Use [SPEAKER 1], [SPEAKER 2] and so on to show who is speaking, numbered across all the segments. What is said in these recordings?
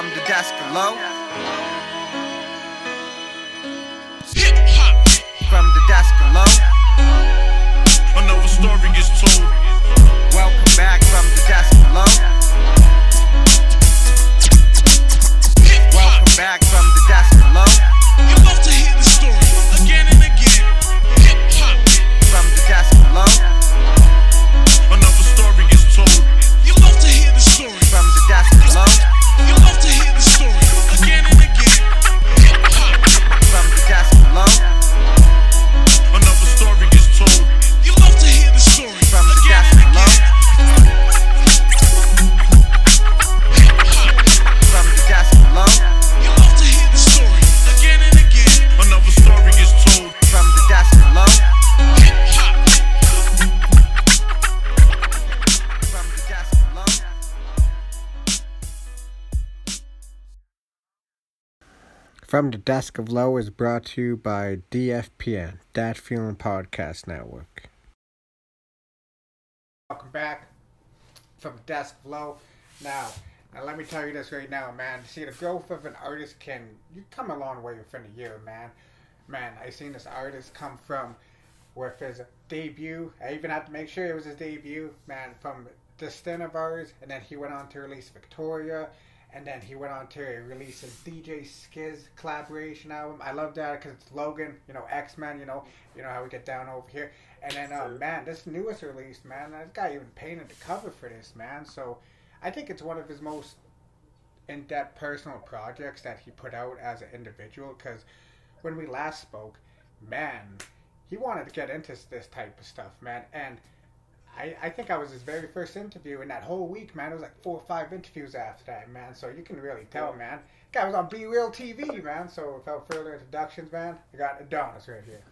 [SPEAKER 1] from the desk Desk of Low is brought to you by DFPN, That Feeling Podcast Network. Welcome back from Desk of Low. Now, now let me tell you this right now, man. See, the growth of an artist can you come a long way within a year, man. Man, I seen this artist come from with his debut. I even had to make sure it was his debut, man, from This Thing of Ours, and then he went on to release Victoria, and then he went on to release his DJ Skizz collaboration album. I love that because it's Logan, you know, X Men, you know, you know how we get down over here. And then, uh, man, this newest release, man, this guy even painted the cover for this, man. So I think it's one of his most in-depth personal projects that he put out as an individual. Because when we last spoke, man, he wanted to get into this type of stuff, man, and. I, I think I was his very first interview, and that whole week, man, it was like four or five interviews after that, man. So you can really tell, man. Guy was on Be Real TV, man. So without further introductions, man, I got Adonis right here.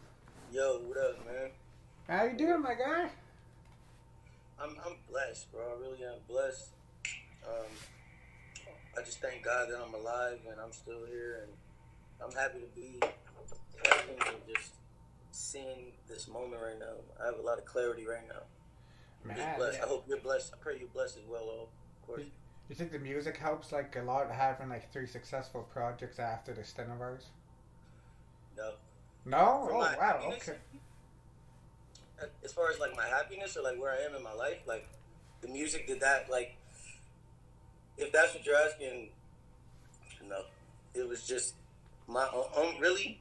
[SPEAKER 2] Yo, what up, man?
[SPEAKER 1] How you doing, my guy?
[SPEAKER 2] I'm I'm blessed, bro. I really am blessed. Um, I just thank God that I'm alive and I'm still here, and I'm happy to be present and just seeing this moment right now. I have a lot of clarity right now. I'm
[SPEAKER 1] Man, yeah.
[SPEAKER 2] I hope you're blessed. I pray you're blessed as well, though. Of course.
[SPEAKER 1] You think the music helps like a lot having like three successful projects after the This Thing of Ours?
[SPEAKER 2] No.
[SPEAKER 1] No?
[SPEAKER 2] For
[SPEAKER 1] Oh wow,
[SPEAKER 2] happiness?
[SPEAKER 1] okay.
[SPEAKER 2] As far as like my happiness or like where I am in my life, like the music did that. Like, if that's what you're asking, no. It was just my own. Really,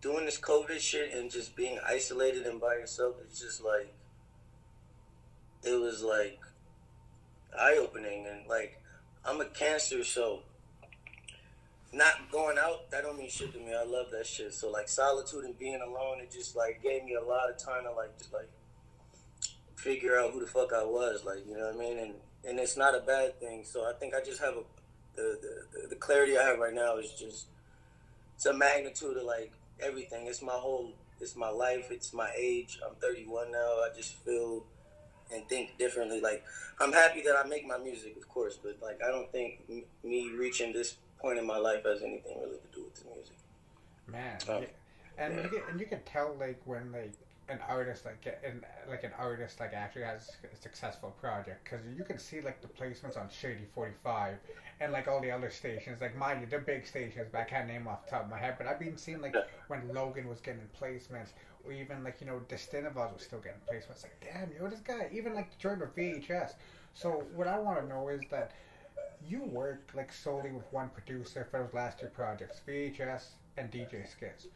[SPEAKER 2] doing this COVID shit and just being isolated and by yourself It's just like it was like eye opening and like I'm a cancer, so not going out that don't mean shit to me. I love that shit. So like solitude and being alone, it just like gave me a lot of time to like just like figure out who the fuck I was, like you know what I mean. And and it's not a bad thing. So I think I just have a the the, the clarity I have right now is just it's a magnitude of like everything. It's my whole. It's my life. It's my age. I'm 31 now. I just feel and think differently. Like I'm happy that I make my music, of course, but like I don't think m- me reaching this point in my life has anything really to do with the music.
[SPEAKER 1] Man,
[SPEAKER 2] Oh.
[SPEAKER 1] yeah. and you can, and you can tell like when like an artist like get and like an artist like actually has a successful project because you can see like the placements on Shade Forty Five and like all the other stations. Like mind you, they're big stations, but I can't name off the top of my head. But I've been seeing like when Logan was getting placements, or even like you know This Thing of Ours was still getting placements. Like damn, yo, this guy even like Jordan VHS. So what I want to know is that you worked like solely with one producer for those last two projects, VHS and DJ Skizz.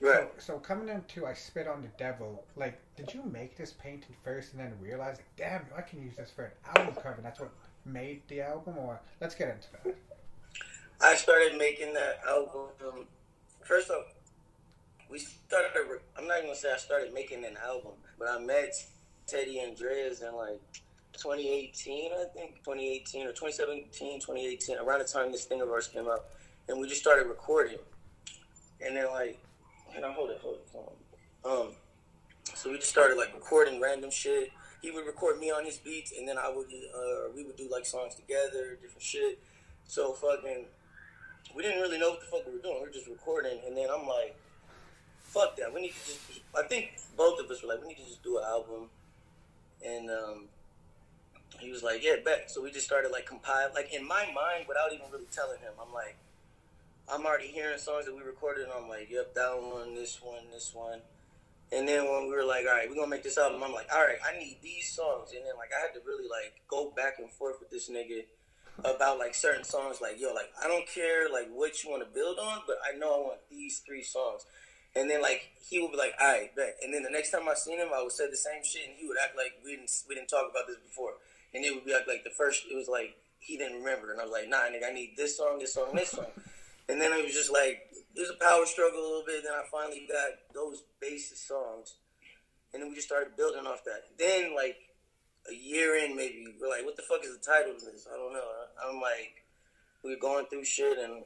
[SPEAKER 2] Right.
[SPEAKER 1] So, so coming into I Spit on the Devil, like, did you make this painting first and then realize, like, damn, I can use this for an album cover? And that's what made the album, or let's get into that.
[SPEAKER 2] I started making that album. First off, we started. I'm not gonna say I started making an album, but I met Teddy Andreas in like 2018, I think 2018 or 2017, 2018, around the time this thing of ours came out, and we just started recording. And then like, and I hold it, hold it, hold on. Um, so we just started like recording random shit. He would record me on his beats, and then I would, uh, we would do like songs together, different shit. So fucking, we didn't really know what the fuck we were doing. We were just recording, and then I'm like, fuck that. We need to just. I think both of us were like, we need to just do an album. And um, He was like, yeah, bet. So we just started like compile, like in my mind, without even really telling him. I'm like, I'm already hearing songs that we recorded, and I'm like, yep, that one, this one, this one. And then when we were like, all right, we're gonna make this album, I'm like, all right, I need these songs. And then like I had to really like go back and forth with this nigga about like certain songs. Like, yo, like I don't care like what you want to build on, but I know I want these three songs. And then like he would be like, all right, bet. And then the next time I seen him, I would say the same shit, and he would act like we didn't we didn't talk about this before. And it would be like like the first, it was like he didn't remember, and I was like, nah, nigga, I need this song, this song, this song. and then it was just like there's a power struggle a little bit. Then I finally got those basis songs, and then we just started building off that. Then like a year in, maybe we're like, what the fuck is the title of this? I don't know. I'm like, we are going through shit and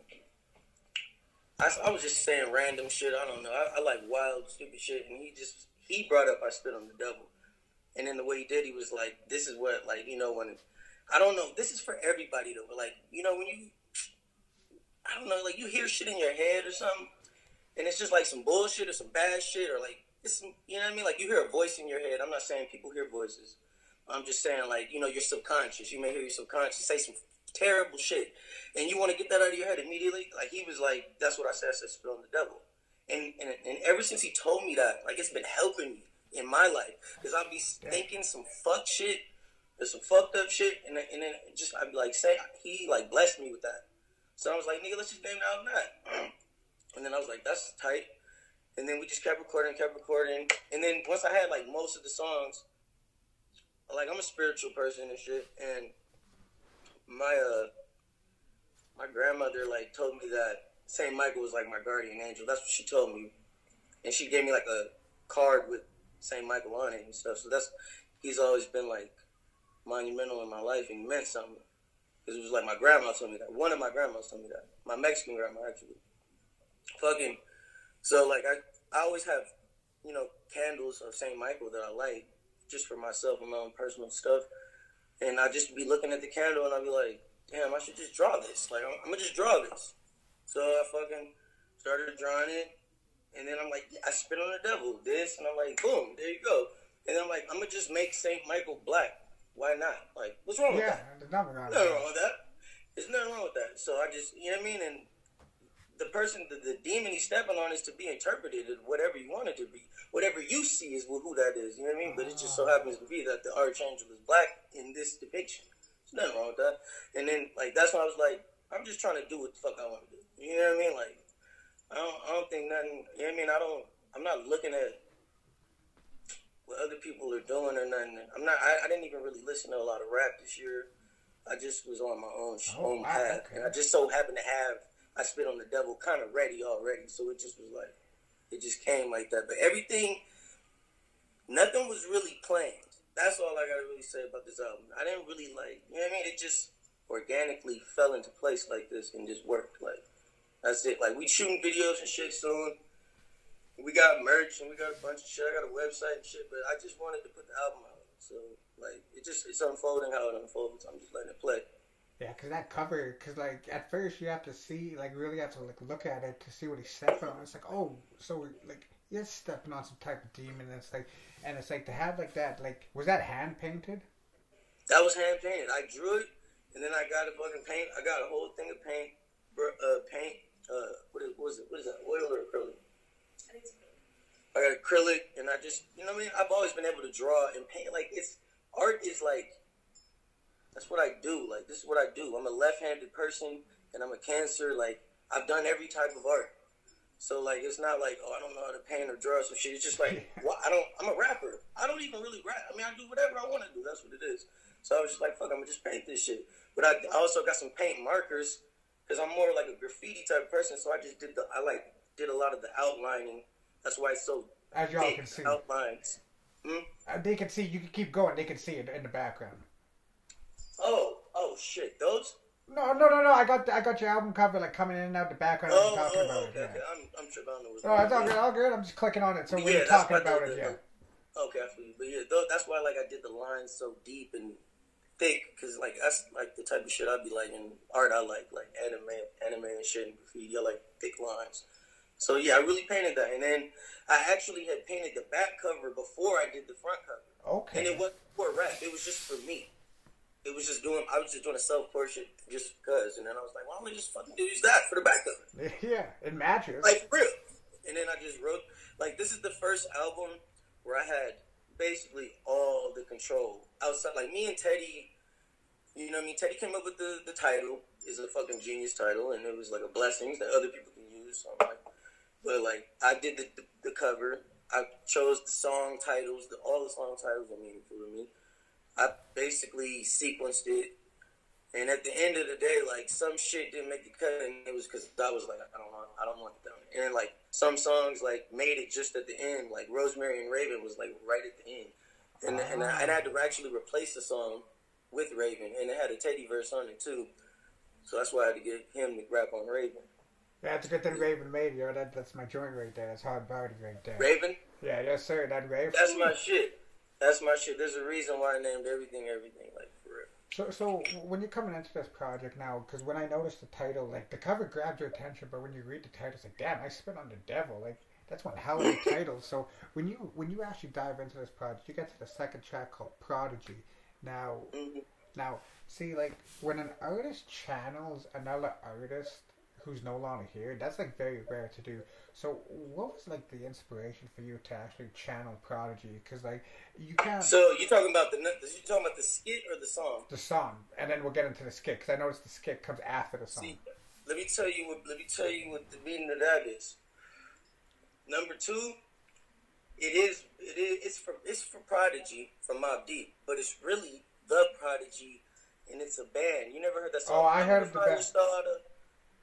[SPEAKER 2] I, I was just saying random shit. I don't know. I, I like wild, stupid shit, and he just he brought up I spit on the devil, and then the way he did, he was like, "This is what like you know when I don't know. This is for everybody though. Like you know when you I don't know like you hear shit in your head or something, and it's just like some bullshit or some bad shit or like it's some, you know what I mean. Like you hear a voice in your head. I'm not saying people hear voices. I'm just saying like you know your subconscious. You may hear your subconscious say some terrible shit, and you want to get that out of your head immediately. Like he was like, that's what I said. I said, spit on the devil. And, and and ever since he told me that, like it's been helping me in my life because I'll be thinking some fuck shit, or some fucked up shit, and then, and then just I'd be like, say he like blessed me with that. So I was like, nigga, let's just name album that. And then I was like, that's tight. And then we just kept recording, kept recording. And then once I had like most of the songs, like I'm a spiritual person and shit, and my uh my grandmother like told me that Saint Michael was like my guardian angel. That's what she told me, and she gave me like a card with Saint Michael on it and stuff. So that's he's always been like monumental in my life and meant something. Because it was like my grandma told me that. One of my grandmas told me that. My Mexican grandma actually. Fucking. So like I I always have you know candles of Saint Michael that I light just for myself and my own personal stuff and I just be looking at the candle and I'd be like, damn, I should just draw this. Like, I'm, I'm gonna just draw this. So I fucking started drawing it, and then I'm like, I spit on the devil, this, and I'm like, boom, there you go. And then I'm like, I'm gonna just make Saint Michael black. Why not? Like, what's wrong
[SPEAKER 1] yeah,
[SPEAKER 2] with that?
[SPEAKER 1] there's nothing wrong with that.
[SPEAKER 2] wrong with that. There's nothing wrong with that. So I just, you know what I mean? And the person, the, the demon he's stepping on is to be interpreted as whatever you want it to be. Whatever you see is who that is. You know what I mean? But it just so ah. happens to be that the archangel is black in this depiction. There's nothing wrong with that. And then, like, that's when I was like, I'm just trying to do what the fuck I want to do. You know what I mean? Like, I don't, I don't think nothing. You know what I mean? I don't. I'm not looking at what other people are doing or nothing. I'm not. I, I didn't even really listen to a lot of rap this year. I just was on my own
[SPEAKER 1] Oh,
[SPEAKER 2] own
[SPEAKER 1] wow,
[SPEAKER 2] path,
[SPEAKER 1] okay.
[SPEAKER 2] and I just so happened to have I spit on the devil kind of ready already. So it just was like it just came like that. But everything, nothing was really planned. That's all I gotta really say about this album. I didn't really like, you know what I mean? It just organically fell into place like this and just worked. Like that's it. Like we shooting videos and shit soon. We got merch and we got a bunch of shit. I got a website and shit, but I just wanted to put the album out. So like it just it's unfolding how it unfolds. I'm just letting it play.
[SPEAKER 1] Yeah, because that cover, because like at first you have to see, like really have to like look at it to see what he's stepping on. It's like, oh, so like he's stepping on some type of demon. And it's like, and it's like to have like that, like was that hand painted?
[SPEAKER 2] That was hand painted. I drew it, and then I got a fucking paint. I got a whole thing of paint, uh, paint. Uh, what is, what is it? What is that? Oil or acrylic? I got acrylic, and I just, you know what I mean. I've always been able to draw and paint. Like it's art is like that's what I do. Like this is what I do. I'm a left-handed person, and I'm a Cancer. Like I've done every type of art. So like it's not like oh I don't know how to paint or draw or some shit. It's just like well, I don't. I'm a rapper. I don't even really rap. I mean I do whatever I want to do. That's what it is. So I was just like fuck. I'm gonna just paint this shit. But I, I also got some paint markers because I'm more like a graffiti type person. So I just did the I like did a lot of the outlining. That's why it's so
[SPEAKER 1] As y'all
[SPEAKER 2] thick,
[SPEAKER 1] can see,
[SPEAKER 2] outlines. Hmm?
[SPEAKER 1] Uh, they can see. You can keep going. They can see it in the background.
[SPEAKER 2] Oh oh shit those.
[SPEAKER 1] No, no, no, no. I got I got your album cover like coming in and out the background.
[SPEAKER 2] Oh,
[SPEAKER 1] you're talking
[SPEAKER 2] oh,
[SPEAKER 1] about
[SPEAKER 2] okay,
[SPEAKER 1] it.
[SPEAKER 2] okay.
[SPEAKER 1] Yeah.
[SPEAKER 2] I'm, I'm tripping. I don't know what's
[SPEAKER 1] Oh, it's all good.
[SPEAKER 2] on.
[SPEAKER 1] All good. I'm just clicking on it. So
[SPEAKER 2] Yeah,
[SPEAKER 1] when you're
[SPEAKER 2] that's
[SPEAKER 1] talking about it,
[SPEAKER 2] the-
[SPEAKER 1] yeah.
[SPEAKER 2] Okay, I feel you. But yeah, that's why like I did the lines so deep and thick because like that's like the type of shit I'd be like in art. I like like anime, anime and shit and graffiti. I like thick lines. So yeah, I really painted that, and then I actually had painted the back cover before I did the front cover,
[SPEAKER 1] Okay.
[SPEAKER 2] and it wasn't for rap. It was just for me. it was just doing. I was just doing a self portrait just because, and then I was like, why don't we just fucking use that for the backup?
[SPEAKER 1] Yeah, it matches.
[SPEAKER 2] Like real. And then I just wrote like this is the first album where I had basically all the control outside. Like me and Teddy, you know what I mean? Teddy came up with the the title. is a fucking genius title, and it was like a blessing that other people can use. So I'm like, but like I did the, the the cover. I chose the song titles. The, all the song titles are meaningful to me. I basically sequenced it, and at the end of the day, like some shit didn't make the cut, and it was because I was like, I don't want, I don't want them. And like some songs like made it just at the end, like Rosemary and Raven was like right at the end, and and I, and I had to actually replace the song with Raven, and it had a Teddy verse on it too. So that's why I had to get him to rap on Raven.
[SPEAKER 1] It's a good thing Raven made you. That, that's my joint right there. That's hard body right there.
[SPEAKER 2] Raven,
[SPEAKER 1] Yeah, yes sir. That Raven.
[SPEAKER 2] that's my shit. That's my shit. There's a reason why I named everything everything. Like for real.
[SPEAKER 1] So, so when you're coming into this project now, because when I noticed the title, like the cover grabbed your attention, but when you read the title, it's like, damn, I spit on the devil. Like that's one hell of a title. So when you when you actually dive into this project, you get to the second track called Prodigy. Now,
[SPEAKER 2] Mhm.
[SPEAKER 1] now, see, like when an artist channels another artist who's no longer here, that's like very rare to do. So, what was like the inspiration for you to actually channel Prodigy? Because like you can't
[SPEAKER 2] So you talking about the you talking about the skit or the song?
[SPEAKER 1] the song, and then we'll get into the skit because I noticed the skit comes after the song.
[SPEAKER 2] See, let me tell you what. Let me tell you what the meaning of that is. Number two, it is it is it's for it's for Prodigy from Mobb Deep, but it's really the Prodigy, and it's a band. You never heard that song?
[SPEAKER 1] Oh, I heard of the band.
[SPEAKER 2] Starter.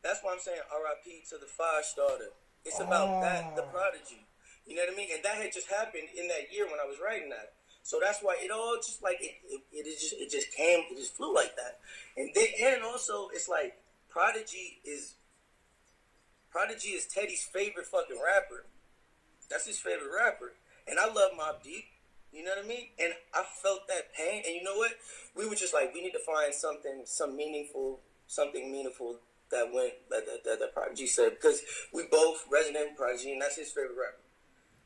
[SPEAKER 2] That's why I'm saying R.I.P. to the Firestarter. It's about that, the
[SPEAKER 1] Oh.
[SPEAKER 2] Prodigy. You know what I mean? And that had just happened in that year when I was writing that. So that's why it all just like it, it, just it just came it just flew like that. And then and also it's like Prodigy is Prodigy is Teddy's favorite fucking rapper. That's his favorite rapper. And I love Mobb Deep. You know what I mean? And I felt that pain. And you know what? We were just like, we need to find something, some meaningful, something meaningful that went that that, that, that Prodigy said because we both resonate with Prodigy, and that's his favorite rapper.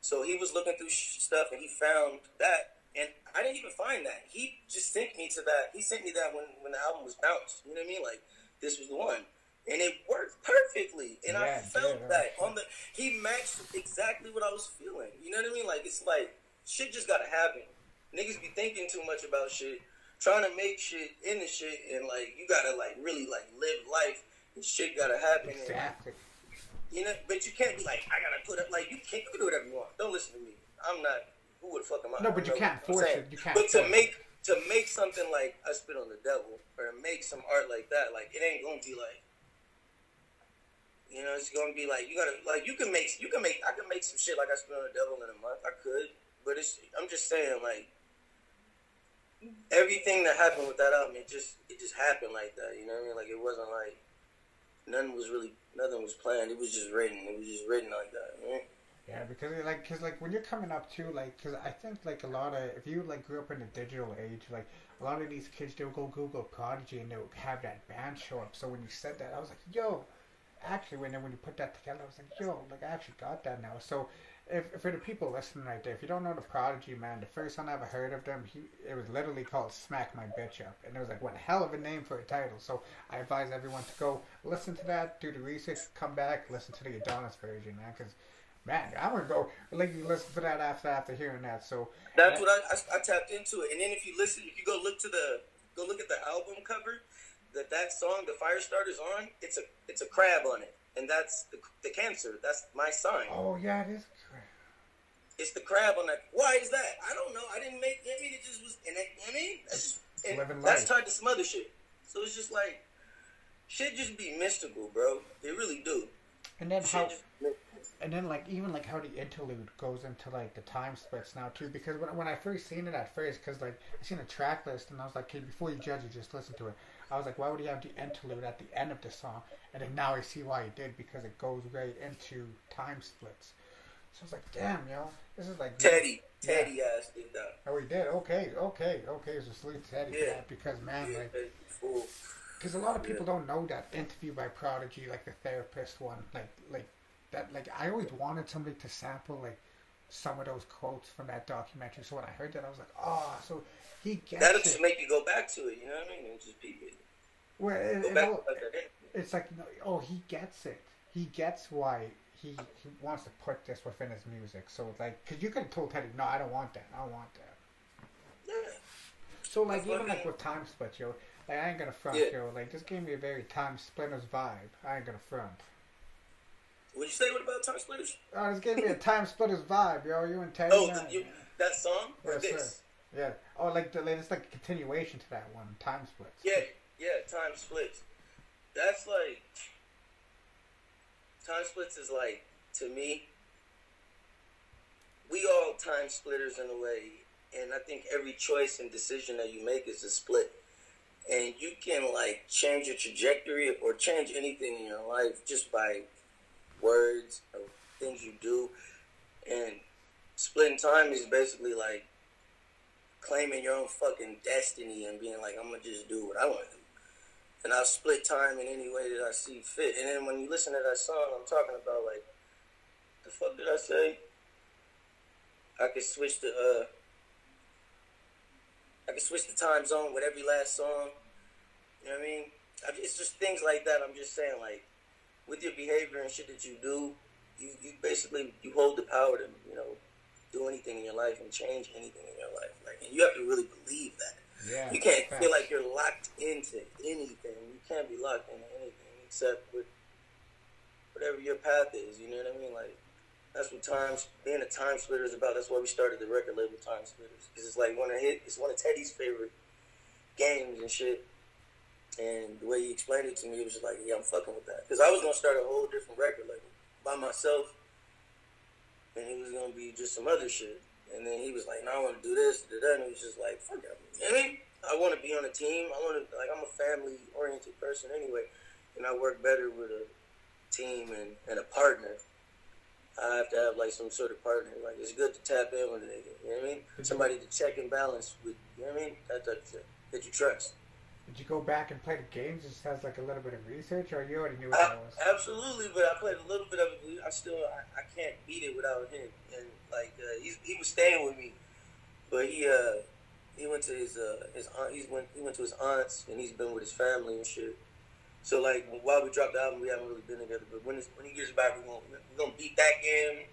[SPEAKER 2] So he was looking through sh- stuff, and he found that. And I didn't even find that. He just sent me to that. He sent me that when when the album was bounced. You know what I mean? Like this was the one, and it worked perfectly. And I
[SPEAKER 1] Yeah, it
[SPEAKER 2] felt
[SPEAKER 1] did.
[SPEAKER 2] that on the. He matched exactly what I was feeling. You know what I mean? Like it's like shit just gotta happen. Niggas be thinking too much about shit, trying to make shit in the shit, and like you gotta like really like live life. Shit gotta happen. and- you know, but you can't be like, I gotta put up like you can't you can do whatever you want. Don't listen to me. I'm not who would fuck am I?
[SPEAKER 1] No, but you can't force it. You can't
[SPEAKER 2] But to make to make something like I spit on the devil or to make some art like that, like it ain't gonna be like you know, it's gonna be like you gotta like you can make you can make I can make some shit like I spit on the devil in a month. I could. But it's I'm just saying like everything that happened with that album, it just it just happened like that. You know what I mean? Like it wasn't like nothing was really nothing was planned. It was just written. It was just written like that. You?
[SPEAKER 1] Yeah, because like, cause like when you're coming up too, like, cause I think like a lot of if you like grew up in the digital age, like a lot of these kids they'll go Google Prodigy and they'll have that band show up. So when you said that, I was like, yo, actually, when when you put that together, I was like, yo, like I actually got that now. So. If, for the people listening right there, if you don't know the Prodigy, man, the first time I ever heard of them, he it was literally called "Smack My Bitch Up," and it was like one hell of a name for a title. So I advise everyone to go listen to that, do the research, come back, listen to the Adonis version, man, because Man, I'm gonna go like you listen to that after after hearing that. So
[SPEAKER 2] That's what I, I, I tapped into it. And then if you listen, if you go look to the go look at the album cover, that that song, the Firestarter's on, it's a it's a crab on it, and that's the, the cancer. That's my sign.
[SPEAKER 1] Oh yeah, it is.
[SPEAKER 2] It's the crab on that. Why is that? I don't know. I didn't make. I mean, it just was. And it, I mean, that's just, and that's tied to some other shit. So it's just like shit just be mystical, bro. They really do.
[SPEAKER 1] And then
[SPEAKER 2] Shit
[SPEAKER 1] how and then like even like how the interlude goes into like the time splits now too. Because when when I first seen it at first, because like I seen a track list and I was like, okay, before you judge it, just listen to it. I was like, why would he have the interlude at the end of the song? And then now I see why he did because it goes right into time splits. So I was like, damn, yo, this is like
[SPEAKER 2] Teddy,
[SPEAKER 1] Yeah.
[SPEAKER 2] Teddy ass did that.
[SPEAKER 1] Oh, he did. Okay, okay, okay. So salute to Teddy
[SPEAKER 2] Yeah.
[SPEAKER 1] that because man,
[SPEAKER 2] Yeah,
[SPEAKER 1] like. Because a lot of people don't know that interview by Prodigy, like the therapist one, like like that. Like I always wanted somebody to sample like some of those quotes from that documentary. So when I heard that, I was like, oh, so he gets
[SPEAKER 2] That'll
[SPEAKER 1] it.
[SPEAKER 2] just make you go back to it. You know what I mean? And just it.
[SPEAKER 1] Well, it, it all-
[SPEAKER 2] to what that is.
[SPEAKER 1] it's like, oh, he gets it. He gets why he, he wants to put this within his music. So like, because you have told Teddy, no, I don't want that. I don't want that. So like,
[SPEAKER 2] That's
[SPEAKER 1] even
[SPEAKER 2] I
[SPEAKER 1] like
[SPEAKER 2] mean.
[SPEAKER 1] with Time Split, yo, like I ain't gonna front,
[SPEAKER 2] Yeah.
[SPEAKER 1] yo. Like this gave me a very Time Splitters vibe. I ain't gonna front.
[SPEAKER 2] What'd you say? What about Time Splitters?
[SPEAKER 1] Uh, oh, this gave me a Time Splitters vibe, yo. You and Teddy.
[SPEAKER 2] Oh, the, you, that song
[SPEAKER 1] Yes,
[SPEAKER 2] this?
[SPEAKER 1] sir. Yeah. Oh, like the it's like a continuation to that one, Time Splits.
[SPEAKER 2] Yeah, yeah. Time Splits. That's like Time Splits is like to me. We all time splitters in a way, and I think every choice and decision that you make is a split. And you can like change your trajectory or change anything in your life just by words or things you do. And splitting time is basically like claiming your own fucking destiny and being like, I'm gonna just do what I want to do. And I'll split time in any way that I see fit. And then when you listen to that song, I'm talking about like, the fuck did I say? I could switch the uh, I could switch the time zone with every last song. You know what I mean? I, it's just things like that. I'm just saying, like, with your behavior and shit that you do, you, you basically you hold the power to you know do anything in your life and change anything in your life. Like, and you have to really believe that.
[SPEAKER 1] Yeah.
[SPEAKER 2] You can't feel like you're locked into anything. You can't be locked into anything except with whatever your path is. You know what I mean? Like that's what times being a time splitter is about. That's why we started the record label Time Splitters because it's like one of his, it's one of Teddy's favorite games and shit. And the way he explained it to me, it was just like, yeah, I'm fucking with that. Because I was gonna start a whole different record label by myself, and it was gonna be just some other shit. And then he was like, "No, I want to do this, do that." And he was just like, "Fuck that." You I want to be on a team. I want to like I'm a family oriented person anyway, and I work better with a team and, and a partner. I have to have like some sort of partner. Like it's good to tap in with a nigga. You know what I mean? Somebody to check and balance with. You know what I mean? That type of shit that you trust.
[SPEAKER 1] Did you go back and play the games just as like a little bit of research, or you already knew what that
[SPEAKER 2] I,
[SPEAKER 1] was?
[SPEAKER 2] absolutely, but I played a little bit of it. I still, I, I can't beat it without him. And like, uh, he, he was staying with me, but he, uh, he went to his, uh, his aunt. He's went, he went to his aunts, and he's been with his family and shit. So like, while we dropped the album, we haven't really been together. But when when he gets back, we're gonna, we're gonna beat that game,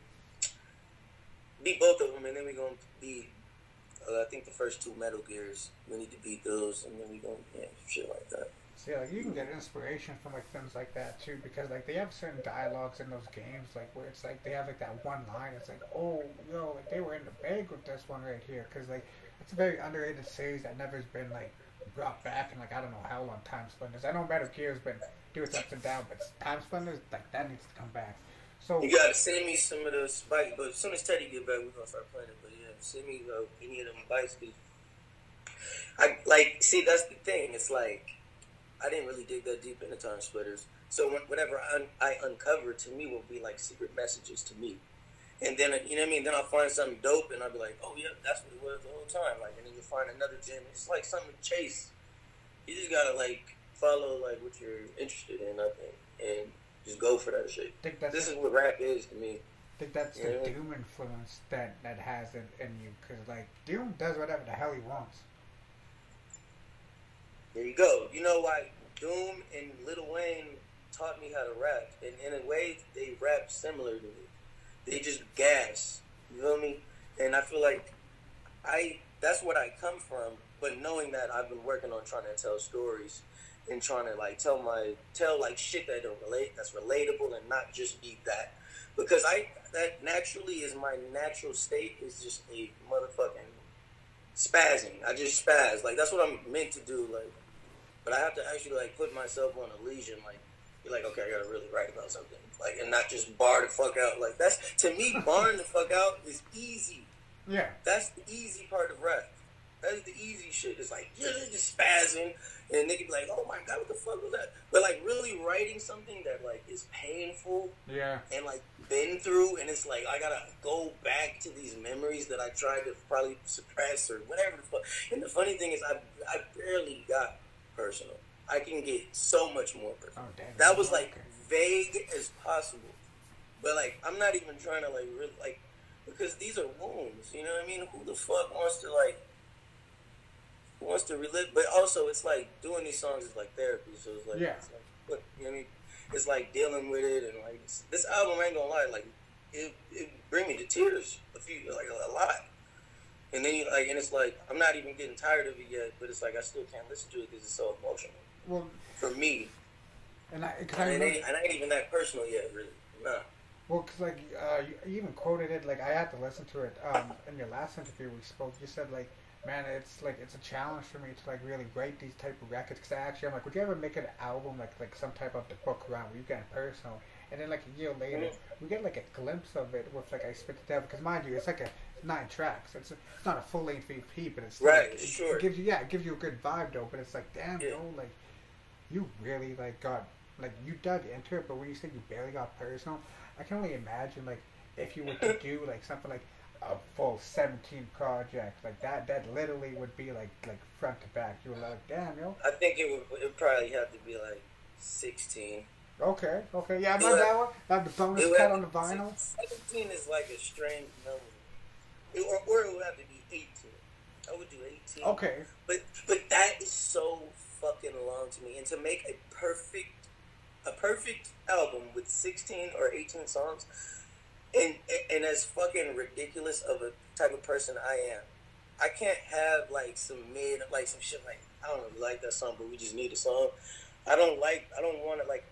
[SPEAKER 2] beat both of them, and then we're gonna beat. Uh, I think the first two Metal Gears, we need to beat those, and then we gonna yeah, shit like that.
[SPEAKER 1] See, like you can get inspiration from like things like that too, because like they have certain dialogues in those games, like where it's like they have like that one line. It's like, oh, yo, like they were in the bag with this one right here, because like it's a very underrated series that never's been like brought back in like I don't know how long. Time Splitters. I know Metal Gear's been do its ups and downs, but Time Splitters like that needs to come back. So
[SPEAKER 2] You gotta send me some of those bikes, but as soon as Teddy get back, we're gonna start playing it. But yeah, send me uh, any of them bikes. Cause I like see that's the thing. It's like I didn't really dig that deep into time splitters. So when, whatever I, un- I uncover to me will be like secret messages to me. And then you know what I mean. Then I'll find something dope, and I'll be like, "Oh yeah, that's what it was the whole time." Like, and then you find another gem. It's like something to chase. You just gotta like follow like what you're interested in, I think, and just go for that shit.
[SPEAKER 1] Think that's
[SPEAKER 2] This is what rap is to me.
[SPEAKER 1] I think that's the
[SPEAKER 2] Yeah.
[SPEAKER 1] Doom influence that that has in, in you, because like Doom does whatever the hell he wants.
[SPEAKER 2] There you go. You know why Doom and Lil Wayne taught me how to rap, and in a way, they rap similar to me. They just gas. You feel me? And I feel like I that's what I come from. But knowing that I've been working on trying to tell stories and trying to like tell my tell like shit that don't relate that's relatable and not just be that because I that naturally is my natural state is just a motherfucking spazzing. I just spaz like that's what I'm meant to do like, but I have to actually like put myself on a leash and like be like okay I gotta really write about something like and not just bar the fuck out like that's to me barring the fuck out is easy.
[SPEAKER 1] Yeah,
[SPEAKER 2] That's the easy part of rap. That is the easy shit. It's like you're just spazzing, and they can be like, "Oh my god, what the fuck was that?" But like really writing something that like is painful
[SPEAKER 1] yeah.
[SPEAKER 2] and like been through, and it's like I gotta go back to these memories that I tried to probably suppress or whatever the fuck. And the funny thing is, I I barely got personal. I can get so much more personal.
[SPEAKER 1] Oh.
[SPEAKER 2] That was like vague as possible. But like I'm not even trying to like really like because these are wounds. You know what I mean? Who the fuck wants to like? Who wants to relive? But also, it's like doing these songs is like therapy. So it's like,
[SPEAKER 1] Yeah.
[SPEAKER 2] it's like what you know what I mean? It's like dealing with it and like this album. I ain't gonna lie, like it it bring me to tears a few like a lot. And then you like, and it's like I'm not even getting tired of it yet, but it's like I still can't listen to it because it's so emotional
[SPEAKER 1] Well,
[SPEAKER 2] for me.
[SPEAKER 1] and I, cause I
[SPEAKER 2] And it
[SPEAKER 1] remember,
[SPEAKER 2] ain't, and it ain't even that personal yet, really. Nah.
[SPEAKER 1] well, cause like uh, you, you even quoted it. Like I had to listen to it. Um, in your last interview we spoke, you said like, man, it's like it's a challenge for me to like really write these type of records. Cause I actually, I'm like, would you ever make an album like like some type of the book around where you get personal? And then like a year later, we get like a glimpse of it with like I spit the devil. Because mind you, it's like a nine tracks. It's, it's not a full length EP, but it's
[SPEAKER 2] Right,
[SPEAKER 1] Like, it,
[SPEAKER 2] sure.
[SPEAKER 1] It gives you yeah, it gives you a good vibe though. But it's like damn,
[SPEAKER 2] Yeah.
[SPEAKER 1] yo, like you really like got like you dug into it. But when you said you barely got personal, I can only imagine like if you were to do like something like a full 17 project like that that literally would be like like front to back you were like damn yo
[SPEAKER 2] I think it would it probably have to be like 16.
[SPEAKER 1] okay okay yeah I
[SPEAKER 2] It
[SPEAKER 1] that one have the bonus cut on the vinyl
[SPEAKER 2] 17 is like a strange number. Or, or it would have to be 18. I would do 18.
[SPEAKER 1] okay
[SPEAKER 2] But but that is so fucking long to me. And to make a perfect a perfect album with 16 or 18 songs and and as fucking ridiculous of a type of person I am. I can't have like some mid like some shit like I don't really like that song but we just need a song. I don't like I don't want to like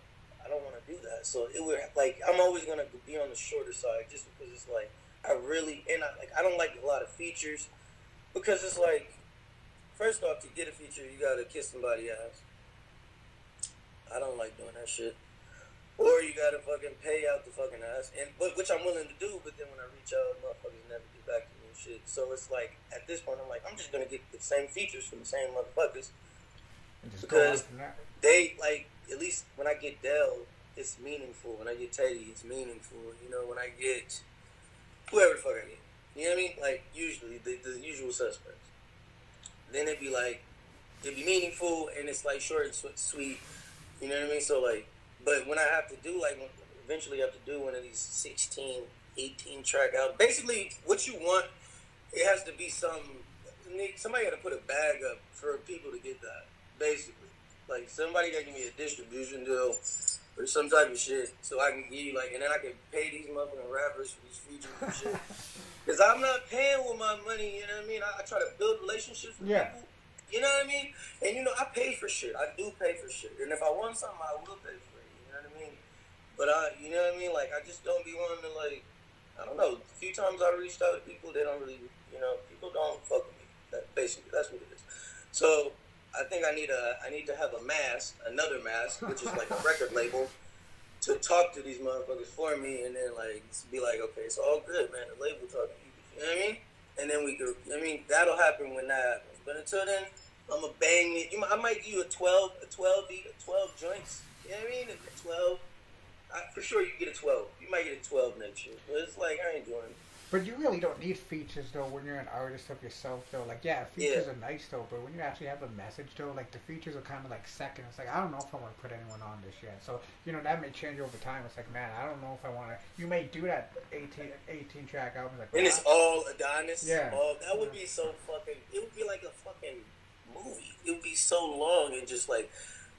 [SPEAKER 2] I don't want to do that. So it would like I'm always gonna be on the shorter side just because it's like I really and I like I don't like a lot of features because it's like first off to get a feature you gotta kiss somebody ass. I don't like doing that shit. Or you gotta fucking pay out the fucking ass, and but which I'm willing to do. But then when I reach out, motherfuckers never get back to me and shit. So it's like at this point, I'm like, I'm just gonna get the same features from the same motherfuckers.
[SPEAKER 1] and just go on
[SPEAKER 2] Because- They like at least when I get Dell, it's meaningful. When I get Teddy, it's meaningful. You know, when I get whoever the fuck I get, you know what I mean? Like usually the, the usual suspects. Then it'd be like it'd be meaningful and it's like short and sweet. You know what I mean? So like, but when I have to do like eventually have to do one of these 16, 18 track out. Basically, what you want, it has to be some. Somebody got to put a bag up for people to get that. Basically, like somebody got to give me a distribution deal or some type of shit, so I can give you like, and then I can pay these motherfucking rappers for these features and shit. Because I'm not paying with my money. You know what I mean? I, I try to build relationships with
[SPEAKER 1] Yeah.
[SPEAKER 2] people. You know what I mean? And you know, I pay for shit. I do pay for shit. And if I want something, I will pay for it. You know what I mean? But I, you know what I mean? Like, I just don't be wanting to, like, I don't know. A few times I reached out to people, they don't really, you know, people don't fuck with me. That, basically, that's what it is. So, I think I need a, I need to have a mask, another mask, which is like a record label, to talk to these motherfuckers for me, and then like be like, okay, it's all good, man. The label talking to you. You know what I mean? And then we could, I mean, that'll happen when that happens. But until then, I'm gonna bang it. You, I might give you a 12, a 12 beat, a 12 joints. You know what I mean? A 12. I, for sure, you get a 12. You might get a 12 next year. But it's like I ain't doing it.
[SPEAKER 1] But you really don't need features though when you're an artist of yourself though. Like yeah, features are nice though, but when you actually have a message though, like the features are kind of like second. It's like I don't know if I want to put anyone on this yet. So you know that may change over time. It's like man, I don't know if I want to. You may do that 18, 18 track album. Like
[SPEAKER 2] And it's all Adonis.
[SPEAKER 1] Yeah.
[SPEAKER 2] All, that would be so fucking. It would be like a fucking movie. It would be so long and just like.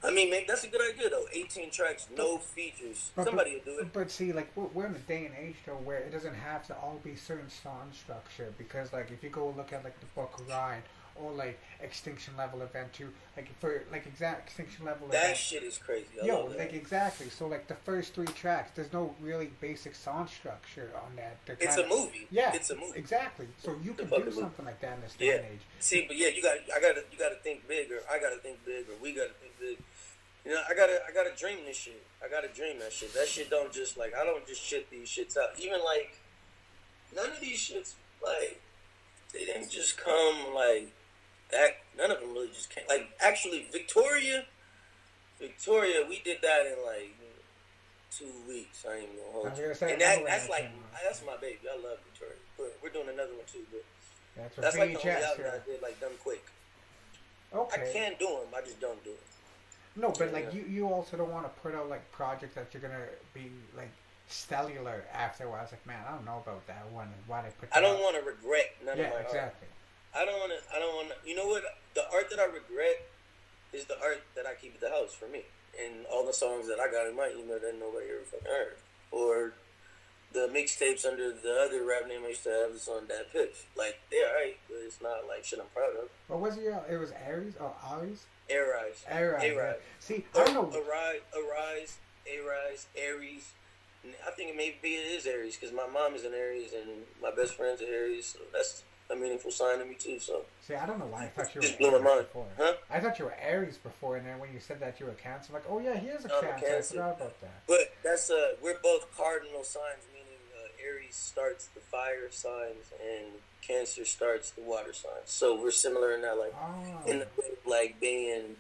[SPEAKER 2] I mean, man, that's a good idea though. 18 tracks, no features.
[SPEAKER 1] But-
[SPEAKER 2] Somebody will do it.
[SPEAKER 1] But see, like we're, we're in a day and age though where it doesn't have to all be certain song structure because like if you go look at like the Book of Ryan or like Extinction Level Event Two, like for like exact Extinction Level Event
[SPEAKER 2] That
[SPEAKER 1] Event.
[SPEAKER 2] shit is crazy. I
[SPEAKER 1] Yo, like exactly. So like the first three tracks, there's no really basic song structure on that. They're
[SPEAKER 2] It's a
[SPEAKER 1] kinda-
[SPEAKER 2] movie.
[SPEAKER 1] Yeah,
[SPEAKER 2] It's a movie.
[SPEAKER 1] Exactly. So you
[SPEAKER 2] a
[SPEAKER 1] can do
[SPEAKER 2] movie.
[SPEAKER 1] something like that in this day
[SPEAKER 2] Yeah.
[SPEAKER 1] and age.
[SPEAKER 2] See, but yeah, you got. I gotta. You gotta think bigger. I gotta think bigger. we gotta think big. You know, I gotta. I gotta dream this shit. I gotta dream that shit. That shit don't just like. I don't just shit these shits out. Even like, none of these shits like. They didn't just come like that. None of them really just came. Like actually, Victoria. Victoria, we did that in like two weeks. I ain't gonna hold you.
[SPEAKER 1] gonna say,
[SPEAKER 2] and that, that's like that's my baby. I love Victoria, but we're doing another one too. But
[SPEAKER 1] That's
[SPEAKER 2] that's like the only album. I did like done quick.
[SPEAKER 1] Okay.
[SPEAKER 2] I can do them. I just don't do it.
[SPEAKER 1] No, but like
[SPEAKER 2] Yeah.
[SPEAKER 1] you, you also don't want to put out like projects that you're gonna be like cellular after a while. I was like, man, I don't know about that one. Why they put?
[SPEAKER 2] I don't want to regret none
[SPEAKER 1] Yeah,
[SPEAKER 2] of my art.
[SPEAKER 1] exactly.
[SPEAKER 2] I don't want to. I don't want to. You know what? The art that I regret is the art that I keep at the house for me, and all the songs that I got in my email that nobody ever fucking heard, or the mixtapes under the other rap name I used to have is on that pitch. Like they're alright, but it's not like shit I'm proud of.
[SPEAKER 1] What was it? It was Aries or Aries?
[SPEAKER 2] Aries.
[SPEAKER 1] Aries.
[SPEAKER 2] Aries.
[SPEAKER 1] yeah. See, I don't know.
[SPEAKER 2] Arise, Arise, Arise, Aries. I think maybe it is Aries because my mom is an Aries and my best friend's an Aries, so that's a meaningful sign to me too. So
[SPEAKER 1] See, I don't know why I thought you were Just
[SPEAKER 2] blew my
[SPEAKER 1] Aries
[SPEAKER 2] mind.
[SPEAKER 1] before.
[SPEAKER 2] Huh?
[SPEAKER 1] I thought you were Aries before, and then when you said that you were Cancer, I'm like, oh yeah, he is a
[SPEAKER 2] I'm a
[SPEAKER 1] Cancer.
[SPEAKER 2] Cancer.
[SPEAKER 1] I forgot about that.
[SPEAKER 2] But that's uh, we're both cardinal signs, uh, Aries starts the fire signs and Cancer starts the water signs. So we're similar in that, like
[SPEAKER 1] Oh.
[SPEAKER 2] in the like being,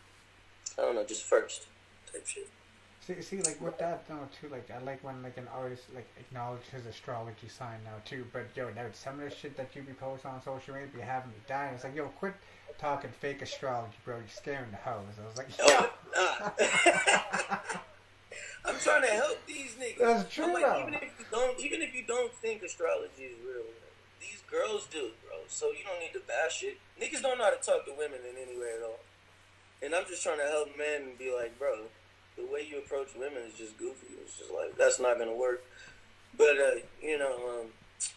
[SPEAKER 2] I don't know, just first type shit.
[SPEAKER 1] See, see, like with that though too, like I like when like an artist like acknowledges his astrology sign now too. But yo, now some of the shit that you be posting on social media be having me dying. It's like yo, quit talking fake astrology, bro. You're scaring the hoes. I was like,
[SPEAKER 2] Oh, nah. I'm trying to help these niggas.
[SPEAKER 1] That's true,
[SPEAKER 2] like, even if you don't, even if you don't think astrology is real, these girls do, bro. So you don't need to bash it. Niggas don't know how to talk to women in any way at all. And I'm just trying to help men and be like, bro, the way you approach women is just goofy. It's just like that's not gonna work. But uh, you know, um,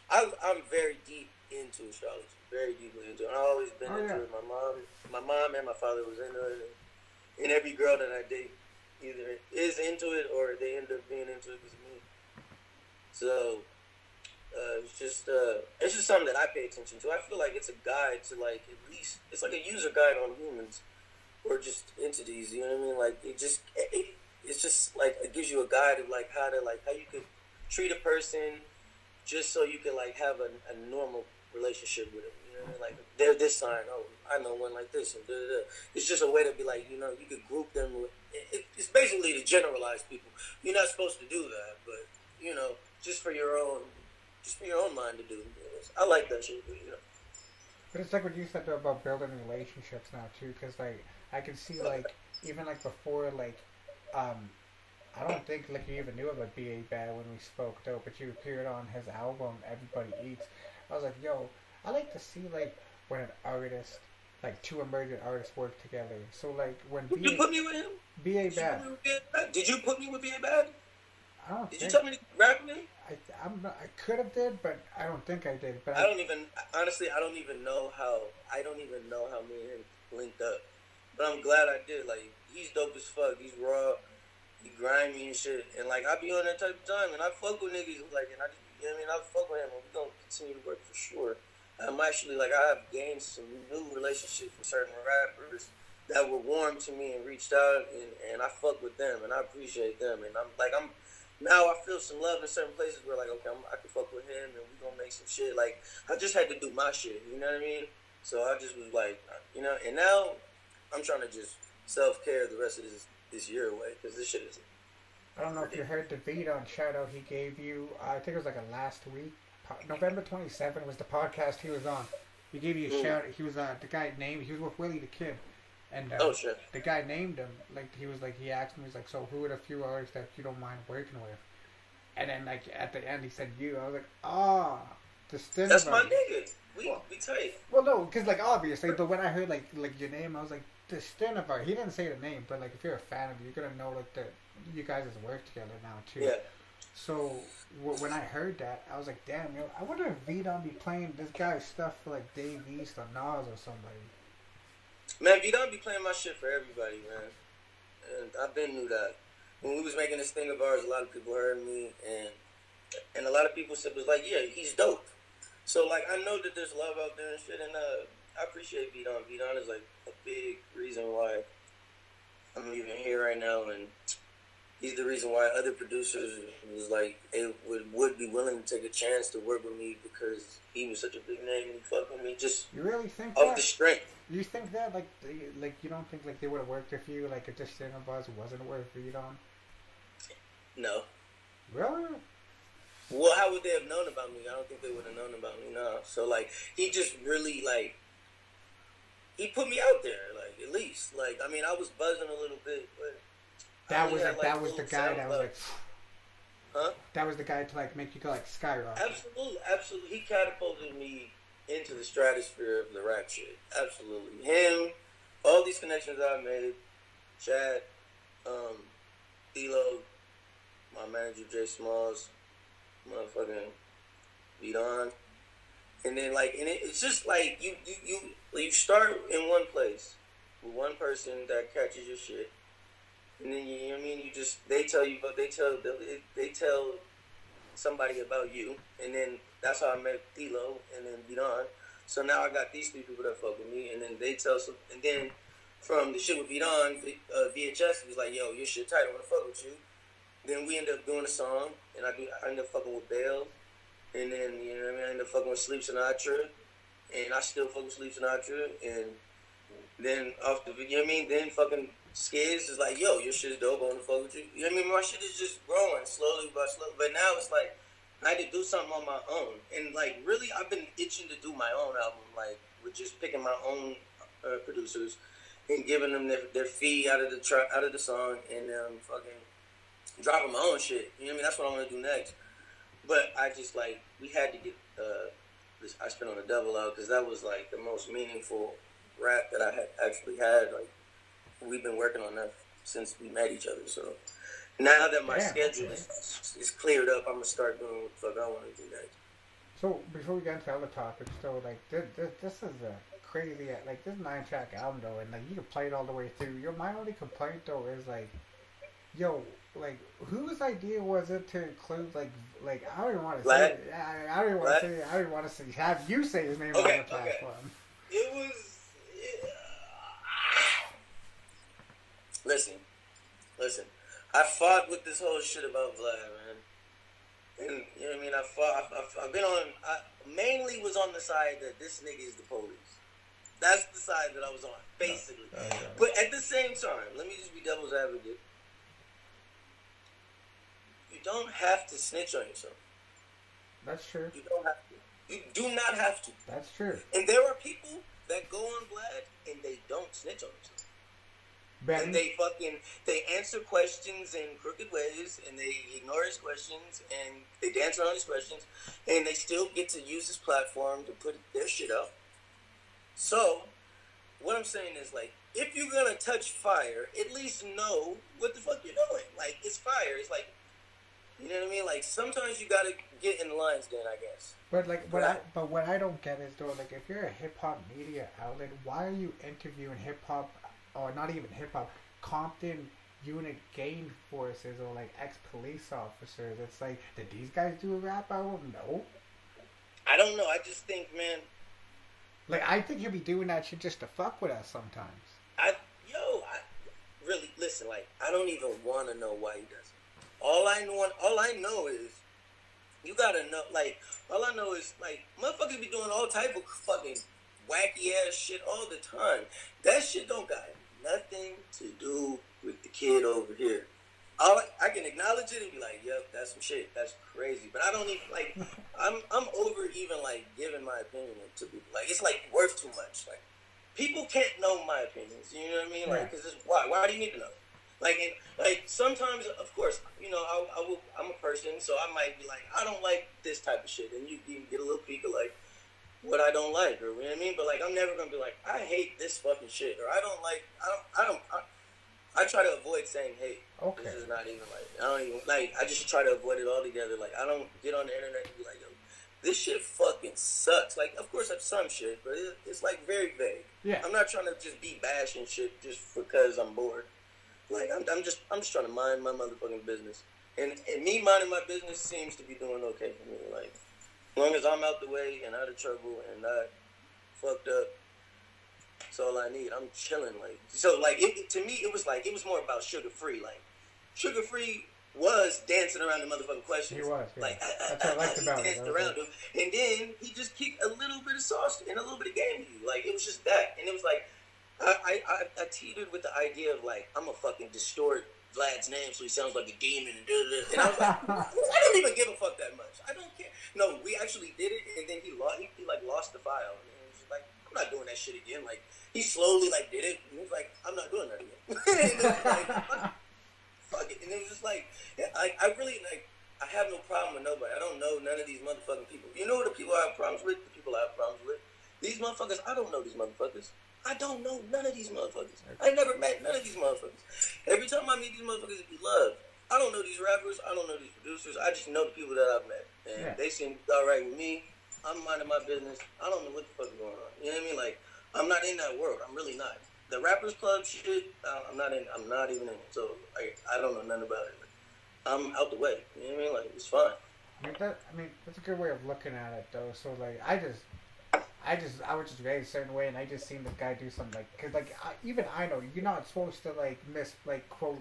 [SPEAKER 2] I, I'm very deep into astrology, very deeply into it. I've always been
[SPEAKER 1] Oh,
[SPEAKER 2] into
[SPEAKER 1] yeah.
[SPEAKER 2] it. My mom, my mom and my father was into it, and every girl that I date either is into it or they end up being into it because of me. So uh, it's just uh, it's just something that I pay attention to. I feel like it's a guide to like at least it's like a user guide on humans or just entities. You know what I mean? Like it just it, it's just like it gives you a guide of like how to like how you could treat a person just so you can like have a, a normal relationship with them. You know what I mean? Like they're this sign. Oh, I know one like this. And da, da. It's just a way to be like you know you could group them. With, it, it, it's basically to generalize people. You're not supposed to do that, but you know just for your own just for your own mind to do. I like that shit. You know.
[SPEAKER 1] But it's like what you said though about building relationships now too, because like I can see like even like before like um I don't think like you even knew about B.A. Bad when we spoke though, but you appeared on his album Everybody Eats. I was like, yo, I like to see like when an artist like two emergent artists work together. So like when
[SPEAKER 2] Did you put me with him?
[SPEAKER 1] B.A. Bad,
[SPEAKER 2] put me with B.A. Bad? Did you put me with B.A. Bad?
[SPEAKER 1] I don't
[SPEAKER 2] Did you tell me to rap with him?
[SPEAKER 1] I I'm not, I could have did, but I don't think I did. But
[SPEAKER 2] I don't even honestly. I don't even know how. I don't even know how me and him linked up. But I'm glad I did. Like he's dope as fuck. He's raw. He grimy and shit. And like I be on that type of time, and I fuck with niggas. Like and I, you know what I mean. I fuck with him, and we gonna continue to work for sure. I'm actually like I have gained some new relationships with certain rappers that were warm to me and reached out, and, and I fuck with them, and I appreciate them, and I'm like I'm now I feel some love in certain places where like okay I'm, I can fuck with him and we gonna make some shit like I just had to do my shit you know what I mean so I just was like you know and now I'm trying to just self care the rest of this this year away because this shit is
[SPEAKER 1] I don't know if you heard the beat on out he gave you. I think it was like a last week. November 27 was the podcast he was on. He gave you a
[SPEAKER 2] Mm.
[SPEAKER 1] shout. He was uh, the guy named. He was with Willie the Kid, and uh,
[SPEAKER 2] oh shit
[SPEAKER 1] the guy named him. Like he was like he asked me. He's like, so who are the few artists that you don't mind working with? And then like at the end he said you. I was like, ah, the Stinner.
[SPEAKER 2] that's my nigga we we tight
[SPEAKER 1] Well, no, because like obviously, but when I heard like like your name, I was like the Stenivar. He didn't say the name, but like if you're a fan of it, you're gonna know like the you guys has worked together now too.
[SPEAKER 2] yeah
[SPEAKER 1] So w- when I heard that, I was like, damn, yo, I wonder if V don't be playing this guy's stuff for like Dave East or Nas or somebody.
[SPEAKER 2] man you don't be playing my shit for everybody man and I've been knew that when we was making this thing of ours a lot of people heard me and and a lot of people said was like yeah he's dope So like I know that there's love out there and shit, and uh, I appreciate V Don. Vidon is like a big reason why I'm even here right now, and he's the reason why other producers was like it would would be willing to take a chance to work with me because he was such a big name and he fucked with me just
[SPEAKER 1] You really think
[SPEAKER 2] off
[SPEAKER 1] that?
[SPEAKER 2] the strength.
[SPEAKER 1] You think that like like you don't think like they would have worked with you like if this Stinner Buzz wasn't worth V on?
[SPEAKER 2] No.
[SPEAKER 1] Really?
[SPEAKER 2] Well, how would they have known about me? I don't think they would have known about me. No. So like, he just really like, he put me out there. Like at least, like I mean, I was buzzing a little bit, but
[SPEAKER 1] That was
[SPEAKER 2] had,
[SPEAKER 1] like that was the guy that was like.
[SPEAKER 2] Huh?
[SPEAKER 1] That was the guy to like make you go like skyrocket.
[SPEAKER 2] Absolutely, absolutely. He catapulted me into the stratosphere of the rap shit. Absolutely. Him, all these connections I made, Chad, um, D'Lo, my manager Jay Smalls, motherfucking V Don. And then like and it, it's just like you, you you you start in one place with one person that catches your shit. And then you, know what I mean, you just they tell you but they tell they, tell somebody about you, and then that's how I met Thilo, and then V Don. So now I got these three people that fuck with me, and then they tell some, and then from the shit with V Don, uh, VHS was like, "Yo, your shit tight. I want to fuck with you." Then we end up doing a song, and I do. I end up fucking with Bell, and then you know what I mean. I end up fucking with Sleep Sinatra, and I still fuck with Sleep Sinatra, and then off the, you know what I mean. Then fucking Skizz is like, "Yo, your shit's dope. I want to fuck with you." You know what I mean? My shit is just growing slowly by slowly, but now it's like. I had to do something on my own, and like really, I've been itching to do my own album, like with just picking my own uh, producers and giving them their, their fee out of the tra- out of the song, and um, fucking dropping my own shit. You know what I mean? That's what I want to do next. But I just like we had to get uh. I spent on a double out because that was like the most meaningful rap that I had actually had. Like we've been working on that since we met each other, so. Now that my
[SPEAKER 1] Damn,
[SPEAKER 2] schedule is, is cleared up, I'm gonna start doing what the fuck I want to do next.
[SPEAKER 1] So before we get into other topics, though, like this, this, this is a crazy, like this nine track album though, and like you can play it all the way through. Yo, my only complaint though is like, yo, like whose idea was it to include like, like I don't even want to say, it. I, I don't even want to say, it. I don't even want to say, have you say his name
[SPEAKER 2] Okay,
[SPEAKER 1] on the
[SPEAKER 2] okay.
[SPEAKER 1] platform.
[SPEAKER 2] It was. Listen, listen. I fought with this whole shit about Vlad, man. And you know what I mean? I fought. I've, I've, I've been on. I mainly was on the side that this nigga is the police. That's the side that I was on, basically.
[SPEAKER 1] Oh, yeah.
[SPEAKER 2] But at the same time, let me just be devil's advocate. You don't have to snitch on yourself.
[SPEAKER 1] That's true.
[SPEAKER 2] You don't have to. You do not have to.
[SPEAKER 1] That's true.
[SPEAKER 2] And there are people that go on Vlad and they don't snitch on themselves.
[SPEAKER 1] Ben,
[SPEAKER 2] And they fucking they answer questions in crooked ways and they ignore his questions and they dance around his questions and they still get to use this platform to put their shit up. So what I'm saying is like if you're gonna touch fire, at least know what the fuck you're doing. Like it's fire. It's like you know what I mean? Like sometimes you gotta get in the lion's den, I guess.
[SPEAKER 1] But like, what I but what I don't get is though, like, if you're a hip hop media outlet, why are you interviewing hip hop, or not even hip hop, Compton unit gang forces or like ex police officers? It's like, did these guys do a rap album? No.
[SPEAKER 2] I don't know. I just think, man,
[SPEAKER 1] Like, I think he'll be doing that shit just to fuck with us sometimes.
[SPEAKER 2] I yo, I really listen. Like, I don't even want to know why he does. All I know, all I know is you gotta know. Like, all I know is like motherfuckers be doing all type of fucking wacky ass shit all the time. That shit don't got nothing to do with the kid over here. All I, I can acknowledge it and be like, "Yep, that's some shit. That's crazy." But I don't even like. I'm I'm over even like giving my opinion to people. Like, it's like worth too much. Like people can't know my opinions. You know what I mean? Like, cause it's, why? Why do you need to know? Like, and, like sometimes, of course, you know, I, I will. I'm a person, so I might be like, I don't like this type of shit, and you, you get a little peek of like what I don't like, or you know what I mean. But like, I'm never gonna be like, I hate this fucking shit, or I don't like, I don't, I don't. I, I try to avoid saying hate.
[SPEAKER 1] Okay.
[SPEAKER 2] This is not even like I don't even like. I just try to avoid it altogether. Like I don't get on the internet and be like, yo, this shit fucking sucks. Like, of course, I've some shit, but it, it's like very vague.
[SPEAKER 1] Yeah.
[SPEAKER 2] I'm not trying to just be bashing shit just because I'm bored. Like I'm, I'm just I'm just trying to mind my motherfucking business. And and me minding my business seems to be doing okay for me. Like as long as I'm out the way and out of trouble and not fucked up, that's all I need. I'm chilling. Like so, like it, to me, it was like it was more about Suga Free. Like Suga Free was dancing around the motherfucking questions.
[SPEAKER 1] He was, yeah.
[SPEAKER 2] Like
[SPEAKER 1] That's what I liked about it.
[SPEAKER 2] he danced
[SPEAKER 1] was
[SPEAKER 2] around them, and then he just kicked a little bit of sauce and a little bit of game to you. Like it was just that, and it was like I I, I, teetered with the idea of like I'm gonna fucking distort Vlad's name so he sounds like a demon and I was like, I don't even give a fuck that much. I don't care. No, we actually did it, and then he lost. He, he like lost the file, and it was like I'm not doing that shit again. Like he slowly like did it, and he was like, I'm not doing that again. like, fuck, fuck it, and it was just like, yeah, I I really like. I have no problem with nobody. I don't know none of these motherfucking people. You know the people I have problems with? The people I have problems with. These motherfuckers, I don't know these motherfuckers. I don't know none of these motherfuckers. I never met none of these motherfuckers. Every time I meet these motherfuckers, it be love. I don't know these rappers. I don't know these producers. I just know the people that I've met. And
[SPEAKER 1] Yeah.
[SPEAKER 2] they seem all right with me. I'm minding my business. I don't know what the fuck is going on. You know what I mean? Like, I'm not in that world. I'm really not. The Rappers Club shit, I'm not in. I'm not even in it. So I, I don't know nothing about it. I'm out the way. You know what I mean? Like, it's fine.
[SPEAKER 1] I mean, that, I mean, that's a good way of looking at it, though. So, like, I just, I just, I was just raised a certain way, and I just seen this guy do something like, cause like, I, even I know you're not supposed to like miss like quote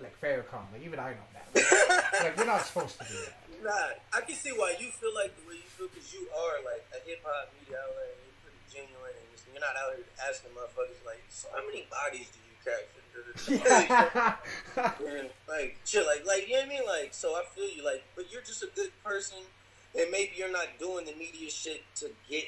[SPEAKER 1] like Farrakhan. Like, even I know that. Like, like, you're not supposed to do that.
[SPEAKER 2] Nah, I can see why you feel like the way you feel because you are like a hip hop media outlet and you're pretty genuine and just, you're not out here asking motherfuckers like, so how many bodies do you catch? And, like shit, like like you know what I mean? Like so, I feel you. Like, but you're just a good person, and maybe you're not doing the media shit to get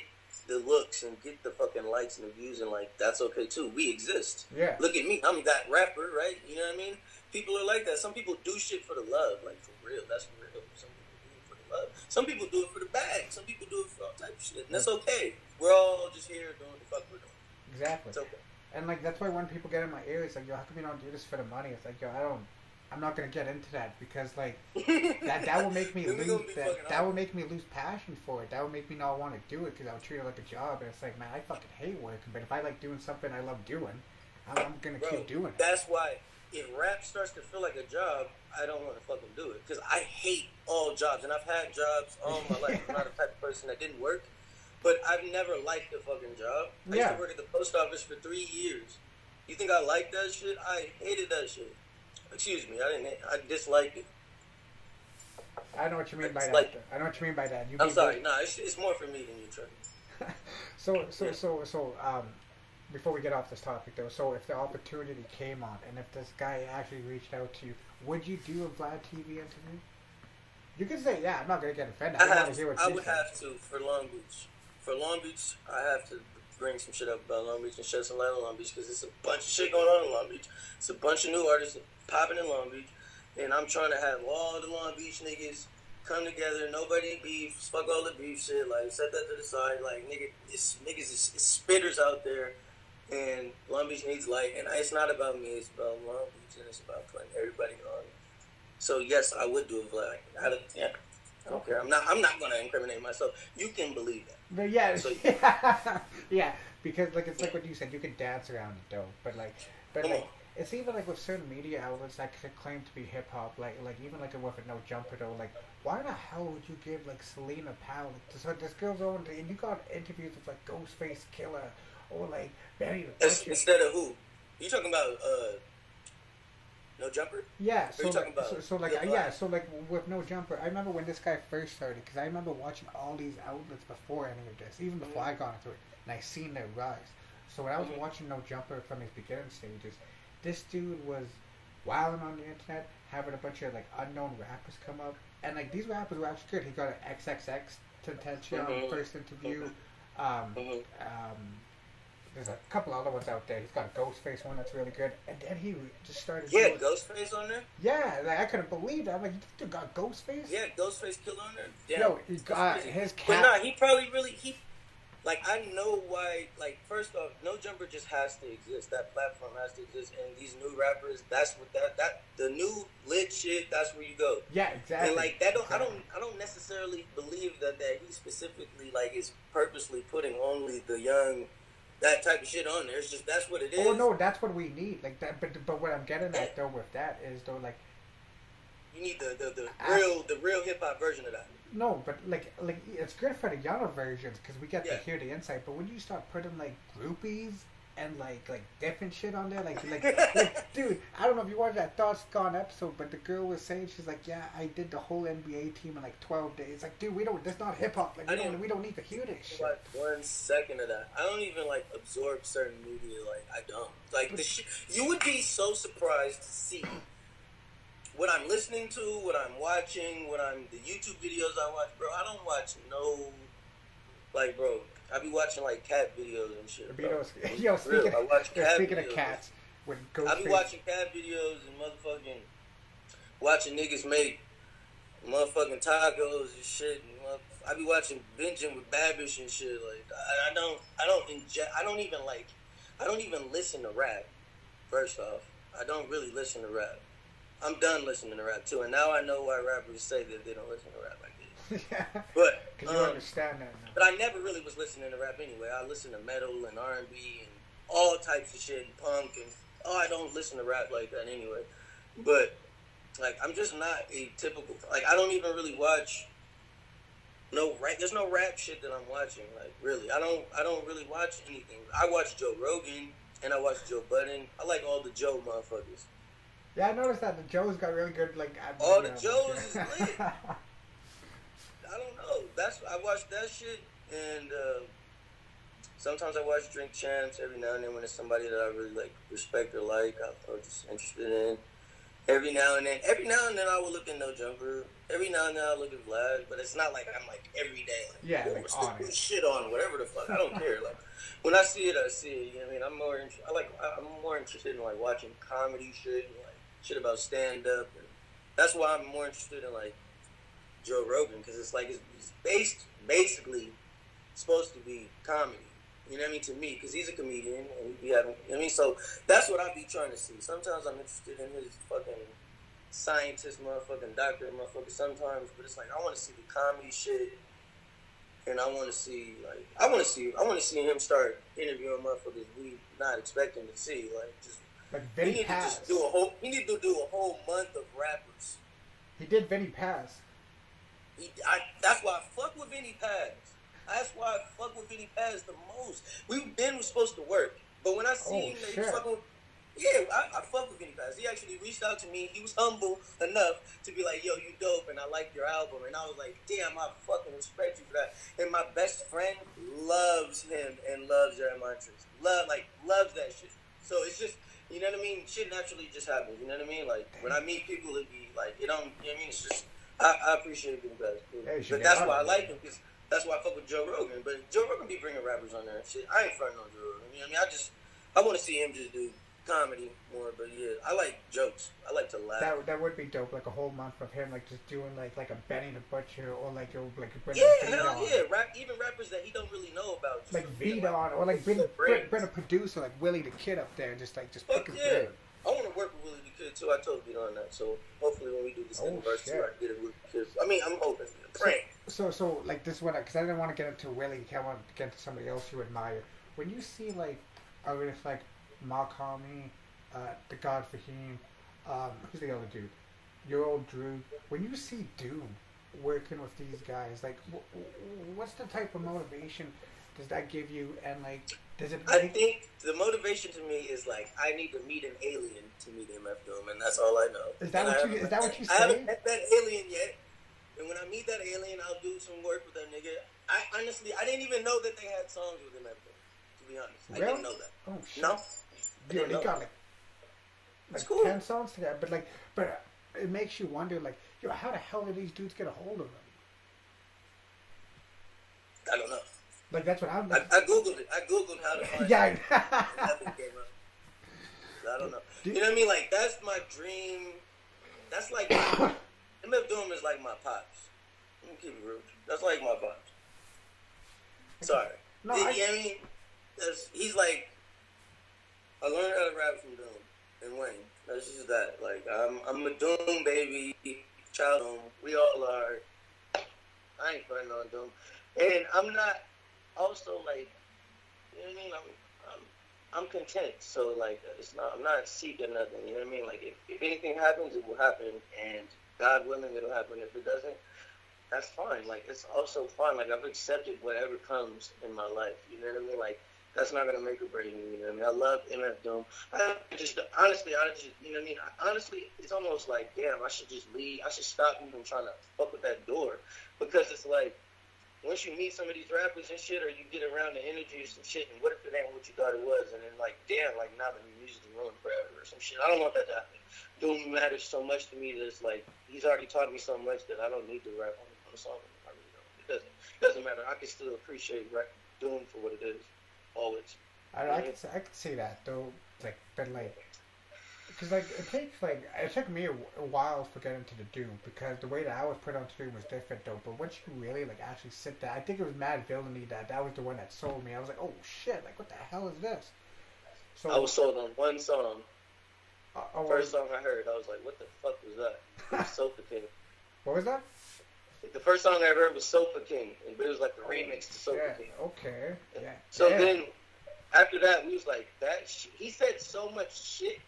[SPEAKER 2] the looks and get the fucking likes and the views, and like that's okay too. We exist.
[SPEAKER 1] yeah.
[SPEAKER 2] Look at me, I'm that rapper, right? You know what I mean? People are like that. Some people do shit for the love, like for real. That's real. Some people do it for the love. Some people do it for the bag. Some people do it for all type of shit, and that's okay. We're all just here doing the fuck we're doing.
[SPEAKER 1] Exactly.
[SPEAKER 2] It's okay.
[SPEAKER 1] And like that's why when people get in my ear, it's like, yo, how come you don't do this for the money? It's like, yo, I don't. I'm not gonna get into that because like that that will make me lose that, that will make me lose passion for it. That will make me not want to do it because I'll treat it like a job. And it's like, man, I fucking hate working, but if I like doing something I love doing, I'm, I'm gonna
[SPEAKER 2] Bro,
[SPEAKER 1] keep doing it.
[SPEAKER 2] That's why if rap starts to feel like a job, I don't want to fucking do it because I hate all jobs, and I've had jobs all my life. I'm not the type of person that didn't work, but I've never liked a fucking job. I used
[SPEAKER 1] Yeah.
[SPEAKER 2] to work at the post office for three years. You think I liked that shit? I hated that shit. Excuse me, I didn't. I disliked it.
[SPEAKER 1] I don't know what you mean by that.
[SPEAKER 2] like-
[SPEAKER 1] I know what you mean by that. You
[SPEAKER 2] I'm sorry. No, it's, it's more for me than you, Trey.
[SPEAKER 1] So so so so um, before we get off this topic though, so if the opportunity came on and if this guy actually reached out to you, would you do a Vlad TV interview? You can say, yeah, I'm not gonna get offended. I,
[SPEAKER 2] I
[SPEAKER 1] want to
[SPEAKER 2] have. I would have to for Long Beach. For Long Beach, I have to bring some shit up about Long Beach and shed some light on Long Beach because there's a bunch of shit going on in Long Beach. It's a bunch of new artists popping in Long Beach, and I'm trying to have all the Long Beach niggas come together. Nobody beef. Fuck all the beef shit. Like set that to the side. Like nigga, it's niggas is, is spitters out there, and Long Beach needs light. And it's not about me. It's about Long Beach, and it's about putting everybody on. So yes, I would do a vlog. Don't, yeah, Care. I'm not. I'm not going to incriminate myself. You can believe that.
[SPEAKER 1] But yeah,
[SPEAKER 2] So-
[SPEAKER 1] yeah, because like it's like what you said, you can dance around it though. But like, but like,
[SPEAKER 2] on.
[SPEAKER 1] it's even like with certain media outlets that could claim to be hip hop, like like even like a with a no jumper though. Like, why the hell would you give like Selena Powell? Like, so this girl's on, and you got interviews with like Ghostface Killah or like Benny the
[SPEAKER 2] Ins-
[SPEAKER 1] Butcher.
[SPEAKER 2] Instead of who? You talking about uh, no jumper?
[SPEAKER 1] Yeah, so like, so, so like yeah, so like with no jumper, I remember when this guy first started because I remember watching all these outlets before any of this, even before I got into it, and I seen their rise. So when I was
[SPEAKER 2] Mhm.
[SPEAKER 1] watching no jumper from his beginning stages, this dude was wilding on the internet, having a bunch of like unknown rappers come up, and like these rappers were actually good. He got an XXX Tentacion
[SPEAKER 2] Mhm.
[SPEAKER 1] first interview. Um,
[SPEAKER 2] Mhm.
[SPEAKER 1] um, there's a couple other ones out there. He's got a Ghostface one that's really good, and then he just started.
[SPEAKER 2] Yeah,
[SPEAKER 1] doing-
[SPEAKER 2] Ghostface on there.
[SPEAKER 1] yeah, like I couldn't believe that. I'm like, you got Ghostface?
[SPEAKER 2] Yeah, Ghostface Killah on there. Damn.
[SPEAKER 1] Yo, he got his
[SPEAKER 2] But nah, he probably really he. Like I know why. Like first off, no jumper just has to exist. That platform has to exist, and these new rappers. That's what that that the new lit shit. That's where you go.
[SPEAKER 1] yeah, exactly.
[SPEAKER 2] And like that don't I don't I don't necessarily believe that that he specifically like is purposely putting only the young that type of shit on there. It's just that's what it oh, is.
[SPEAKER 1] Oh no, that's what we need. Like that, but but what I'm getting at though with that is though like
[SPEAKER 2] You need the the, the
[SPEAKER 1] I-
[SPEAKER 2] real the real hip hop version of that.
[SPEAKER 1] no, but like like it's good for the younger versions because we get
[SPEAKER 2] Yeah.
[SPEAKER 1] to hear the insight. But when you start putting like groupies and like like different shit on there, like like, like dude, I don't know if you watched that Thoughts Gone episode, but the girl was saying she's like, yeah, I did the whole NBA team in like 12 days. Like, dude, we don't. That's not hip hop. Like,
[SPEAKER 2] I
[SPEAKER 1] we don't,
[SPEAKER 2] didn't-
[SPEAKER 1] we don't need to hear this shit.
[SPEAKER 2] Like one second of that. I don't even like absorb certain media. Like I don't. Like the shit. You would be so surprised to see what I'm listening to, what I'm watching, what I'm the YouTube videos I watch, bro. I don't watch no. Like, bro, I be watching like cat videos and shit. Bro.
[SPEAKER 1] Yo,
[SPEAKER 2] Real,
[SPEAKER 1] speaking,
[SPEAKER 2] I watch
[SPEAKER 1] of,
[SPEAKER 2] cat
[SPEAKER 1] speaking of cats, when
[SPEAKER 2] I be watching cat videos and motherfucking watching niggas make motherfucking tacos and shit. And I be watching binging with Babish and shit. Like I, I don't, I don't inje- I don't even like, I don't even listen to rap. First off, I don't really listen to rap. I'm done listening to rap too, and now I know why rappers say that they don't listen to rap like.
[SPEAKER 1] yeah.
[SPEAKER 2] But
[SPEAKER 1] you
[SPEAKER 2] um,
[SPEAKER 1] understand that now.
[SPEAKER 2] but I never really was listening to rap anyway. I listen to metal and R and B and all types of shit, and punk and oh, I don't listen to rap like that anyway. But like, I'm just not a typical like. I don't even really watch. No rap. There's no rap shit that I'm watching. Like really, I don't. I don't really watch anything. I watch Joe Rogan and I watch Joe Budden. I like all the Joe motherfuckers.
[SPEAKER 1] Yeah, I noticed that the Joe's got really good like.
[SPEAKER 2] All the Joes is lit. I don't know. That's I watch that shit, and uh, sometimes I watch Drink Champs every now and then when it's somebody that I really like, respect or like, or just interested in. Every now and then, every now and then, I will look at No Jumper. Every now and then, I look at Vlad, but it's not like I'm like every day. Like,
[SPEAKER 1] Yeah, like, on
[SPEAKER 2] shit on whatever the fuck. I don't care. Like when I see it, I see it. You know what I mean? I'm more. int- I like. I'm more interested in like watching comedy shit, and, like shit about stand up, and that's why I'm more interested in like Joe Rogan because it's like it's, it's based basically supposed to be comedy. You know what I mean to me because he's a comedian and he be having. You know what I mean so that's what I be trying to see. Sometimes I'm interested in his fucking scientist, motherfucking doctor, motherfucker. Sometimes, but it's like I want to see the comedy shit. And I want to see, like, I want to see, I want to see him start interviewing motherfuckers we not expecting to see, like, just
[SPEAKER 1] like
[SPEAKER 2] he
[SPEAKER 1] Vinny
[SPEAKER 2] need to just do a whole, he need to do a whole month of rappers.
[SPEAKER 1] He did Vinnie Paz.
[SPEAKER 2] He, I, that's why I fuck with Vinnie Paz. That's why I fuck with Vinnie Paz the most. We've been supposed to work, but when I see
[SPEAKER 1] Oh,
[SPEAKER 2] him, that
[SPEAKER 1] shit.
[SPEAKER 2] he's fucking yeah, I, I fuck with Vinnie Paz. He actually reached out to me. He was humble enough to be like, "Yo, you dope," and I like your album. And I was like, "Damn, I fucking respect you for that." And my best friend loves him and loves Jedi Mind Tricks. Love, like, loves that shit. So it's just, you know what I mean? Shit naturally just happens. You know what I mean? Like when I meet people, it be like, it don't. You know what I mean? It's just, I, I appreciate.
[SPEAKER 1] Yeah, you should
[SPEAKER 2] but that's why I like him because that's why I fuck with Joe Rogan. But Joe Rogan be bringing rappers on there and shit. I ain't fronting on Joe Rogan. You know I mean? I just, I want to see him just do comedy more. But yeah, I like jokes. I like to laugh.
[SPEAKER 1] That that would be dope. Like a whole month of him like just doing like like a Benny the Butcher or like a like a
[SPEAKER 2] yeah, hell
[SPEAKER 1] Vito.
[SPEAKER 2] yeah. Rap, even rappers that he don't really know about. just
[SPEAKER 1] Like
[SPEAKER 2] being
[SPEAKER 1] Vito or like bring
[SPEAKER 2] Brains.
[SPEAKER 1] bring a producer like Willie the Kid up there and just like just
[SPEAKER 2] Fuck yeah.
[SPEAKER 1] brain.
[SPEAKER 2] I want to work with Willie the Kid too. I told Vito on that. So hopefully when we do this
[SPEAKER 1] Oh,
[SPEAKER 2] university,
[SPEAKER 1] shit.
[SPEAKER 2] I can get it with Kid. I mean, I'm hoping. Praying.
[SPEAKER 1] So so like this one because I didn't want to get into Willie. I want to get into somebody else you admire. When you see like artists like Mach-Hommy, uh, the God Fahim, um, who's the other dude? Your Old Droog. When you see Doom working with these guys, like wh- wh- what's the type of motivation does that give you? And like, does it?
[SPEAKER 2] I think the motivation to me is like I need to meet an alien to meet MF Doom, and that's all I know.
[SPEAKER 1] Is that
[SPEAKER 2] And
[SPEAKER 1] what
[SPEAKER 2] I
[SPEAKER 1] you- is that what you
[SPEAKER 2] I haven't met that alien yet, and when I meet that alien, I'll do some work with that nigga. I honestly, I didn't even know that they had songs with MF Doom. To be honest, I didn't know that.
[SPEAKER 1] oh shit!
[SPEAKER 2] No,
[SPEAKER 1] they
[SPEAKER 2] know.
[SPEAKER 1] got like like
[SPEAKER 2] cool.
[SPEAKER 1] ten songs together, but like, but it makes you wonder, like, yo, how the hell did these dudes get a hold of them?
[SPEAKER 2] I don't know.
[SPEAKER 1] Like that's what I'm.
[SPEAKER 2] I, I googled it. I googled how to find.
[SPEAKER 1] yeah.
[SPEAKER 2] it. Nothing came up. I don't know.
[SPEAKER 1] Do-
[SPEAKER 2] You know what I mean? Like that's my dream. That's like my, MF Doom is like my pops. Let me keep it real. That's like my pops. Sorry.
[SPEAKER 1] No,
[SPEAKER 2] you
[SPEAKER 1] I-
[SPEAKER 2] know what I mean? That's, he's like. I learned how to rap from Doom and Wayne. That's just that. Like I'm, I'm a Doom baby, child Doom. We all are. I ain't fighting on Doom, and I'm not. Also, like, you know what I mean? I'm, I'm, I'm content. So like, it's not. I'm not seeking nothing. You know what I mean? Like, if, if anything happens, it will happen, and God willing, it'll happen. If it doesn't, that's fine. Like, it's also fine. Like, I've accepted whatever comes in my life. You know what I mean? Like, that's not gonna make or break me. You know what I mean? I love MF Doom. I just honestly, I just, you know what I mean? I, honestly, it's almost like, damn, I should just leave. I should stop even trying to fuck with that door because it's like once you meet some of these rappers and shit, or you get around the energy or some shit, and what if it ain't what you thought it was? And then like, damn, like now the music's ruined forever or some shit. I don't want that to happen. Doom matters so much to me that it's like he's already taught me so much that I don't need to rap on, on a song. I really don't. It doesn't. It doesn't matter. I can still appreciate rap, Doom for what it is. Always.
[SPEAKER 1] I, I can I can see that though. Like, but like, Because like it takes like it took me a, a while for getting to the Doom because the way that I was put on Doom was different though. But once you really like actually sit there, I think it was Madvillainy that that was the one that sold me. I was like, oh shit, like what the hell is this? So
[SPEAKER 2] I was sold on one song.
[SPEAKER 1] uh, oh,
[SPEAKER 2] First song I heard, I was like, "What the fuck was that?" It was Sofa King.
[SPEAKER 1] what was that?
[SPEAKER 2] The first song I ever heard was Sofa King, but it was like the remix to Sofa
[SPEAKER 1] Yeah,
[SPEAKER 2] King.
[SPEAKER 1] okay, yeah.
[SPEAKER 2] So
[SPEAKER 1] yeah.
[SPEAKER 2] then, after that, we was like, "That." Sh-. He said so much shit,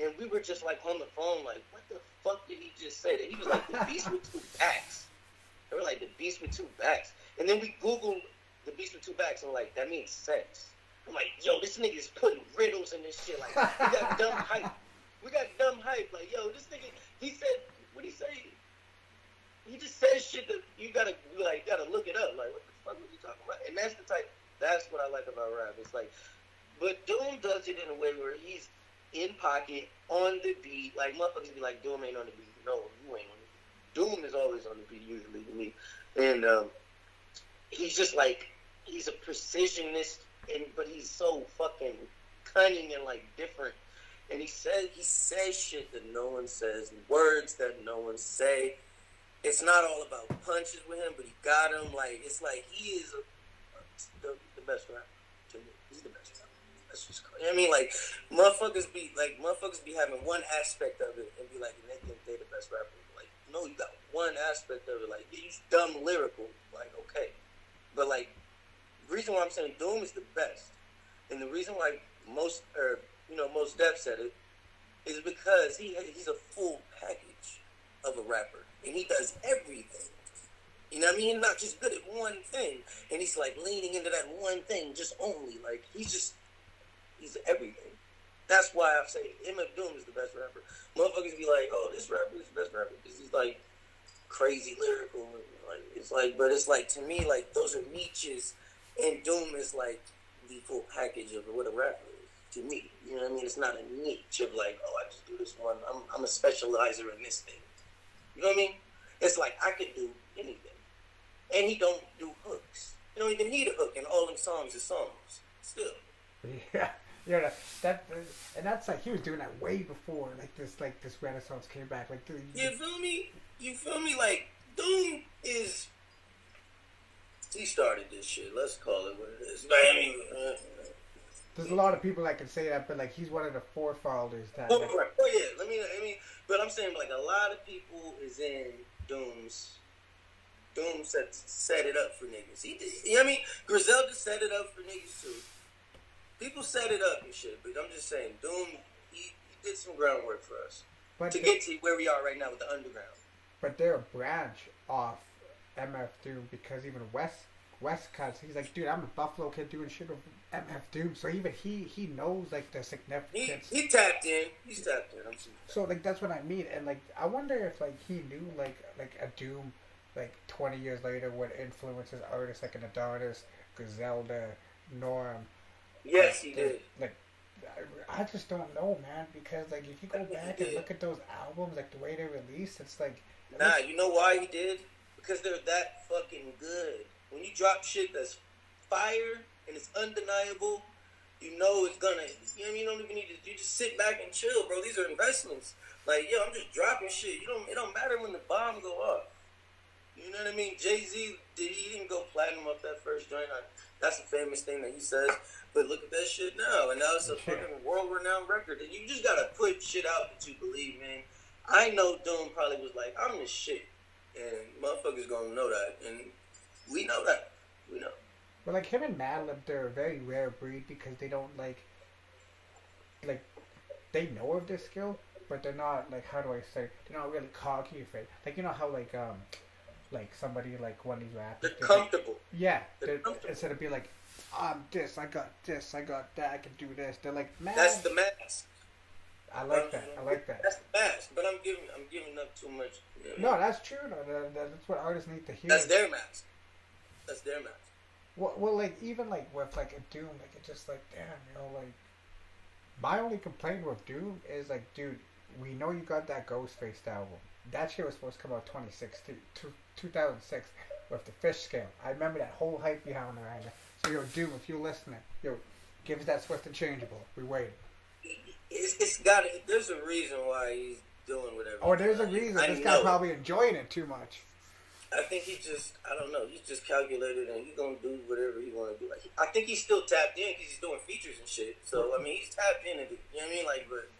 [SPEAKER 2] and we were just like on the phone, like, "What the fuck did he just say?" That he was like, "The beast with two backs." They were like, "The beast with two backs," and then we googled the beast with two backs, and like, "That means sex." I'm like, "Yo, this nigga's putting riddles in this shit. Like, we got dumb hype. We got dumb hype. Like, yo, this nigga." He said, "What he say?" He just says shit that you gotta like gotta look it up. Like, what the fuck was he talking about? And that's the type. That's what I like about rap. It's like, but Doom does it in a way where he's in pocket on the beat. Like motherfuckers be like, Doom ain't on the beat. No, you ain't on the beat. Doom is always on the beat usually to me, and um, he's just like he's a precisionist, and but he's so fucking cunning and like different. And he says he says shit that no one says, words that no one say. It's not all about punches with him, but he got him. Like it's like he is a, the, the best rapper to me. He's the best rapper. Just crazy. I mean, like motherfuckers be like motherfuckers be having one aspect of it and be like, and they think they the best rapper. Like, no, you got one aspect of it. Like, he's dumb lyrical. Like, okay, but like, the reason why I'm saying Doom is the best, and the reason why most or you know most Def said it is because he he's a full package of a rapper, and he does everything. You know what I mean? Not just good at one thing, and he's like leaning into that one thing just only. Like he's just he's everything. That's why I say MF Doom is the best rapper. Motherfuckers be like, "Oh, this rapper is the best rapper," because he's like crazy lyrical. Like it's like, but it's like to me, like those are niches, and Doom is like the full package of what a rapper is to me. You know what I mean? It's not a niche of like, oh, I just do this one. I'm I'm a specializer in this thing. You know what I mean? It's like I could do anything, and he don't do hooks. You don't even need a hook, and all them songs is songs. Still,
[SPEAKER 1] Yeah, yeah, that, that and that's like he was doing that way before like this like this renaissance came back. Like the,
[SPEAKER 2] you feel me? You feel me? Like Doom is. He started this shit. Let's call it what it is. Like, I mean, uh,
[SPEAKER 1] there's a lot of people that can say that, but like he's one of the forefathers that.
[SPEAKER 2] Oh, right. oh yeah, let me. I mean, but I'm saying like a lot of people is in Doom's. Doom set set it up for niggas. He did. You know what I mean? Griselda set it up for niggas too. People set it up and shit, but I'm just saying, Doom. He, he did some groundwork for us
[SPEAKER 1] but
[SPEAKER 2] to get to where we are right now with the underground.
[SPEAKER 1] but they're a branch off MF Doom because even West West cuts. He's like, dude, I'm a Buffalo kid doing shit with MF Doom. So even he he knows like the
[SPEAKER 2] He
[SPEAKER 1] significance.
[SPEAKER 2] he tapped in. He's tapped in. I'm.
[SPEAKER 1] So like that's what I mean, and like I wonder if like he knew like like a Doom, like twenty years later would influence his artists like an Adonis, Griselda, Norm.
[SPEAKER 2] Yes, he did.
[SPEAKER 1] Like I I just don't know, man, because like if you go back and look at those albums, like the way they're released, it's like
[SPEAKER 2] Nah, you know why he did? Because they're that fucking good. When you drop shit that's fire and it's undeniable, you know it's gonna. You know what I mean? You don't even need to. You just sit back and chill, bro. These are investments. Like, yo, I'm just dropping shit. You don't. It don't matter when the bomb go off. You know what I mean? Jay Z did. He didn't go platinum off that first joint. I, that's a famous thing that he says. But look at that shit now, and now it's a fucking world-renowned record. And you just gotta put shit out that you believe, man. I know Doom probably was like, I'm the shit. And motherfuckers gonna know that. And we know that. We know.
[SPEAKER 1] But like him and Madlib, they're a very rare breed because they don't like, like, they know of their skill, but they're not like how do I say? They're not really cocky or fake. Like you know how like um, like somebody like one of these rappers.
[SPEAKER 2] They're comfortable.
[SPEAKER 1] yeah,
[SPEAKER 2] they're comfortable.
[SPEAKER 1] instead of being like, I'm this, I got this, I got that, I can do this. They're like, man,
[SPEAKER 2] That's the mask.
[SPEAKER 1] I like that. I like that.
[SPEAKER 2] That's the mask. But I'm giving I'm giving up too much. you know?
[SPEAKER 1] No, that's true. though. That- that- That's what artists need to hear.
[SPEAKER 2] That's their mask. That's their mask.
[SPEAKER 1] Well, well, like even like with like a Doom, like it's just like damn, you know, like my only complaint with Doom is like, dude, we know you got that Ghostface album. That shit was supposed to come out 2016, two- 2006 with the fish scale. I remember that whole hype behind around it. So yo, Doom, if you're listening, yo, give us that Swift and Changeable. We waiting.
[SPEAKER 2] it's, it's got. it. There's a reason why he's doing whatever.
[SPEAKER 1] Oh, there's a reason.
[SPEAKER 2] I
[SPEAKER 1] This
[SPEAKER 2] know
[SPEAKER 1] guy probably enjoying it too much.
[SPEAKER 2] I think he just, I don't know, he's just calculated and he's gonna do whatever he want to do. Like, I think he's still tapped in because he's doing features and shit. So I mean, he's tapped in. And, you know what I mean? Like, but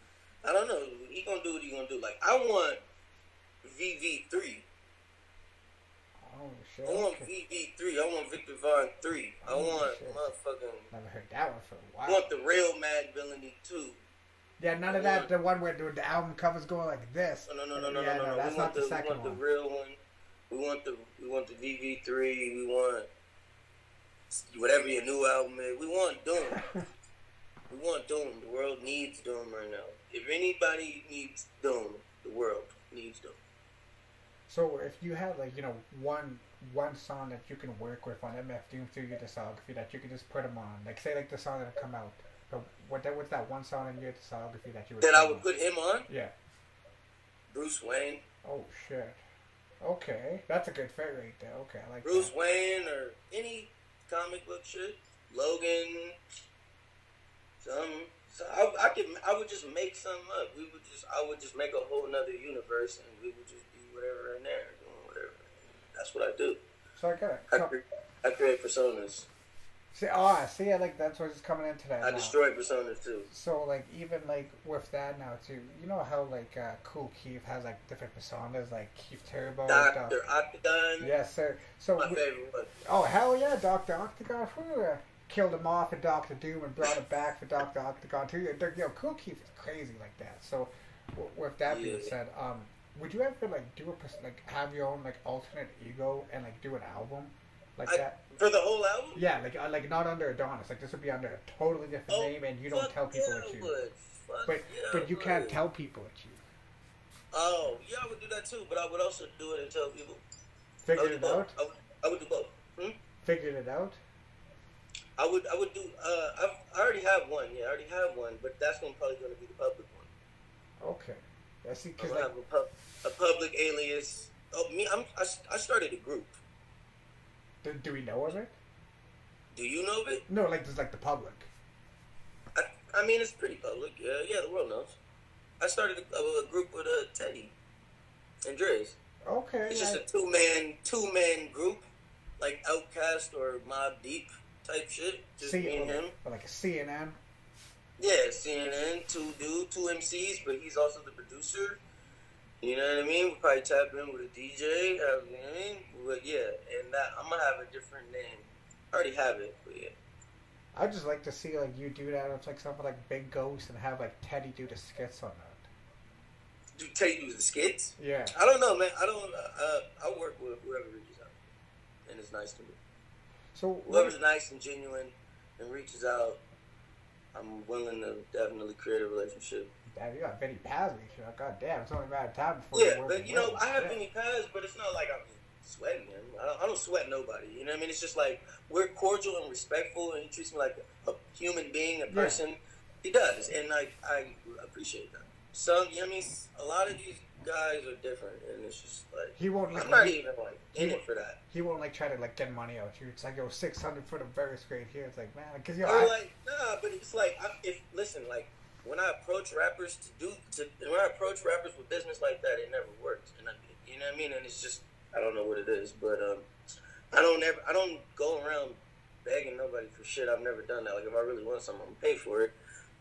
[SPEAKER 2] I don't know. He gonna do what he gonna do. Like, I want VV three.
[SPEAKER 1] Oh shit.
[SPEAKER 2] I want
[SPEAKER 1] Okay.
[SPEAKER 2] VV three. I want Victor Vaughn three. I want
[SPEAKER 1] shit.
[SPEAKER 2] motherfucking.
[SPEAKER 1] Never heard that one for a
[SPEAKER 2] I
[SPEAKER 1] while.
[SPEAKER 2] I want the real Madvillainy two.
[SPEAKER 1] Yeah, none of that. The one where the, the album covers going like this.
[SPEAKER 2] No, no, no, no, no,
[SPEAKER 1] yeah,
[SPEAKER 2] no, no.
[SPEAKER 1] That's
[SPEAKER 2] we
[SPEAKER 1] not
[SPEAKER 2] want
[SPEAKER 1] the,
[SPEAKER 2] the, we want
[SPEAKER 1] one.
[SPEAKER 2] the real one. We want the we want the VV three. We want whatever your new album is. We want Doom. we want Doom. The world needs Doom right now. If anybody needs Doom, the world needs Doom.
[SPEAKER 1] So if you had like you know one one song that you can work with on MF Doom through your discography that you could just put them on, like say like the song that come out, but what that what's that one song in your discography that you would
[SPEAKER 2] That I would
[SPEAKER 1] on?
[SPEAKER 2] put him on.
[SPEAKER 1] Yeah.
[SPEAKER 2] Bruce Wayne.
[SPEAKER 1] Oh shit. Okay, that's a good fit right there. Okay, I like
[SPEAKER 2] Bruce
[SPEAKER 1] that.
[SPEAKER 2] Wayne or any comic book shit. Logan. Some. So I, I could. I would just make something up. We would just. I would just make a whole nother universe, and we would just whatever in there, doing whatever. That's what I do.
[SPEAKER 1] So I got a
[SPEAKER 2] I,
[SPEAKER 1] couple.
[SPEAKER 2] I create personas.
[SPEAKER 1] See, oh, I see. I like that's what's coming into that.
[SPEAKER 2] I
[SPEAKER 1] now.
[SPEAKER 2] destroy personas too.
[SPEAKER 1] So like even like with that now too, you know how like uh, Kool Keith has like different personas, like Keith Turbo.
[SPEAKER 2] Doctor Octagon.
[SPEAKER 1] Yes, sir. So
[SPEAKER 2] My
[SPEAKER 1] we-
[SPEAKER 2] favorite one.
[SPEAKER 1] Oh hell yeah, Doctor Octagon! Whew, uh, killed him off for Doctor Doom and brought him back for Doctor Octagon too. Yeah, Yo, Kool Keith is crazy like that. So, w- with that being said, um, would you ever like do a like have your own like alternate ego and like do an album like
[SPEAKER 2] I-
[SPEAKER 1] that?
[SPEAKER 2] For the whole album.
[SPEAKER 1] Yeah, like uh, like not under Adonis. Like this would be under a totally different
[SPEAKER 2] Oh,
[SPEAKER 1] name, and you don't tell people
[SPEAKER 2] yeah,
[SPEAKER 1] it's you.
[SPEAKER 2] would. Fuck
[SPEAKER 1] But
[SPEAKER 2] yeah,
[SPEAKER 1] but you can't tell people it's you.
[SPEAKER 2] Oh yeah, I would do that too. But I would also do it and tell people.
[SPEAKER 1] Figured it
[SPEAKER 2] do
[SPEAKER 1] out.
[SPEAKER 2] both. I would, I would do both. Hmm?
[SPEAKER 1] Figured it out.
[SPEAKER 2] I would I would do uh I've, I already have one yeah I already have one but that's gonna probably gonna be the public one
[SPEAKER 1] Okay. I see.
[SPEAKER 2] I'm
[SPEAKER 1] Cause
[SPEAKER 2] gonna
[SPEAKER 1] like
[SPEAKER 2] a, public alias oh me I'm I, I started a group
[SPEAKER 1] do, do we know of it?
[SPEAKER 2] do you know of it
[SPEAKER 1] No, like there's like the public.
[SPEAKER 2] I, I mean it's pretty public yeah yeah the world knows I started a, a group with uh, Teddy and Dre's
[SPEAKER 1] Okay.
[SPEAKER 2] it's just
[SPEAKER 1] I-
[SPEAKER 2] a two man two man group like OutKast or Mobb Deep type shit just
[SPEAKER 1] C-
[SPEAKER 2] me and him
[SPEAKER 1] like a CNN.
[SPEAKER 2] Yeah, CNN, two dude, two MCs, but he's also the producer. You know what I mean? We'll probably tap in with a DJ. Have, you know what I mean? But yeah, and that I'm gonna have a different name. I already have it, but yeah.
[SPEAKER 1] I just like to see like you do that with like something like Big Ghost and have like Teddy do the skits on that.
[SPEAKER 2] Do Teddy do the skits?
[SPEAKER 1] Yeah.
[SPEAKER 2] I don't know, man. I don't. Uh, I work with whoever reaches out, and it's nice to me.
[SPEAKER 1] So
[SPEAKER 2] Whoever's nice and genuine and reaches out, I'm willing to definitely create a relationship.
[SPEAKER 1] Damn, you got Vinnie Paz you. God damn, it's only a matter of time before
[SPEAKER 2] Yeah,
[SPEAKER 1] work
[SPEAKER 2] but you know. I have
[SPEAKER 1] Shit.
[SPEAKER 2] many paths, but it's not like I'm sweating him. I don't, I don't sweat nobody. You know what I mean? It's just like we're cordial and respectful, and he treats me like a, a human being, a
[SPEAKER 1] Yeah.
[SPEAKER 2] person. He does, and like I appreciate that. Some, you know what I mean? A lot of these guys are different, and it's just like
[SPEAKER 1] He won't like
[SPEAKER 2] I'm not
[SPEAKER 1] he,
[SPEAKER 2] even like in it for that.
[SPEAKER 1] he won't like try to like get money out of you. It's like yo six hundred for the verse grade here. It's like man, because yo,
[SPEAKER 2] Or
[SPEAKER 1] I,
[SPEAKER 2] like nah, but it's like I, if listen, like when I approach rappers to do to when I approach rappers with business like that, it never works. And I, you know what I mean? And it's just I don't know what it is, but um, I don't ever I don't go around begging nobody for shit. I've never done that. Like if I really want something, I'm pay for it.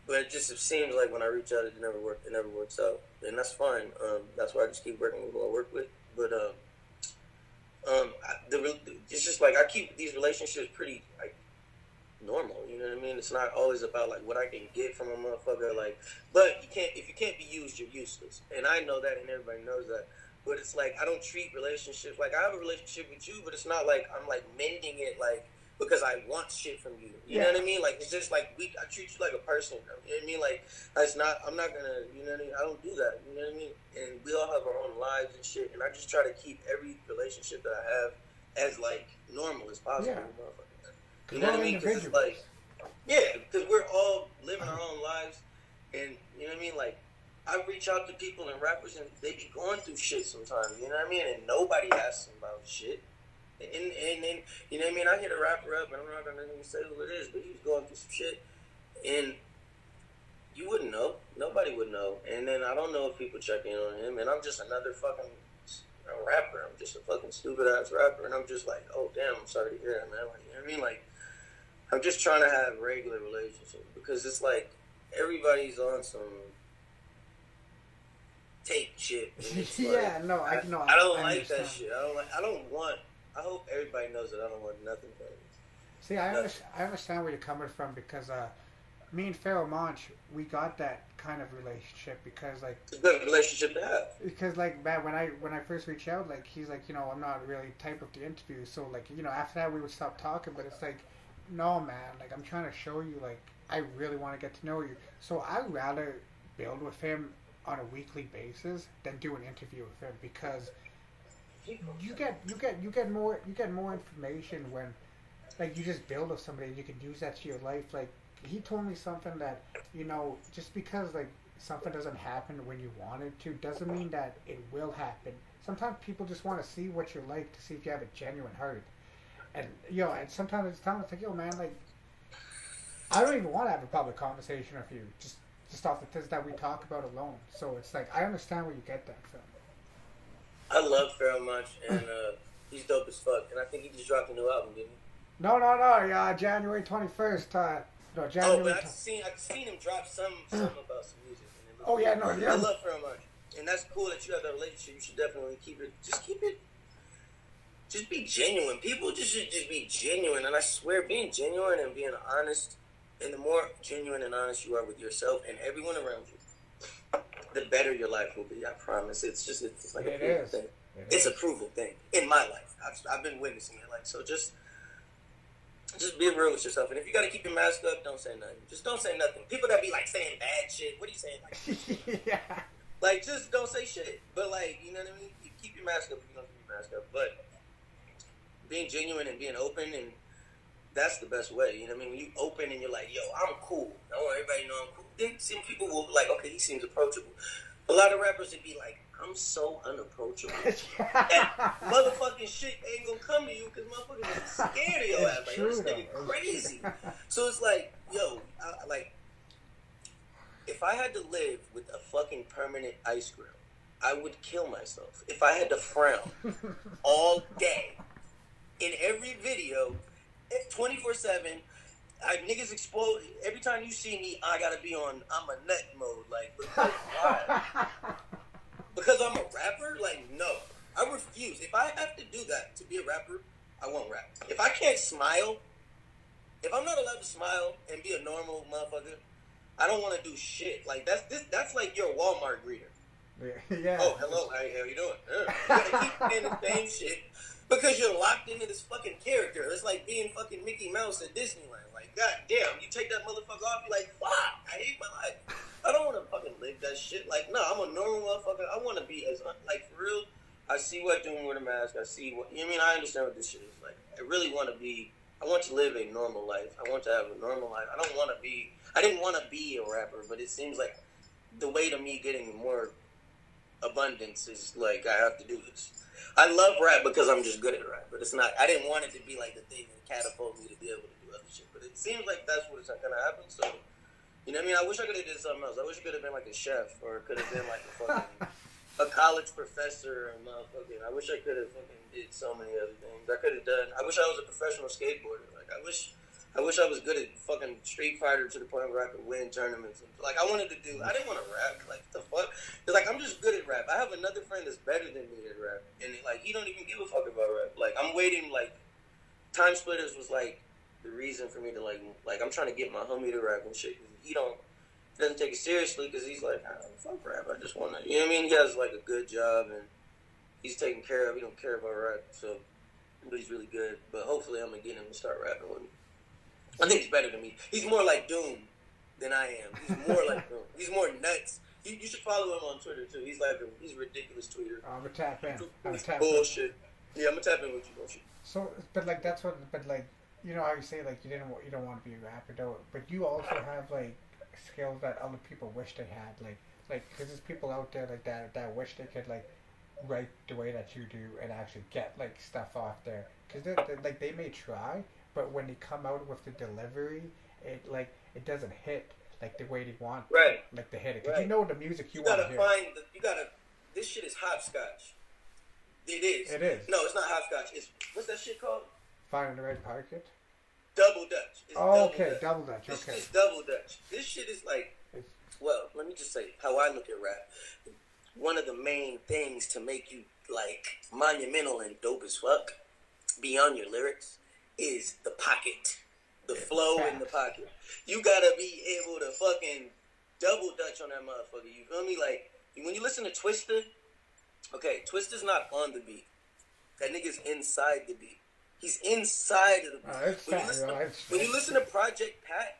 [SPEAKER 2] But it just it seems like when I reach out, it never work. It never works out, and that's fine. Um, that's why I just keep working with who I work with. But um, um, the it's just like I keep these relationships pretty like normal. You know what I mean? It's not always about like what I can get from a motherfucker. Like, but you can't if you can't be used, you're useless. And I know that, and everybody knows that. But it's like I don't treat relationships like I have a relationship with you, but it's not like I'm like mending it like because I want shit from you. You know what I mean? Like it's just like we I treat you like a person. You know what I mean? Like it's not. I'm not gonna. You know what I mean? I don't do that. You know what I mean? And we all have our own lives and shit. And I just try to keep every relationship that I have as like normal as possible.
[SPEAKER 1] Yeah.
[SPEAKER 2] You know what I mean? 'Cause it's like, yeah, because we're all living our own lives, and you know what I mean. Like, I reach out to people and rappers, and they be going through shit sometimes. You know what I mean? And nobody asks them about shit. And and then you know what I mean. I hit a rapper up, and I'm not gonna even say who it is, but he was going through some shit, and you wouldn't know. Nobody would know. And then I don't know if people check in on him, and I'm just another fucking a rapper. I'm just a fucking stupid ass rapper, and I'm just like, oh damn, I'm sorry to hear that, man. Like, you know what I mean? Like, I'm just trying to have regular relationships because it's like everybody's on some tape shit. like-
[SPEAKER 1] yeah, no, I no,
[SPEAKER 2] I don't like
[SPEAKER 1] understand.
[SPEAKER 2] that shit. I don't like. I don't want. I hope everybody knows that I don't want nothing from it.
[SPEAKER 1] See, I
[SPEAKER 2] Nothing.
[SPEAKER 1] understand, I understand where you're coming from because uh, me and Pharoahe Monch, we got that kind of relationship because like
[SPEAKER 2] It's a good relationship to have.
[SPEAKER 1] because like man, when I when I first reached out, like he's like, you know, I'm not really type of the interview, so like you know after that we would stop talking, but it's like, no man, like I'm trying to show you like I really want to get to know you, so I'd rather build with him on a weekly basis than do an interview with him because you get you get you get more you get more information when like you just build with somebody and you can use that to your life. Like he told me something that you know just because like something doesn't happen when you want it to doesn't mean that it will happen. Sometimes people just want to see what you're like to see if you have a genuine heart and yo and sometimes it's time to think yo man like i don't even want to have a public conversation with you just just off the things that we talk about alone so it's like i understand where you get that from
[SPEAKER 2] I love Pharoahe Monch, and uh, he's dope as fuck. And I think he just dropped a new album, didn't he?
[SPEAKER 1] No, no, no. Yeah, January twenty first. Uh, no,
[SPEAKER 2] Oh,
[SPEAKER 1] January.
[SPEAKER 2] but I've seen I've seen him drop some some about some music.
[SPEAKER 1] Oh, yeah, no, yeah.
[SPEAKER 2] I love Pharoahe Monch, and that's cool that you have that relationship. You should definitely keep it. Just keep it. Just be genuine. People just should just be genuine, and I swear, being genuine and being honest, and the more genuine and honest you are with yourself and everyone around you, the better your life will be. I promise. It's just it's like a
[SPEAKER 1] It
[SPEAKER 2] proven
[SPEAKER 1] is.
[SPEAKER 2] thing.
[SPEAKER 1] It
[SPEAKER 2] It's
[SPEAKER 1] is.
[SPEAKER 2] a proven thing in my life. I've, I've been witnessing it. Like so, just just be real with yourself. And if you got to keep your mask up, don't say nothing. Just don't say nothing. People that be like saying bad shit. What are you saying? Like,
[SPEAKER 1] yeah.
[SPEAKER 2] like just don't say shit. But like, you know what I mean? You keep your mask up if you don't keep your mask up. But being genuine and being open and that's the best way. You know what I mean? When you open and you're like, yo, I'm cool. I want everybody to know I'm cool. Then some people will be like, okay, he seems approachable. A lot of rappers would be like, I'm so unapproachable. that motherfucking shit ain't gonna come to you because motherfuckers is scared of your ass. Like, this nigga crazy. So it's like, yo, I, like, if I had to live with a fucking permanent ice grill, I would kill myself. If I had to frown all day in every video, eh, twenty four seven. I niggas explode every time you see me. I gotta be on. I'm a nut mode, like because why? Because I'm a rapper? Like, no. I refuse. If I have to do that to be a rapper, I won't rap. If I can't smile, if I'm not allowed to smile and be a normal motherfucker, I don't want to do shit. Like that's this. That's like your Walmart greeter.
[SPEAKER 1] yeah.
[SPEAKER 2] Oh, hello. How, how you doing? Yeah. You gotta keep saying the same shit because you're locked into this fucking character. It's like being fucking Mickey Mouse at Disneyland. Like, god damn, you take that motherfucker off, you're like, fuck, I hate my life. I don't want to fucking live that shit. Like, no, I'm a normal motherfucker. I want to be as like for real. I see what doing with a mask. I see what you know I mean. I understand what this shit is like. I really want to be. I want to live a normal life. I want to have a normal life. I don't want to be. I didn't want to be a rapper, but it seems like the way to me getting more abundance is like I have to do this. I love rap because I'm just good at rap, but it's not. I didn't want it to be like the thing that catapult me to be able to do other shit, but it seems like that's what's not gonna happen. So, you know what I mean? I wish I could have did something else. I wish I could have been like a chef, or it could have been like a fucking a college professor, or motherfucking. I wish I could have fucking did so many other things. I could have done. I wish I was a professional skateboarder. Like I wish. I wish I was good at fucking Street Fighter to the point where I could win tournaments. Like I wanted to do. I didn't want to rap. Like the fuck. It's like I'm just good at rap. I have another friend that's better than me at rap, and like he don't even give a fuck about rap. Like I'm waiting. Like Time Splitters was like the reason for me to like like I'm trying to get my homie to rap and shit. 'cause he don't doesn't take it seriously because he's like ah, fuck rap. I just want to. You know what I mean? He has like a good job and he's taken care of. He don't care about rap, so but he's really good. But hopefully I'm gonna get him to start rapping with me. I think he's better than me. He's more like Doom than I am. He's more like Doom. He's more nuts. You, you should follow him on Twitter too. He's like a, he's a ridiculous tweeter.
[SPEAKER 1] I'm gonna tap in. I'm gonna tap in.
[SPEAKER 2] Bullshit. Yeah, I'm gonna tap in with you. Bullshit.
[SPEAKER 1] So, but like that's what, but like you know how you say like you didn't you don't want to be a rapper though, but you also have like skills that other people wish they had, like like because there's people out there like that that wish they could like write the way that you do and actually get like stuff off there because like they may try, but when they come out with the delivery, it like it doesn't hit. like the way they want,
[SPEAKER 2] Right.
[SPEAKER 1] like the hit it. 'Cause
[SPEAKER 2] Right.
[SPEAKER 1] you know the music you,
[SPEAKER 2] You
[SPEAKER 1] want to
[SPEAKER 2] gotta
[SPEAKER 1] hear.
[SPEAKER 2] find. The, you gotta. This shit is hopscotch. It is.
[SPEAKER 1] It is.
[SPEAKER 2] No, it's not hopscotch. It's what's that shit called?
[SPEAKER 1] Finding the right pocket.
[SPEAKER 2] Double Dutch. It's
[SPEAKER 1] Oh,
[SPEAKER 2] double
[SPEAKER 1] okay,
[SPEAKER 2] Dutch.
[SPEAKER 1] double Dutch. Okay.
[SPEAKER 2] just double Dutch. This shit is like, well, let me just say how I look at rap. One of the main things to make you like monumental and dope as fuck, beyond your lyrics, is the pocket, the flow in the pocket. You gotta be able to fucking double Dutch on that motherfucker. You feel me? Like when you listen to Twista, okay, Twista's not on the beat. That nigga's inside the beat. He's inside of the beat.
[SPEAKER 1] Oh,
[SPEAKER 2] when, you listen to, when you listen to Project Pat,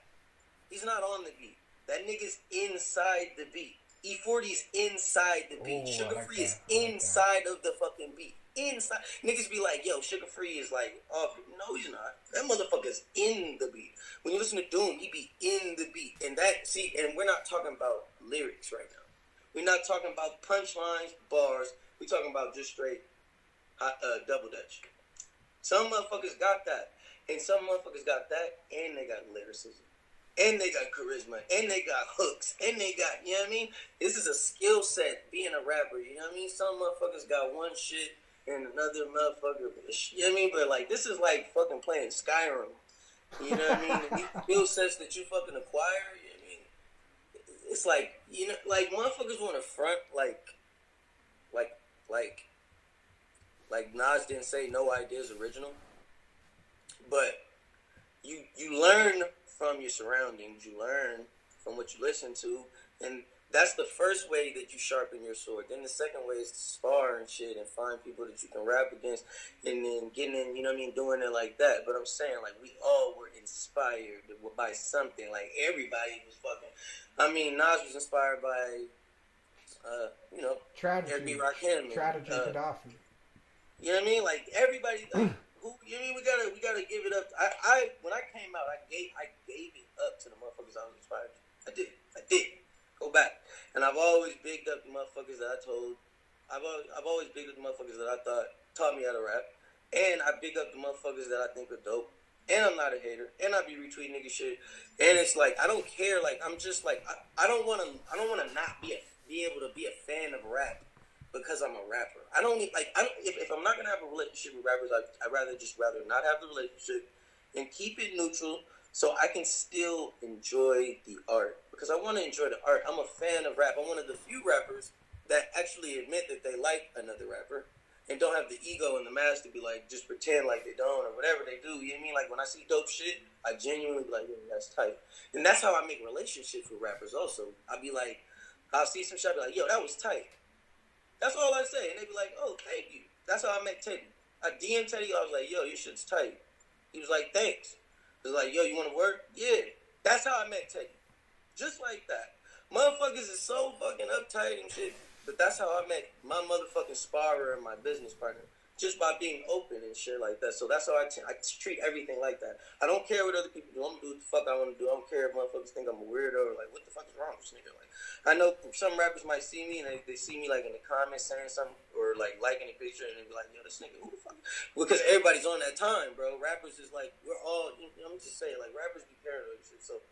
[SPEAKER 2] he's not on the beat. That nigga's inside the beat. E40's inside the beat. Suga
[SPEAKER 1] like
[SPEAKER 2] Free is
[SPEAKER 1] like that.
[SPEAKER 2] inside of the fucking beat. Inside. Niggas be like, yo, Suga Free is like off. No, he's not. That motherfucker's in the beat. When you listen to Doom, he be in the beat. And that, see, and we're not talking about lyrics right now. We're not talking about punchlines, bars. We're talking about just straight uh, double dutch. Some motherfuckers got that. And some motherfuckers got that, and they got lyricism. And they got charisma, and they got hooks, and they got, you know what I mean? This is a skill set being a rapper, you know what I mean? Some motherfuckers got one shit, and another motherfucker, you know what I mean? But like, this is like fucking playing Skyrim. You know what I mean? And these skill sets that you fucking acquire, you know I mean? It's like, you know, like motherfuckers want to front, like, like, like, like Nas didn't say no ideas original, but you you learn from your surroundings. You learn from what you listen to, and that's the first way that you sharpen your sword. Then the second way is to spar and shit and find people that you can rap against, and then getting in, you know what I mean, doing it like that. But I'm saying like we all were inspired by something. Like everybody was fucking. I mean, Nas was inspired by, uh, you know,
[SPEAKER 1] Tragedy.
[SPEAKER 2] Rakim.
[SPEAKER 1] Tragedy
[SPEAKER 2] uh,
[SPEAKER 1] Khadafi.
[SPEAKER 2] you know what I mean? Like everybody, like, who you know what I mean? We gotta, we gotta give it up. I, I, when I came out, I gave, I gave it up to the motherfuckers I was inspired. to. I did, I did. Go back, and I've always bigged up the motherfuckers that I told. I've always, I've always bigged up the motherfuckers that I thought taught me how to rap, and I big up the motherfuckers that I think are dope. And I'm not a hater, and I be retweeting nigga shit. And it's like I don't care. Like I'm just like I, I don't want to. I don't want to not be a, be able to be a fan of rap because I'm a rapper. I don't need like I don't, if, if I'm not gonna have a relationship with rappers, I I rather just rather not have the relationship and keep it neutral so I can still enjoy the art because I want to enjoy the art. I'm a fan of rap. I'm one of the few rappers that actually admit that they like another rapper and don't have the ego and the mask to be like just pretend like they don't or whatever they do. You know what I mean? Like when I see dope shit, I genuinely be like, yeah, that's tight. And that's how I make relationships with rappers. Also, I'll be like, I'll see some shit, I'll be like, yo, that was tight. That's all I say. And they be like, oh, thank you. That's how I met Teddy. I DM Teddy, I was like, yo, your shit's tight. He was like, thanks. He was like, yo, you want to work? Yeah. That's how I met Teddy. Just like that. Motherfuckers is so fucking uptight and shit. But that's how I met my motherfucking sparrer and my business partner. Just by being open and shit like that. So that's how I, t- I treat everything like that. I don't care what other people do. I'm gonna do what the fuck I want to do. I don't care if motherfuckers think I'm a weirdo or like, what the fuck is wrong with this nigga? Like, I know some rappers might see me and they, they see me like in the comments saying something or like liking a picture and they be like, yo, this nigga, who the fuck? Because everybody's on that time, bro. Rappers is like, we're all, you know, I'm just saying, like, rappers be paranoid shit. So,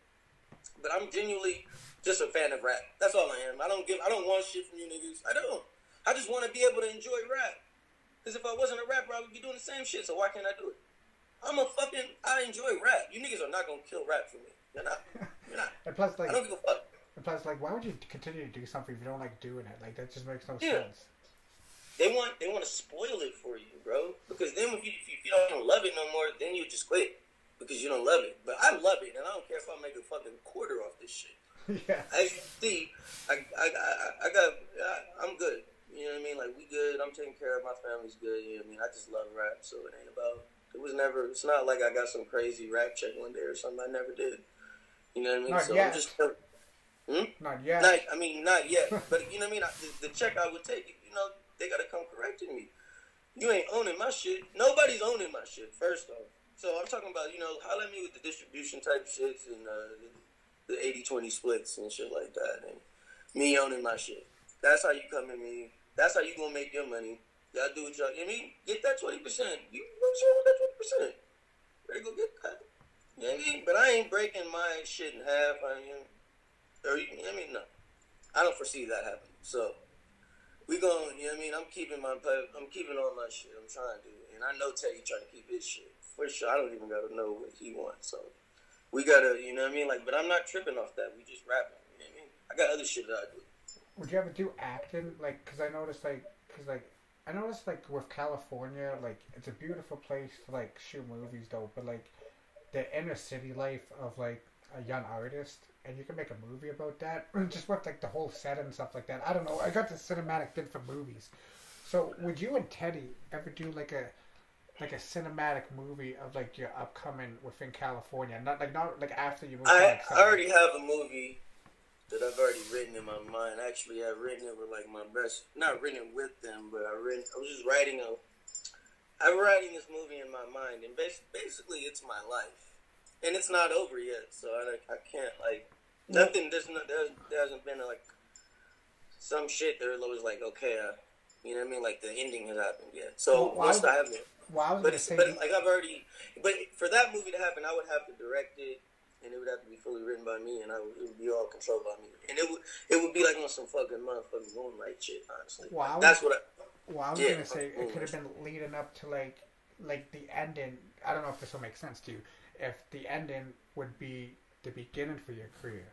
[SPEAKER 2] but I'm genuinely just a fan of rap. That's all I am. I don't give, I don't want shit from you niggas. I don't. I just want to be able to enjoy rap. Because if I wasn't a rapper, I would be doing the same shit. So why can't I do it? I'm a fucking. I enjoy rap. You niggas are not gonna kill rap for me. You're not. You're not.
[SPEAKER 1] And plus, like,
[SPEAKER 2] I don't give a fuck.
[SPEAKER 1] and plus, like, why would you continue to do something if you don't like doing it? Like, that just makes no
[SPEAKER 2] Yeah.
[SPEAKER 1] sense.
[SPEAKER 2] They want. They want to spoil it for you, bro. Because then if you if you, if you don't love it no more, then you just quit because you don't love it. But I love it, and I don't care if I make a fucking quarter off this shit.
[SPEAKER 1] yeah.
[SPEAKER 2] As you see, I, I, I, I got, I, I'm good. You know what I mean? Like, we good. I'm taking care of my family's good. You know what I mean? I just love rap, so it ain't about, it was never, it's not like I got some crazy rap check one day or something. I never did. You know what I mean?
[SPEAKER 1] Not
[SPEAKER 2] so
[SPEAKER 1] yet.
[SPEAKER 2] I'm just, hmm?
[SPEAKER 1] Not yet.
[SPEAKER 2] Not, I mean, not yet. but, you know what I mean? I, the, the check I would take, you know, they got to come correcting me. You ain't owning my shit. Nobody's owning my shit, first off. So I'm talking about, you know, holler me with the distribution type shits and uh, the 80-20 splits and shit like that. And me owning my shit. That's how you come at me. That's how you gonna make your money. Y'all do what y'all, you know I mean? Get that 20%. You what's wrong with that 20%? Ready to go get that. You know what I mean? But I ain't breaking my shit in half. I mean, or I mean, no, I don't foresee that happening. So we going. You know what I mean? I'm keeping my I'm keeping all my shit. I'm trying to, and I know Teddy trying to keep his shit for sure. I don't even gotta know what he wants. So we gotta, you know what I mean? Like, but I'm not tripping off that. We just rapping. You know what I mean? I got other shit that I do.
[SPEAKER 1] Would you ever do acting? Like, cause I noticed, like, cause like I noticed, like, with California, like, it's a beautiful place to like shoot movies, though. But like, the inner city life of like a young artist, and you can make a movie about that, just with like the whole set and stuff like that. I don't know. I got the cinematic thing for movies. So, would you and Teddy ever do like a like a cinematic movie of like your upcoming within California? Not like not like after you move.
[SPEAKER 2] I, I already have a movie that I've already written in my mind. Actually, I've written it with like my best, not written with them, but I written. I was just writing a. I'm writing this movie in my mind, and bas- basically, it's my life, and it's not over yet. So I, I can't like nothing. There's no, there's, there hasn't been like some shit. There was like okay, uh, you know what I mean? Like the ending has happened yet. So
[SPEAKER 1] Well, why
[SPEAKER 2] once
[SPEAKER 1] would-
[SPEAKER 2] I have it,
[SPEAKER 1] Well,
[SPEAKER 2] but it's, but like I've already, but for that movie to happen, I would have to direct it, and it would have to be fully written by me, and I would, it would be all controlled by me, and it would it would be like on some fucking motherfucking moonlight shit, honestly.
[SPEAKER 1] Wow.
[SPEAKER 2] That's what I.
[SPEAKER 1] Well, I was
[SPEAKER 2] Yeah,
[SPEAKER 1] gonna say it could have been leading up to like like the ending. I don't know if this will make sense to you. If the ending would be the beginning for your career.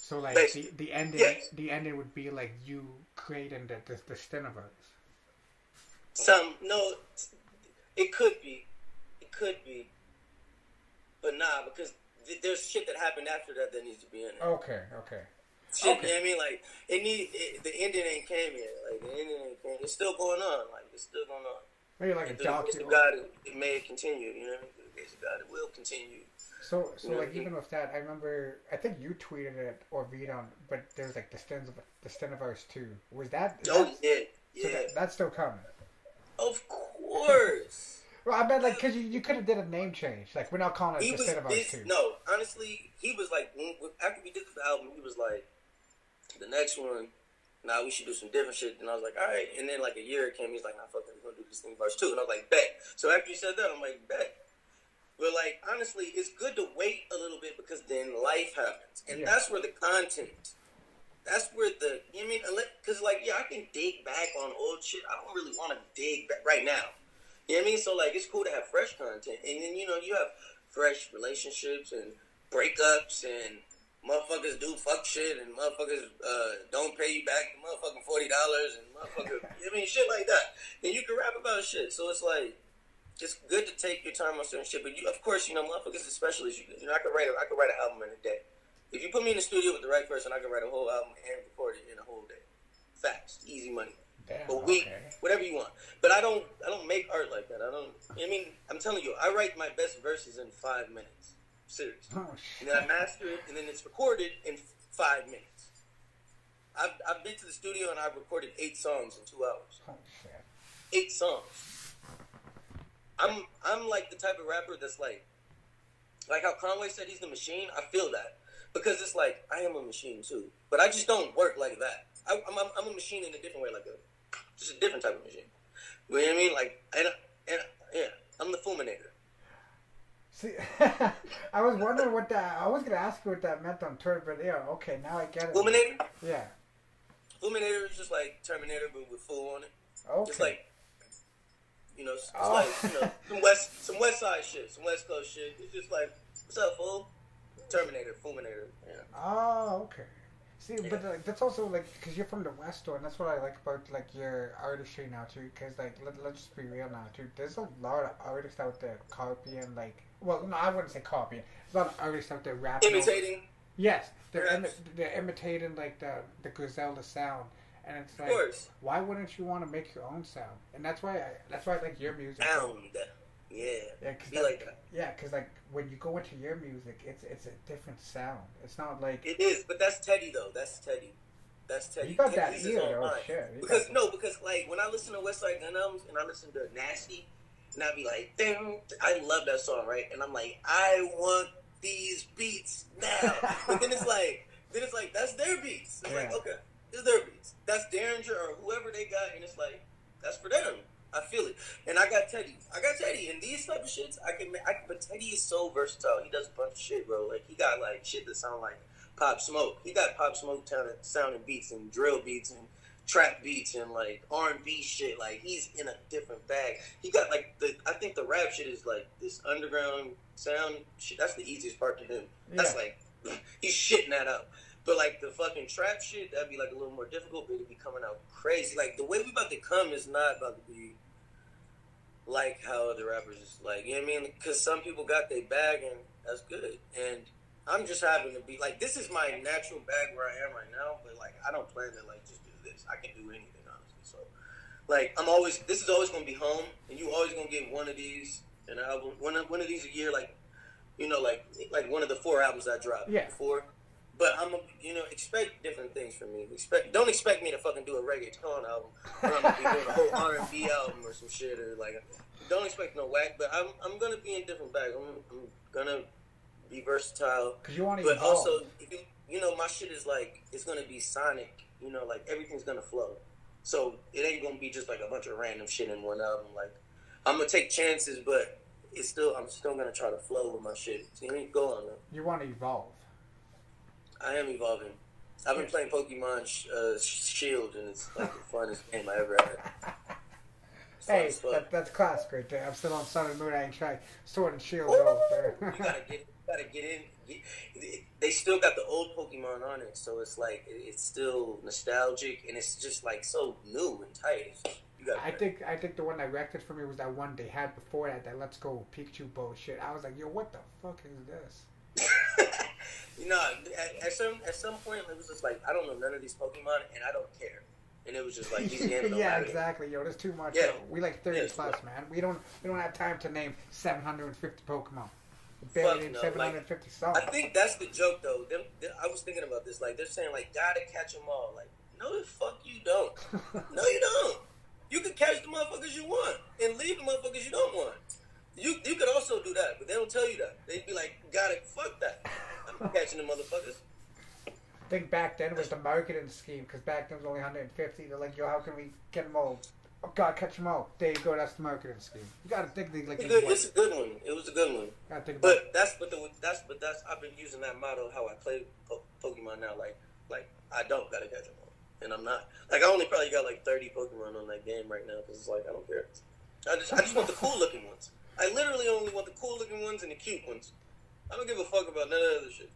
[SPEAKER 1] So like the, the ending
[SPEAKER 2] yes.
[SPEAKER 1] the ending would be like you creating the the, This Thing of Ours.
[SPEAKER 2] Some no, it could be, it could be, but nah, because th- there's shit that happened after that that needs to be in it.
[SPEAKER 1] Okay, okay.
[SPEAKER 2] Shit,
[SPEAKER 1] okay.
[SPEAKER 2] you know I mean? Like it need it, the ending ain't came yet. Like the ending ain't came. It's still going on. Like it's still going on.
[SPEAKER 1] Maybe like a
[SPEAKER 2] And grace
[SPEAKER 1] docu.
[SPEAKER 2] God, it, it may continue. You know, what I mean? Through the grace of God, it will continue.
[SPEAKER 1] So so like even with that, I remember I think you tweeted it or read on, but there's like the Sten This Thing of Ours too. Was that?
[SPEAKER 2] Oh
[SPEAKER 1] that-
[SPEAKER 2] yeah,
[SPEAKER 1] So
[SPEAKER 2] yeah.
[SPEAKER 1] that, that's still coming.
[SPEAKER 2] Of course.
[SPEAKER 1] Well, I meant like because you, you could have did a name change. Like we're not calling it
[SPEAKER 2] he
[SPEAKER 1] the
[SPEAKER 2] this,
[SPEAKER 1] two.
[SPEAKER 2] no, honestly, he was like after we did the album, he was like, the next one, nah, we should do some different shit. And I was like, all right. And then like a year came, he's like, nah, fuck it, we're gonna do this thing verse two. And I was like, bet. So after you said that, I'm like, bet. But like honestly, it's good to wait a little bit because then life happens, and
[SPEAKER 1] Yeah.
[SPEAKER 2] that's where the content. That's where the you I mean because like yeah I can dig back on old shit. I don't really want to dig back right now. You know what I mean? So like it's cool to have fresh content, and then you know you have fresh relationships and breakups and motherfuckers do fuck shit and motherfuckers uh, don't pay you back the motherfucking forty dollars and motherfucker you know what I mean shit like that. And you can rap about shit. So it's like it's good to take your time on certain shit, but you of course you know motherfuckers as specialists. You, you know I could write a, I could write an album in a day. If you put me in the studio with the right person, I can write a whole album and record it in a whole day. Facts, easy money
[SPEAKER 1] Damn,
[SPEAKER 2] a week,
[SPEAKER 1] okay.
[SPEAKER 2] whatever you want. But I don't, I don't make art like that. I don't. I mean, I'm telling you, I write my best verses in five minutes. Seriously.
[SPEAKER 1] Oh,
[SPEAKER 2] And then I master it, and then it's recorded in five minutes. I've, I've been to the studio and I've recorded eight songs in two hours.
[SPEAKER 1] oh.
[SPEAKER 2] Eight songs. I'm I'm like the type of rapper that's like, like how Conway said he's the machine. I feel that because it's like I am a machine too, but I just don't work like that. I, I'm, I'm I'm a machine in a different way, like a just a different type of machine. You know what I mean? Like and and yeah, I'm the fulminator.
[SPEAKER 1] See, I was wondering what that. I was gonna ask you what that meant on Twitter, but yeah, okay, now I get it.
[SPEAKER 2] Fulminator,
[SPEAKER 1] Yeah.
[SPEAKER 2] fulminator is just like Terminator, but with full on it.
[SPEAKER 1] Okay.
[SPEAKER 2] It's like you know, it's
[SPEAKER 1] Oh.
[SPEAKER 2] like you know, ah. some west some west side shit, some west coast shit. It's just like what's up, fool? Terminator, fulminator. Yeah.
[SPEAKER 1] Oh, okay. See, but like, that's also like because you're from the West, though, and that's what I like about like your artistry now too. Because like, let, let's just be real now too. There's a lot of artists out there copying like, well, no, I wouldn't say copying. There's a lot of artists out there rapping.
[SPEAKER 2] Imitating,
[SPEAKER 1] Yes, they're they're imitating like the the Griselda sound, and it's
[SPEAKER 2] of
[SPEAKER 1] like,
[SPEAKER 2] course.
[SPEAKER 1] why wouldn't you want to make your own sound? And that's why I, that's why I like your music.
[SPEAKER 2] Sound. Yeah.
[SPEAKER 1] Yeah, cause
[SPEAKER 2] Be
[SPEAKER 1] that-
[SPEAKER 2] like.
[SPEAKER 1] Yeah, because like when you go into your music, it's it's a different sound. It's not like
[SPEAKER 2] It is, but that's Teddy though. That's Teddy. That's Teddy.
[SPEAKER 1] You got that
[SPEAKER 2] Teddy's his
[SPEAKER 1] ear,
[SPEAKER 2] mind.
[SPEAKER 1] shit.
[SPEAKER 2] Because
[SPEAKER 1] got-
[SPEAKER 2] no, because like when I listen to Westside Side and I listen to Nasty, and I be like, damn, I love that song, right? And I'm like, I want these beats now. but then it's like, then it's like that's their beats. It's like, okay, it's their beats. That's Daringer or whoever they got, and it's like that's for them. I feel it, and I got Teddy. I got Teddy, and these type of shits I can. I can but Teddy is so versatile. He does a bunch of shit, bro. Like he got like shit that sound like Pop Smoke. He got Pop Smoke sounding, sounding beats and drill beats and trap beats and like R and B shit. Like he's in a different bag. He got like the I think the rap shit is like this underground sound shit. That's the easiest part to do. That's like he's shitting that up. But like the fucking trap shit, that'd be like a little more difficult, but it'd be coming out crazy. Like the way we about to come is not about to be like how other rappers is like, you know what I mean? Because some people got their bag and that's good. And I'm just having to be like, this is my natural bag where I am right now, but like I don't plan to like just do this. I can do anything honestly. So like I'm always this is always gonna be home, and you always gonna get one of these an album, one of, one of these a year, like you know, like like one of the four albums I dropped.
[SPEAKER 1] Yeah.
[SPEAKER 2] Four. But I'm, a, you know, expect different things from me. Expect, don't expect me to fucking do a reggaeton album, or I'm gonna be doing a whole R and B album or some shit, or like, don't expect no whack. But I'm, I'm gonna be in different bags. I'm, I'm gonna be versatile,
[SPEAKER 1] Because you want to
[SPEAKER 2] but
[SPEAKER 1] evolve.
[SPEAKER 2] also, if you, you know, my shit is like, it's gonna be sonic. You know, like everything's gonna flow. So it ain't gonna be just like a bunch of random shit in one album. Like, I'm gonna take chances, but it's still, I'm still gonna try to flow with my shit. So you need to go on though.
[SPEAKER 1] you want to evolve.
[SPEAKER 2] I am evolving. I've been playing Pokemon Sh- uh, Shield, and it's like the funnest game I ever had.
[SPEAKER 1] Hey, that, that's classic right there. I'm still on Sun and Moon. I ain't tried Sword and Shield over
[SPEAKER 2] you gotta get, you gotta get in. Get, they still got the old Pokemon on it, so it's like it's still nostalgic, and it's just like so new and tight.
[SPEAKER 1] I think I think the one that wrecked it for me was that one they had before that, that Let's Go Pikachu bullshit. I was like, yo, what the fuck is this?
[SPEAKER 2] you know, at, at some at some point it was just like I don't know none of these Pokemon, and I don't care. And it was just like these games
[SPEAKER 1] yeah,
[SPEAKER 2] matter.
[SPEAKER 1] exactly. Yo, there's too much.
[SPEAKER 2] Yeah.
[SPEAKER 1] Yo, we like 30
[SPEAKER 2] Yeah.
[SPEAKER 1] plus, man. We don't we don't have time to name 750 Pokemon. Barely
[SPEAKER 2] no,
[SPEAKER 1] 750 songs.
[SPEAKER 2] I think that's the joke, though. Them, th- I was thinking about this. Like they're saying, like, gotta catch them all. Like, no, the fuck you don't. No, you don't. You can catch the motherfuckers you want and leave the motherfuckers you don't want. You you could also do that, but they don't tell you that. They'd be like, "Got it, fuck that. I'm catching the motherfuckers.
[SPEAKER 1] I think back then was the marketing scheme because back then was only 150. They're like, yo, how can we get them all? Oh God, catch them all. There you go. That's the marketing scheme. You gotta think the, like
[SPEAKER 2] It's, good, it's a good one. It was a good one.
[SPEAKER 1] gotta think about.
[SPEAKER 2] But that's but the that's but that's I've been using that motto how I play po- Pokemon now. Like like I don't gotta catch them all, and I'm not. Like I only probably got like 30 Pokemon on that game right now because it's like I don't care. I just I just want the cool looking ones. I literally only want the cool looking ones and the cute ones. I don't give a fuck about none of the other shit.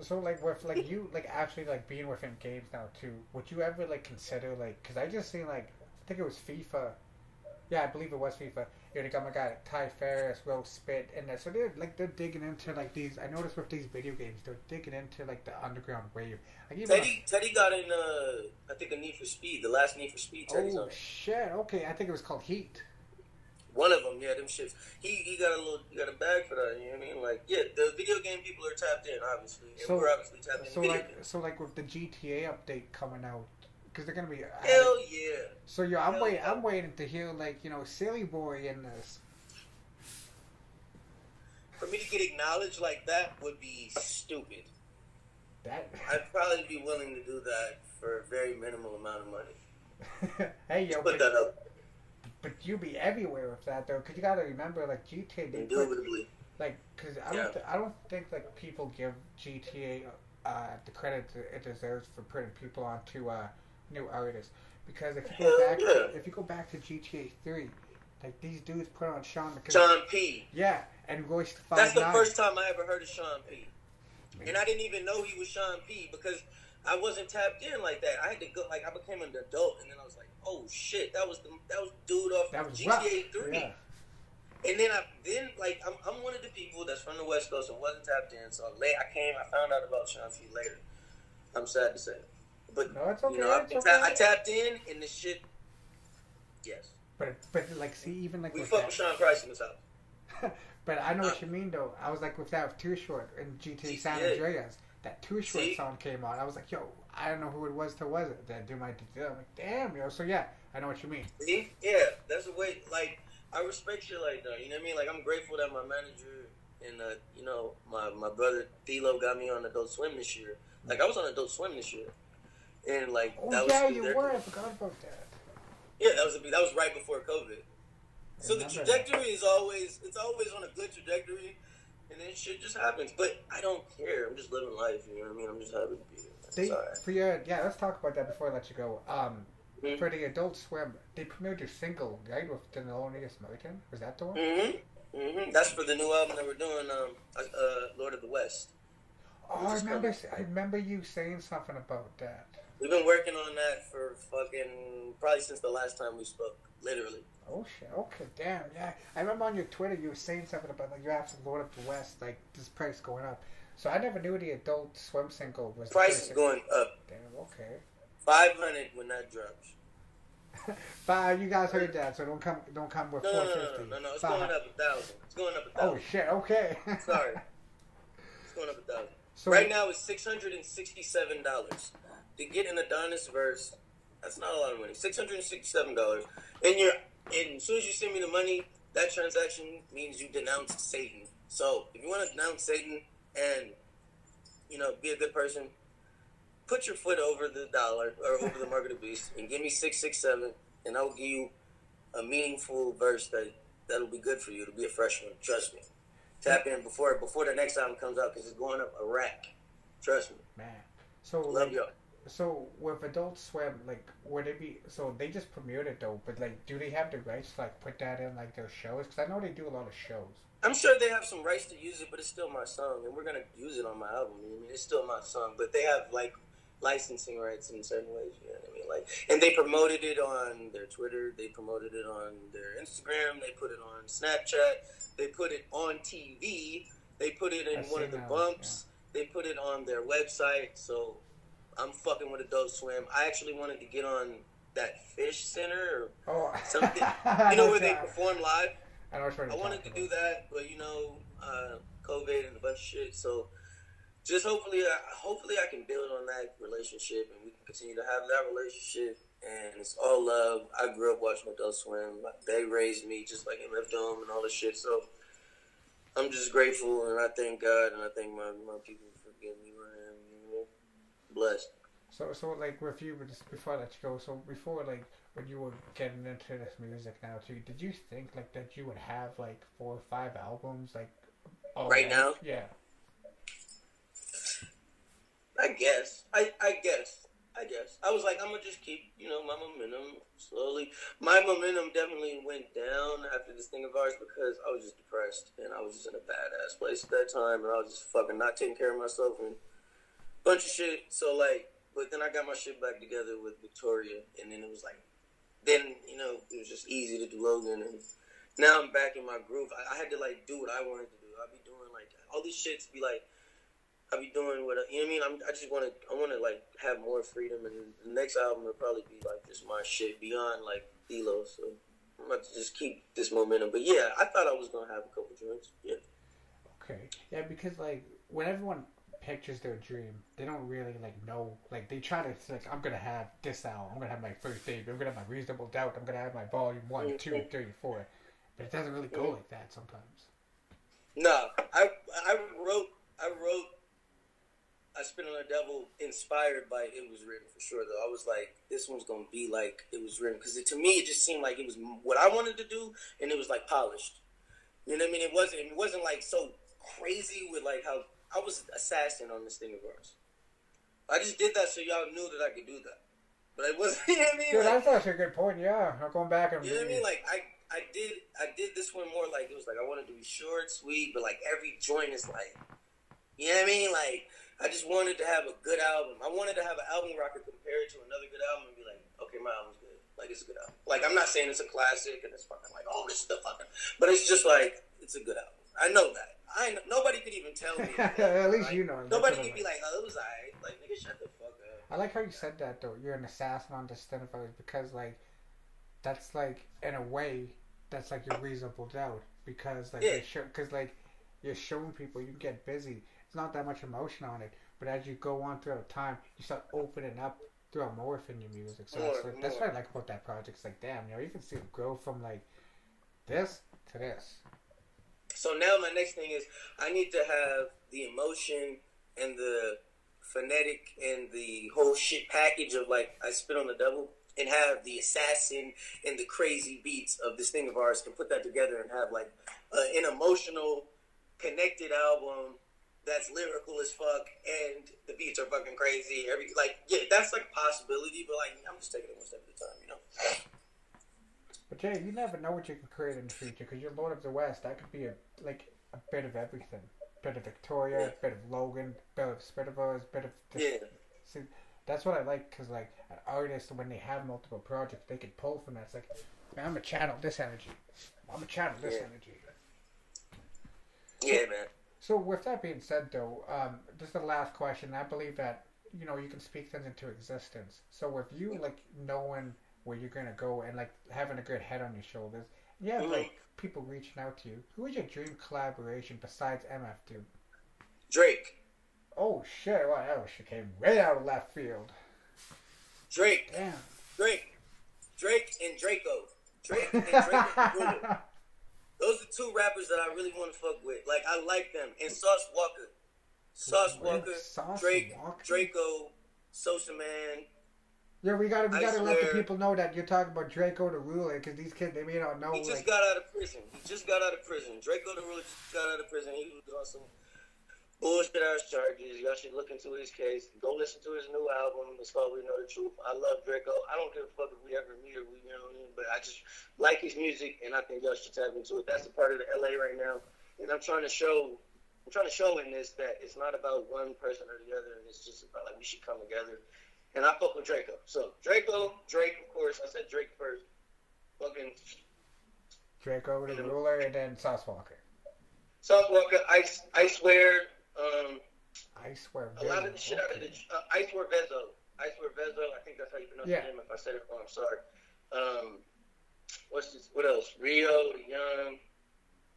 [SPEAKER 1] So like with like you like actually like being within games now too. Would you ever like consider like because I just seen like I think it was FIFA. Yeah, I believe it was FIFA. You know, oh my god, Ty Farris, Will Spit, and that. So they're like they're digging into like these. I noticed with these video games, they're digging into like the underground wave. Like even
[SPEAKER 2] Teddy Teddy got in uh I think a Need for Speed, the last Need for Speed Teddy's
[SPEAKER 1] oh
[SPEAKER 2] on.
[SPEAKER 1] shit. Okay, I think it was called Heat.
[SPEAKER 2] One of them, yeah, them shits. He he got a little, he got a bag for that. You know what I mean? Like, yeah, the video game people are tapped in, obviously, and
[SPEAKER 1] So-
[SPEAKER 2] we're obviously tapped in.
[SPEAKER 1] So like
[SPEAKER 2] games.
[SPEAKER 1] so like with the GTA update coming out, because they're gonna be.
[SPEAKER 2] hell yeah.
[SPEAKER 1] So yo, I'm waiting.
[SPEAKER 2] yeah.
[SPEAKER 1] I'm waiting to hear like you know, silly boy in this.
[SPEAKER 2] For me to get acknowledged like that would be stupid.
[SPEAKER 1] That.
[SPEAKER 2] I'd probably be willing to do that for a very minimal amount of money.
[SPEAKER 1] hey yo,
[SPEAKER 2] Put that up,
[SPEAKER 1] but you'd be everywhere with that though, because you gotta remember like GTA. They put, like, because I don't, th- I don't think like people give GTA uh, the credit that it deserves for putting people onto uh, new artists. Because if you go back,
[SPEAKER 2] yeah.
[SPEAKER 1] if you go back to GTA Three, like these dudes put on Sean.
[SPEAKER 2] Sean P.
[SPEAKER 1] Yeah, and Royce the Five
[SPEAKER 2] That's the
[SPEAKER 1] Nine.
[SPEAKER 2] first time I ever heard of Sean P. And I didn't even know he was Sean P. because I wasn't tapped in like that. I had to go like I became an adult, and then I was like, oh shit, that was the that was dude off
[SPEAKER 1] That was
[SPEAKER 2] GTA
[SPEAKER 1] rough.
[SPEAKER 2] Three.
[SPEAKER 1] Yeah.
[SPEAKER 2] And then I then like I'm, I'm one of the people that's from the West Coast and wasn't tapped in. So late I came, I found out about Sean P later. I'm sad to say, but
[SPEAKER 1] No, it's okay.
[SPEAKER 2] you know I,
[SPEAKER 1] okay.
[SPEAKER 2] I tapped in and the shit. Yes,
[SPEAKER 1] But but like see even like
[SPEAKER 2] we fuck
[SPEAKER 1] that,
[SPEAKER 2] with Sean Price in this house.
[SPEAKER 1] but I know what uh. you mean though. I was like with that with Too Short and GTA San Andreas. That Too Short
[SPEAKER 2] See?
[SPEAKER 1] song came on. I was like, yo, I don't know who it was till was it that do my I'm like, damn, yo. So yeah, I know what you mean.
[SPEAKER 2] See? Yeah, that's the way. Like, I respect shit like that. You know what I mean? Like, I'm grateful that my manager and uh, you know my my brother Thilo got me on Adult Swim this year. Like, I was on Adult Swim this year, and like
[SPEAKER 1] Oh
[SPEAKER 2] that was
[SPEAKER 1] yeah,
[SPEAKER 2] through
[SPEAKER 1] you were. I forgot about that.
[SPEAKER 2] Yeah, that was a, that was right before COVID. So the trajectory is always it's always on a good trajectory, and then shit just happens. But I don't care. I'm just living life. You know what I mean? I'm just happy to be here.
[SPEAKER 1] They, for your, yeah, let's talk about that before I let you go. Um,
[SPEAKER 2] Mhm.
[SPEAKER 1] for the Adult Swim, they premiered your single, right, with Thelonious Martin? Was that the one?
[SPEAKER 2] Mm-hmm. Mm-hmm. That's for the new album that we're doing, um, uh, Lord of the West.
[SPEAKER 1] Oh, I remember. I remember you saying something about that.
[SPEAKER 2] We've been working on that for fucking probably since the last time we spoke. Literally.
[SPEAKER 1] Oh shit. Okay, damn. Yeah, I remember on your Twitter you were saying something about like you have some Lord of the West, like this price going up. So I never knew the Adult Swim single was.
[SPEAKER 2] Price is going up.
[SPEAKER 1] Damn. Okay.
[SPEAKER 2] Five hundred when that drops.
[SPEAKER 1] Five. You guys heard that, so don't come. Don't come with
[SPEAKER 2] No,
[SPEAKER 1] four
[SPEAKER 2] no, no, no, no, no. It's going up a thousand. It's going up a
[SPEAKER 1] Oh
[SPEAKER 2] thousand.
[SPEAKER 1] shit. Okay.
[SPEAKER 2] Sorry. It's going up a thousand.
[SPEAKER 1] so
[SPEAKER 2] right now it's six hundred and sixty-seven dollars to get an Adonis verse. That's not a lot of money. Six hundred and sixty-seven dollars, and you're and as soon as you send me the money, that transaction means you denounce Satan. So if you want to denounce Satan and you know be a good person, put your foot over the dollar or over the mark of the beast and give me six six seven, and I will give you a meaningful verse that that'll be good for you. It'll be a fresh one. Trust me. Tap in before before the next album comes out because it's going up a rack. Trust me.
[SPEAKER 1] man. So
[SPEAKER 2] Love
[SPEAKER 1] like,
[SPEAKER 2] y'all.
[SPEAKER 1] so with Adult Swim, like, would it be? So they just premiered it though, but like, do they have the rights to like put that in like their shows? Because I know they do a lot of shows.
[SPEAKER 2] I'm sure they have some rights to use it, but it's still my song, and we're gonna use it on my album. You know I mean, it's still my song, but they have like licensing rights in certain ways. You know what I mean? Like, and they promoted it on their Twitter, they promoted it on their Instagram, they put it on Snapchat, they put it on TV, they put it in
[SPEAKER 1] I've
[SPEAKER 2] one of the bumps, they put it on their website. So I'm fucking with Adult Swim. I actually wanted to get on that Fish Center,
[SPEAKER 1] Oh,
[SPEAKER 2] Something-
[SPEAKER 1] I
[SPEAKER 2] you know, where they perform live.
[SPEAKER 1] I know what you're
[SPEAKER 2] I wanted to do that, but you know, uh, COVID and a bunch of shit. So, just hopefully, I, hopefully, I can build on that relationship, and we can continue to have that relationship. And it's all love. I grew up watching Adult Swim. They raised me just like MF Doom and all this shit. So, I'm just grateful, and I thank God, and I thank my my people for giving me where I am. You know, blessed.
[SPEAKER 1] So, so like with you, but just before I let you go, so before like when you were getting into this music now too, did you think like that you would have like four or five albums like all
[SPEAKER 2] Right now?
[SPEAKER 1] Yeah.
[SPEAKER 2] I guess. I I guess. I guess. I was like, I'm gonna just keep, you know, my momentum slowly. My momentum definitely went down after this thing of ours because I was just depressed and I was just in a badass place at that time and I was just fucking not taking care of myself and bunch of shit. So like, but then I got my shit back together with Victoria and then it was like, then you know it was just easy to do Logan and now I'm back in my groove. I, I had to like do what I wanted to do. I'd be doing like all these shits be like. I be doing what you know what I mean. I'm, I just want to. I want to like have more freedom, and the next album will probably be like just my shit beyond like Elo. So I'm about to just keep this momentum. But yeah, I thought I was gonna have a couple drinks. Yeah,
[SPEAKER 1] Okay. Yeah, because like when everyone pictures their dream, they don't really like know. Like they try to like I'm gonna have this album. I'm gonna have my first debut. I'm gonna have my Reasonable Doubt. I'm gonna have my Volume One, Two, Three, Four. But it doesn't really go like that sometimes.
[SPEAKER 2] no, I I wrote I wrote I Spit on the Devil inspired by It Was Written for sure. Though I was like, this one's gonna be like It Was Written because to me it just seemed like it was what I wanted to do, and it was like polished. You know what I mean? It wasn't. It wasn't like so crazy with like how I was assassin on this thing of ours. I just did that so y'all knew that I could do that. But it wasn't. You know what I mean?
[SPEAKER 1] Dude,
[SPEAKER 2] Like,
[SPEAKER 1] that's actually a good point. Yeah, I'm going back and
[SPEAKER 2] you know what I mean? Like I, I did, I did this one more like it was like I wanted to be short, sweet, but like every joint is like, you know what I mean? Like I just wanted to have a good album. I wanted to have an album where I could compare it to another good album and be like, okay, my album's good. Like it's a good album. Like I'm not saying it's a classic and it's fucking like, oh, this is the fucking, but it's just like it's a good album. I know that. I nobody could even tell me.
[SPEAKER 1] At least
[SPEAKER 2] right?
[SPEAKER 1] you know.
[SPEAKER 2] Nobody could be like, oh, it was alright. Like nigga, shut the fuck up.
[SPEAKER 1] I like how you said that though. You're an assassin on This Thing of Ours because like that's like in a way that's like your reasonable doubt because like
[SPEAKER 2] Yeah.
[SPEAKER 1] you're show, cause like you're showing people you get busy. It's not that much emotion on it, but as you go on throughout time, you start opening up throughout more in your music. So that's like, that's what I like about that project. It's like damn, you know, you can see it grow from like this to this.
[SPEAKER 2] So now my next thing is I need to have the emotion and the phonetic and the whole shit package of like I spit on the devil and have the assassin and the crazy beats of this thing of ours and put that together and have like uh, an emotional connected album that's lyrical as fuck and the beats are fucking crazy. Every like yeah, that's like a possibility, but like I'm just taking it one step at a time, you know.
[SPEAKER 1] But yeah, you never know what you can create in the future because you're Lord of the West. That could be a like a bit of everything. Bit of Victoria,
[SPEAKER 2] Yeah.
[SPEAKER 1] bit of Logan, bit of Spitalfields, bit of
[SPEAKER 2] Yeah.
[SPEAKER 1] See, that's what I like because like an artist when they have multiple projects, they can pull from that. It's like, man, I'm gonna channel this energy. I'm gonna channel this
[SPEAKER 2] Yeah.
[SPEAKER 1] energy.
[SPEAKER 2] Yeah, man.
[SPEAKER 1] So with that being said, though, um, this is the last question. I believe that you know you can speak things into existence. So with you like knowing where you're gonna go and like having a good head on your shoulders, Yeah,
[SPEAKER 2] Mhm.
[SPEAKER 1] like people reaching out to you. Who is your dream collaboration besides MF Doom?
[SPEAKER 2] Drake.
[SPEAKER 1] Oh shit! Wow, that was- came way out of left field.
[SPEAKER 2] Drake.
[SPEAKER 1] Damn.
[SPEAKER 2] Drake. Drake and Drakeo. Drake and Drakeo. Those are two rappers that I really want to fuck with. Like I like them. And Sauce Walka. Sauce? Walker,
[SPEAKER 1] Sauce
[SPEAKER 2] Drake,
[SPEAKER 1] Walker?
[SPEAKER 2] Drakeo, Social Man.
[SPEAKER 1] Yeah, we gotta we
[SPEAKER 2] I
[SPEAKER 1] gotta let the people know that you're talking about Drakeo the Ruler because these kids they may not know.
[SPEAKER 2] He just
[SPEAKER 1] like,
[SPEAKER 2] got out of prison. He just got out of prison. Drakeo the Ruler just got out of prison. He was on some bullshit ass charges. Y'all should look into his case. Go listen to his new album. It's called We Know the Truth. I love Drakeo. I don't give a fuck if we ever meet or we you know what I mean, but I just like his music and I think y'all should tap into it. That's a part of the LA right now. And I'm trying to show I'm trying to show in this that it's not about one person or the other. It's just about like we should come together. And I fuck with Drakeo. So Drakeo, Drake, of course. I said Drake first. Fucking
[SPEAKER 1] Draco to the Ruler and then Sauce Walka.
[SPEAKER 2] South Walker, Ice, I swear, um,
[SPEAKER 1] I swear.
[SPEAKER 2] a lot of the shit out of the, uh, I swear Vezo, I swear Vezo, I think that's how you pronounce
[SPEAKER 1] Yeah.
[SPEAKER 2] his name. If I said it wrong, I'm sorry. Um, what's this? What else? Rio, Young,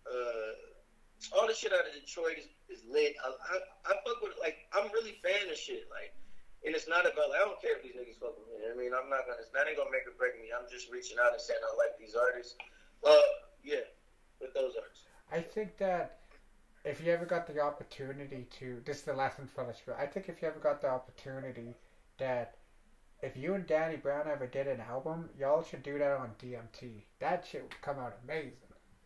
[SPEAKER 2] uh, all the shit out of Detroit is, is lit. I, I, I fuck with like I'm really fan of shit like. And it's not about like I don't care if these niggas fuck with me. I mean I'm not gonna that ain't gonna make or break me. I'm just reaching out and saying I like these artists. Uh yeah, with those artists.
[SPEAKER 1] I think that if you ever got the opportunity to, this is the lesson for the show. I think if you ever got the opportunity that if you and Danny Brown ever did an album, y'all should do that on DMT. That shit would come out amazing.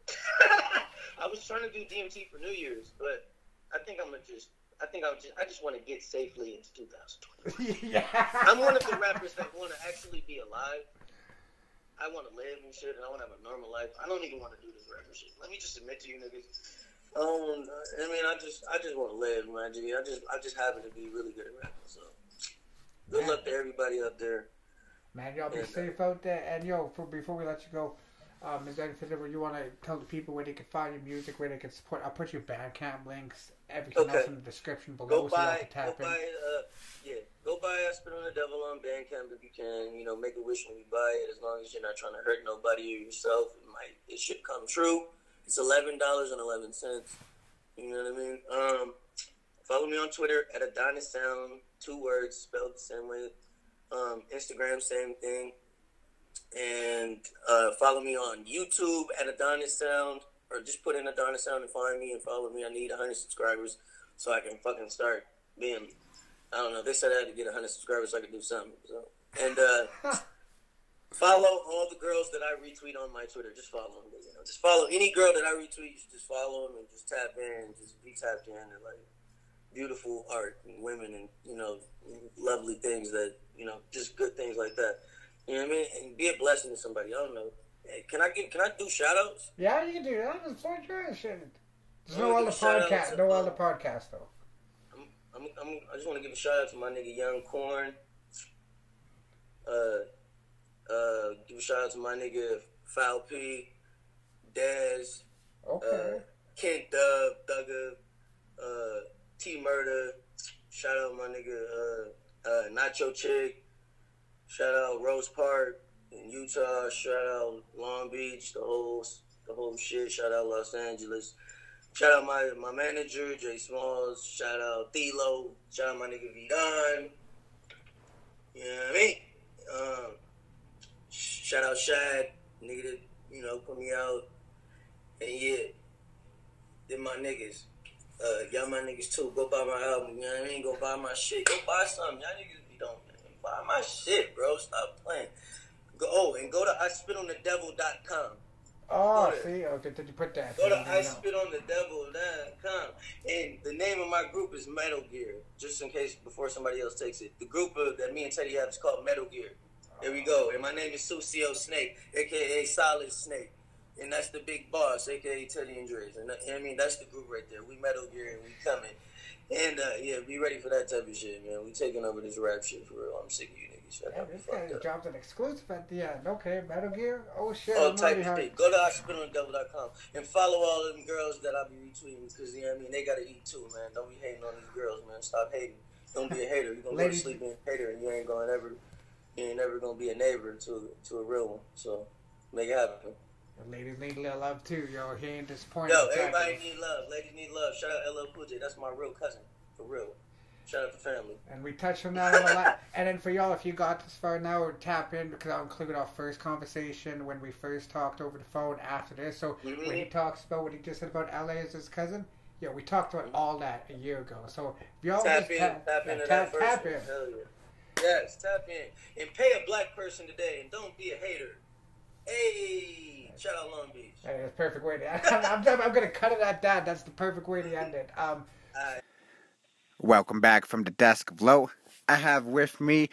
[SPEAKER 2] I was trying to do DMT for New Year's, but I think I'm gonna just. I think I'm just. I just want to get safely into 2020.
[SPEAKER 1] yeah.
[SPEAKER 2] I'm one of the rappers that want to actually be alive. I want to live and shit, and I want to have a normal life. I don't even want to do this rapper shit. Let me just admit to you niggas. Um, I mean, I just, I just want to live, man. I just, I just happen to be really good at rapping. So, good
[SPEAKER 1] Man.
[SPEAKER 2] luck to everybody up there.
[SPEAKER 1] Man, y'all be
[SPEAKER 2] And, uh,
[SPEAKER 1] safe out there. And yo, for, before we let you go, um, is there anything that you want to tell the people where they can find your music, where they can support? I'll put your Bandcamp links, everything
[SPEAKER 2] Okay.
[SPEAKER 1] else in the description below,
[SPEAKER 2] Go
[SPEAKER 1] so
[SPEAKER 2] buy,
[SPEAKER 1] can
[SPEAKER 2] go
[SPEAKER 1] tap in.
[SPEAKER 2] buy, uh, yeah, go buy I Spit on the Devil on Bandcamp if you can. You know, make a wish when you buy it. As long as you're not trying to hurt nobody or yourself, it might, it should come true. It's eleven dollars and eleven cents. You know what I mean? Um, follow me on Twitter at Adonis Sound, two words spelled the same way. Um, Instagram, same thing. And uh, follow me on YouTube at Adonis Sound, or just put in Adonis Sound and find me and follow me. I need 100 subscribers so I can fucking start being. I don't know. They said I had to get 100 subscribers so I could do something. So and uh, follow all the girls that I retweet on my Twitter. Just follow them. You know, just follow any girl that I retweet. You just follow them and just tap in and just be tapped in and like beautiful art and women and you know lovely things that you know just good things like that. You know what I mean? And be a blessing to somebody. I don't know. Hey, can I get? Can I do shout outs?
[SPEAKER 1] Yeah, you can do that. It's fun shit. There's no other
[SPEAKER 2] give a shout out
[SPEAKER 1] podcast. No
[SPEAKER 2] uh,
[SPEAKER 1] other podcast though.
[SPEAKER 2] I'm, I'm, I'm, I just want to give a shout out to my nigga Young Corn. Uh, uh, give a shout out to my nigga Foul P, Daz,
[SPEAKER 1] Okay.
[SPEAKER 2] uh, Kent Dub, Thugger, uh, T Murder. Shout out my nigga uh, uh, Nacho Chick. Shout out Rose Park in Utah. Shout out Long Beach. The whole the whole shit. Shout out Los Angeles. Shout out my my manager Jay Smalls. Shout out Thelo. Shout out my nigga V Don. You know what I mean? Um, shout out Shad, nigga that you know put me out. And yeah, they're my niggas. Uh, y'all my niggas too. Go buy my album. You know what I mean? Go buy my shit. Go buy something. Y'all niggas buy my shit, bro. Stop playing. Go oh and go to I spit on the devil.com.
[SPEAKER 3] Oh,
[SPEAKER 1] to-
[SPEAKER 3] see, okay, did you put that?
[SPEAKER 1] Go to
[SPEAKER 3] I didn't
[SPEAKER 1] I
[SPEAKER 3] know.
[SPEAKER 1] spit on the devil.com. And the name of my group is Metal Gear. Just in case before somebody else takes it. The group of, that me and Teddy have is called Metal Gear. There we go. And my name is Susio Snake, aka Solid Snake. And that's the big boss, aka Teddy and Dre's. And, and I mean that's the group right there. We Metal Gear and we coming. And uh, yeah, be ready for that type of shit, man. We taking over this rap shit for real. I'm sick of you niggas. Shut
[SPEAKER 3] Yeah,
[SPEAKER 1] up.
[SPEAKER 3] this guy dropped an exclusive at the end. Okay, Metal Gear. Oh shit!
[SPEAKER 1] All type of shit. Go to iSpitOnTheDevil.com and follow all of them girls that I be retweeting because you know what I mean they gotta eat too, man. Don't be hating on these girls, man. Stop hating. Don't be a hater. You're gonna go to sleep being a hater and you ain't gonna ever you ain't never gonna be a neighbor to to a real one. So make it happen.
[SPEAKER 3] Ladies need a little love too, yo. He ain't disappointed.
[SPEAKER 1] Yo,
[SPEAKER 3] exactly.
[SPEAKER 1] everybody need love. Ladies need love. Shout out LL Cool J. That's my real cousin. For real. Shout out to family.
[SPEAKER 3] And we touched on that a lot. And then for y'all, if you got this far now, tap in because I'll include our first conversation when we first talked over the phone after this. So mm-hmm. when he talks about what he just said about LA as his cousin, yeah, we talked about mm-hmm. all that a year ago. So if y'all
[SPEAKER 1] Tap in,
[SPEAKER 3] tap,
[SPEAKER 1] tap
[SPEAKER 3] yeah, tap,
[SPEAKER 1] that
[SPEAKER 3] tap in.
[SPEAKER 1] Hell yeah. Yes, tap in. And pay a black person today and don't be a hater. Hey, shout out Long Beach.
[SPEAKER 3] Hey, that's a perfect way to. I'm, I'm, I'm gonna cut it at that. That's the perfect way to end it. Um,
[SPEAKER 1] Alright.
[SPEAKER 3] Welcome back from the desk of low. I have with me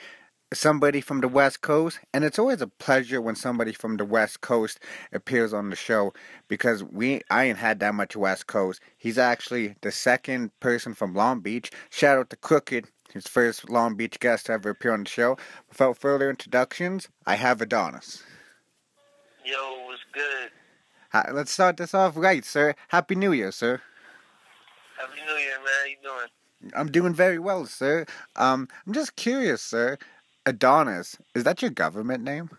[SPEAKER 3] somebody from the West Coast, and it's always a pleasure when somebody from the West Coast appears on the show because we I ain't had that much West Coast. He's actually the second person from Long Beach. Shout out to Crooked, his first Long Beach guest to ever appear on the show. Without further introductions, I have Adonis.
[SPEAKER 2] Yo, what's good?
[SPEAKER 3] Hi, let's start this off right, sir. Happy New Year, sir.
[SPEAKER 2] Happy New Year, man. How you doing?
[SPEAKER 3] I'm doing very well, sir. Um, I'm just curious, sir. Adonis, is that your government name?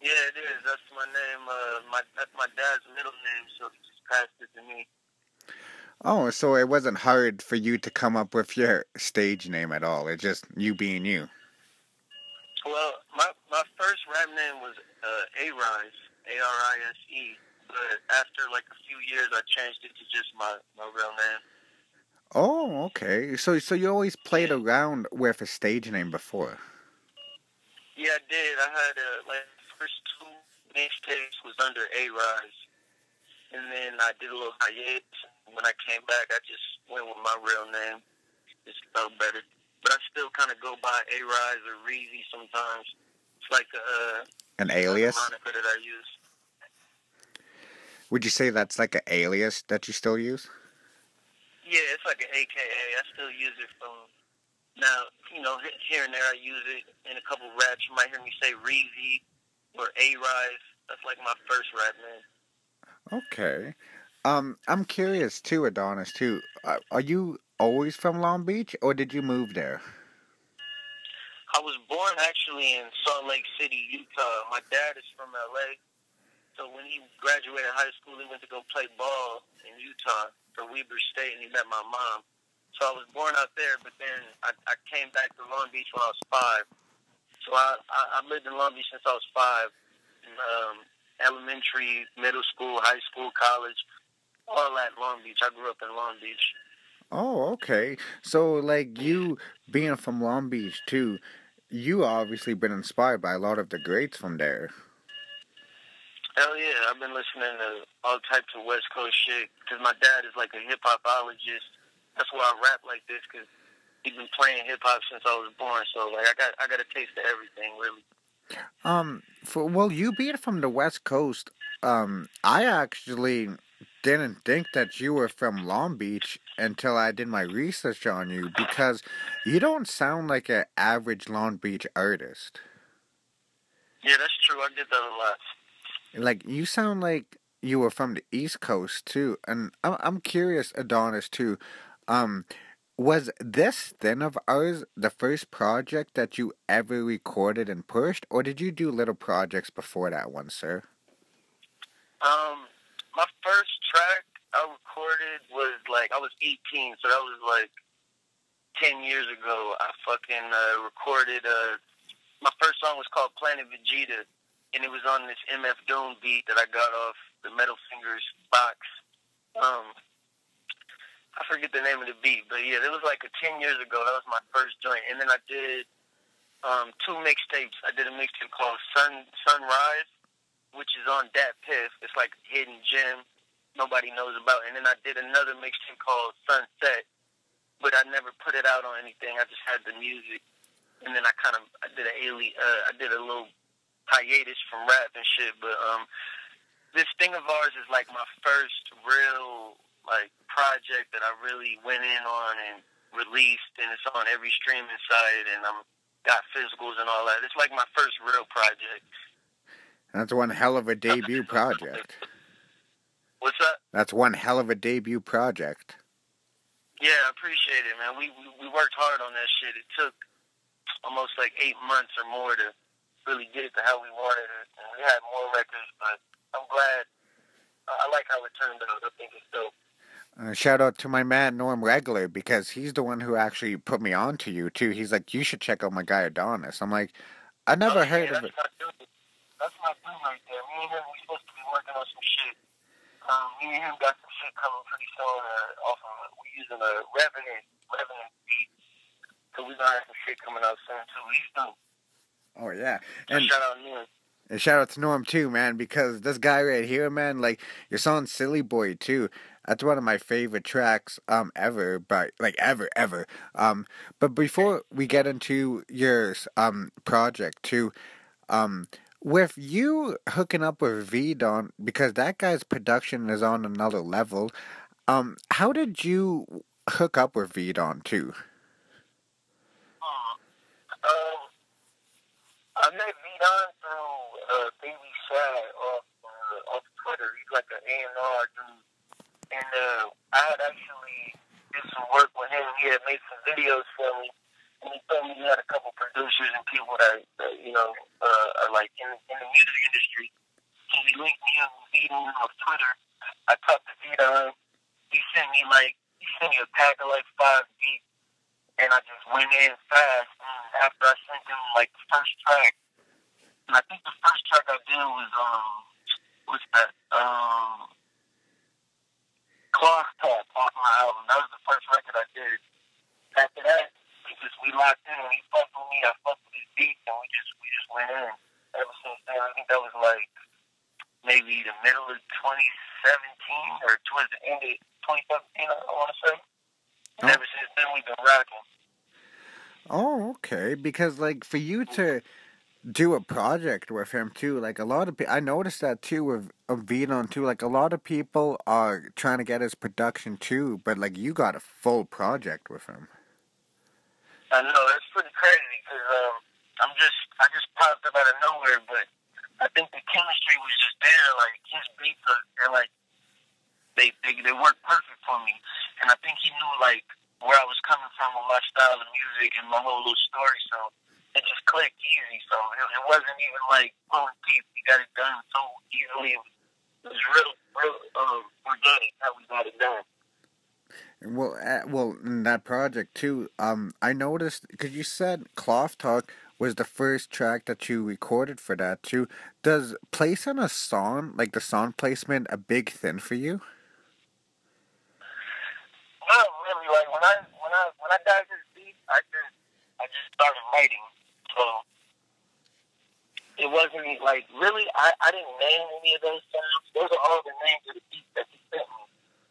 [SPEAKER 2] Yeah, it is. That's my name. Uh, my that's my dad's middle name, so he just passed it to me.
[SPEAKER 3] Oh, so it wasn't hard for you to come up with your stage name at all. It's just you being you.
[SPEAKER 2] Well, my my first rap name was uh, A Rise, A R I S E. But after like a few years, I changed it to just my my real name.
[SPEAKER 3] Oh, okay. So so you always played around with a stage name before.
[SPEAKER 2] Yeah, I did. I had uh, like first two mixtapes was under A Rise, and then I did a little hiatus. When I came back, I just went with my real name. It felt better. But I still kind of go by A Rise or Reezy sometimes. It's like a
[SPEAKER 3] An alias?
[SPEAKER 2] moniker that I use.
[SPEAKER 3] Would you say that's like an alias that you still use?
[SPEAKER 2] Yeah, it's like an AKA. I still use it from now. You know, here and there I use it in a couple raps. You might hear me say Reezy or A Rise. That's like my first rap name.
[SPEAKER 3] Okay. Um, I'm curious too, Adonis too. Uh, are you always from Long Beach, or did you move there?
[SPEAKER 2] Was born actually in Salt Lake City, Utah. My dad is from LA. So when he graduated high school, he went to go play ball in Utah for Weber State, and he met my mom. So I was born out there, but then I, I came back to Long Beach when I was five. So I, I, I lived in Long Beach since I was five. Um, elementary, middle school, high school, college, all at Long Beach. I grew up in Long Beach.
[SPEAKER 3] Oh, okay. So, like you being from Long Beach too, you obviously been inspired by a lot of the greats from there.
[SPEAKER 2] Hell yeah, I've been listening to all types of West Coast shit because my dad is like a hip hopologist. That's why I rap like this because he's been playing hip hop since I was born. So like I got I got a taste of everything really.
[SPEAKER 3] Um, for well, you being from the West Coast, um, I actually didn't think that you were from Long Beach until I did my research on you because you don't sound like an average Long Beach artist.
[SPEAKER 2] Yeah, that's true. I did that a lot.
[SPEAKER 3] Like you sound like you were from the East Coast too, and I'm I'm curious, Adonis too. Um, was this then of ours the first project that you ever recorded and pushed, or did you do little projects before that one, sir?
[SPEAKER 2] Um, my first track recorded was like I was 18, so that was like 10 years ago. I fucking uh, recorded. Uh, my first song was called Planet Vegeta, and it was on this MF Doom beat that I got off the Metal Fingers box. Um, I forget the name of the beat, but yeah, it was like a 10 years ago. That was my first joint, and then I did um, two mixtapes. I did a mixtape called Sun Sunrise, which is on Dat Piff. It's like hidden gem nobody knows about. And then I did another mixtape called Sunset, but I never put it out on anything. I just had the music, and then I kind of I did a ali- uh, I did a little hiatus from rap and shit. But um, this thing of ours is like my first real like project that I really went in on and released, and it's on every streaming site, and I'm got physicals and all that. It's like my first real project.
[SPEAKER 3] That's one hell of a debut project.
[SPEAKER 2] What's up?
[SPEAKER 3] That's one hell of a debut project.
[SPEAKER 2] Yeah, I appreciate it, man. We, we we worked hard on that shit. It took almost like eight months or more to really get it to how we wanted it. And we had more records, but I'm glad. I like how it turned out. I think it's dope.
[SPEAKER 3] Uh, shout out to my man Norm Regler because he's the one who actually put me on to you too. He's like, you should check out my guy Adonis. I'm like, I never
[SPEAKER 2] Oh,
[SPEAKER 3] heard
[SPEAKER 2] yeah,
[SPEAKER 3] of it.
[SPEAKER 2] that's My dude. That's my dude right there. Me and him, we supposed to be working on some shit. Um, me and him got some shit coming pretty soon. Uh, off of we using a Revenant Revenant beat, so we gonna have some shit coming out soon too. He's dope.
[SPEAKER 3] Oh yeah,
[SPEAKER 2] So
[SPEAKER 3] and,
[SPEAKER 2] shout out Norm.
[SPEAKER 3] and shout out to Norm too, man, because this guy right here, man, like your song "Silly Boy" too. That's one of my favorite tracks um ever, but like ever ever. Um, but before we get into your um project too, um. With you hooking up with V Don, because that guy's production is on another level, um, how did you hook up with V Don too?
[SPEAKER 2] Um, I met V Don through uh, Baby Shad off uh, off Twitter. He's like an A and R dude, and uh, I had actually did some work with him. He had made some videos for me, and he told me he had a couple producers and people that, that you know uh, are like in, in the music industry. So he linked me up with V Don off Twitter. I talked to V Don. He sent me like he sent me a pack of like five beats and I just went in fast. And after I sent him like the first track, and I think the first track I did was um, what's that? Um, Cloth Talk off my album. That was the first record I did. After that, we just we locked in. and He fucked with me. I fucked with his beats, and we just we just went in. Ever since then, I think that was like maybe the middle of 2017 or towards the end of 2017. I want to say. And
[SPEAKER 3] Oh.
[SPEAKER 2] ever since then, we've been rocking.
[SPEAKER 3] Oh, okay. Because like for you to do a project with him too, like a lot of people, I noticed that too with of V Don too. Like a lot of people are trying to get his production too, but like you got a full project with him.
[SPEAKER 2] I know that's pretty crazy because um, I'm just I just popped up out of nowhere, but I think the chemistry was just there. Like his beats are they're like they they they work perfect for me, and I think he knew like where I was coming from with my style of music and my whole little story, so it just clicked easy. So it, it wasn't even like pulling teeth. We got it done so easily. It was real real um, organic how we got it done.
[SPEAKER 3] Well, uh, well, in that project too, um, I noticed because you said Cloth Talk was the first track that you recorded for that too. Does placing a song like the song placement a big thing for you?
[SPEAKER 2] Not really. Like when I when I when I got this beat, I just I just started writing. So it wasn't like really. I I didn't name any of those songs. Those are all the names of the beats that he sent me,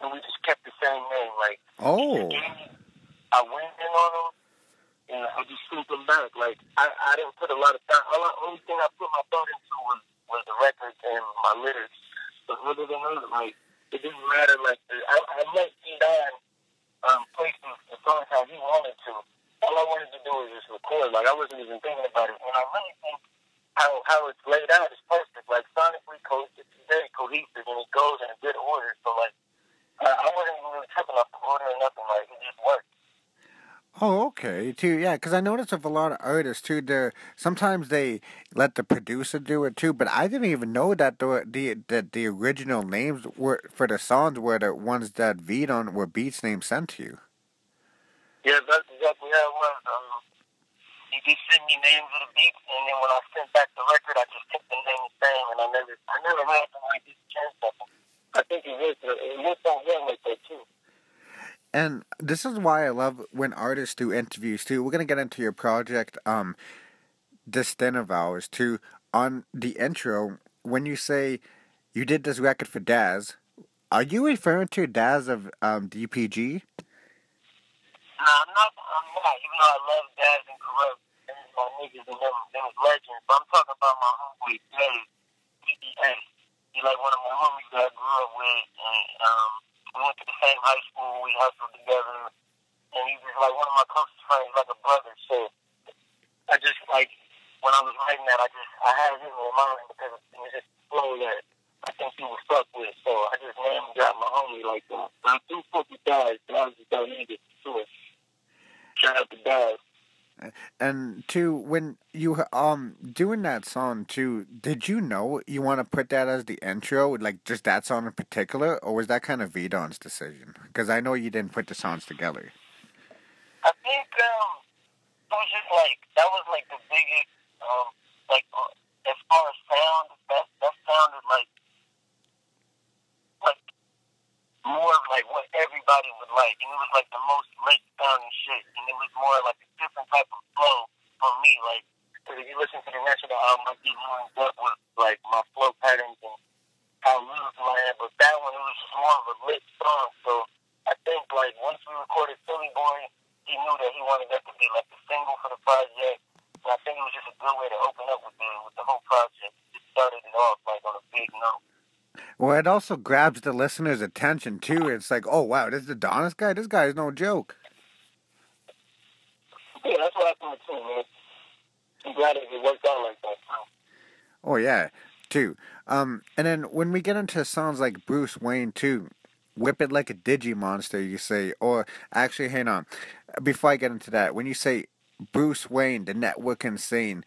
[SPEAKER 2] and we just kept the same name. Like
[SPEAKER 3] Oh,
[SPEAKER 2] I went in on them, and I just sent them back. Like I I didn't put a lot of thought. All the only thing I put my thought into was was the records and my lyrics. But other than that, like it didn't matter. Like I I let Pete on um, place the, the songs how he wanted to. All I wanted to do was just record. Like I wasn't even thinking about it. And I really think how how it's laid out is perfect. Like sonically, co- it's very cohesive and it goes in a good order. So like
[SPEAKER 3] Oh, okay, too. Yeah, because I noticed with a lot of artists too, they sometimes they let the producer do it too. But I didn't even know that the the that the original names were for the songs were the ones that V Don were beats names sent to you.
[SPEAKER 2] Yeah, that's exactly how it was. Um, he just sent me names of the beats, and then when I sent back the record, I just kept the name the same, and I never, I never had to like change something. I think it worked. It worked out well like that too.
[SPEAKER 3] And this is why I love when artists do interviews too. We're gonna get into your project, um, This Thing of Ours too. On the intro, when you say you did this record for Daz, are you referring to Daz of um, DPG?
[SPEAKER 2] Nah, I'm not. I'm not. Even though I love Daz and Kurupt, and my niggas and them, them legends. But I'm talking about my homeboy Dave, DDA. He like one of my homies that I grew up with, and um, we went to the same high school. We hustled together, and he was like one of my closest friends, like a brother. So I just like when I was writing that, I just I had him in mind because it was just a flow that I think he was stuck with. So I just named got my homie like that. But I do fuck with Daz. Daz is that nigga for sure. Shout out to Daz.
[SPEAKER 3] And two, when you um doing that song too, did you know you want to put that as the intro, like just that song in particular, or was that kind of V Don's decision? Because I know you didn't put the songs together.
[SPEAKER 2] I think um, it was just like that was like the biggest um, like uh, as far as sound that that sounded like like more of like what everybody would like, and it was like the most lit sounding shit, and it was more like a different type of flow for me. Like, cause if you listen to the national album, I get more in depth with like my flow patterns and how lyrical I am, but that one it was just more of a lit song. So I think like once we recorded Silly Boy, he knew that he wanted that to be like the single for the project. And I think it was just a good way to open up with the with the whole project. It started it off like on a big note.
[SPEAKER 3] Well, it also grabs the listener's attention too. It's like, oh wow, this is the Adonis guy. This guy is no joke.
[SPEAKER 2] Yeah, that's what I think too, man. I'm glad it worked out like that.
[SPEAKER 3] Oh yeah, too. Um, and then when we get into songs like Bruce Wayne too, whip it like a Digimonster, you say, or actually, hang on, before I get into that, when you say Bruce Wayne, the network insane,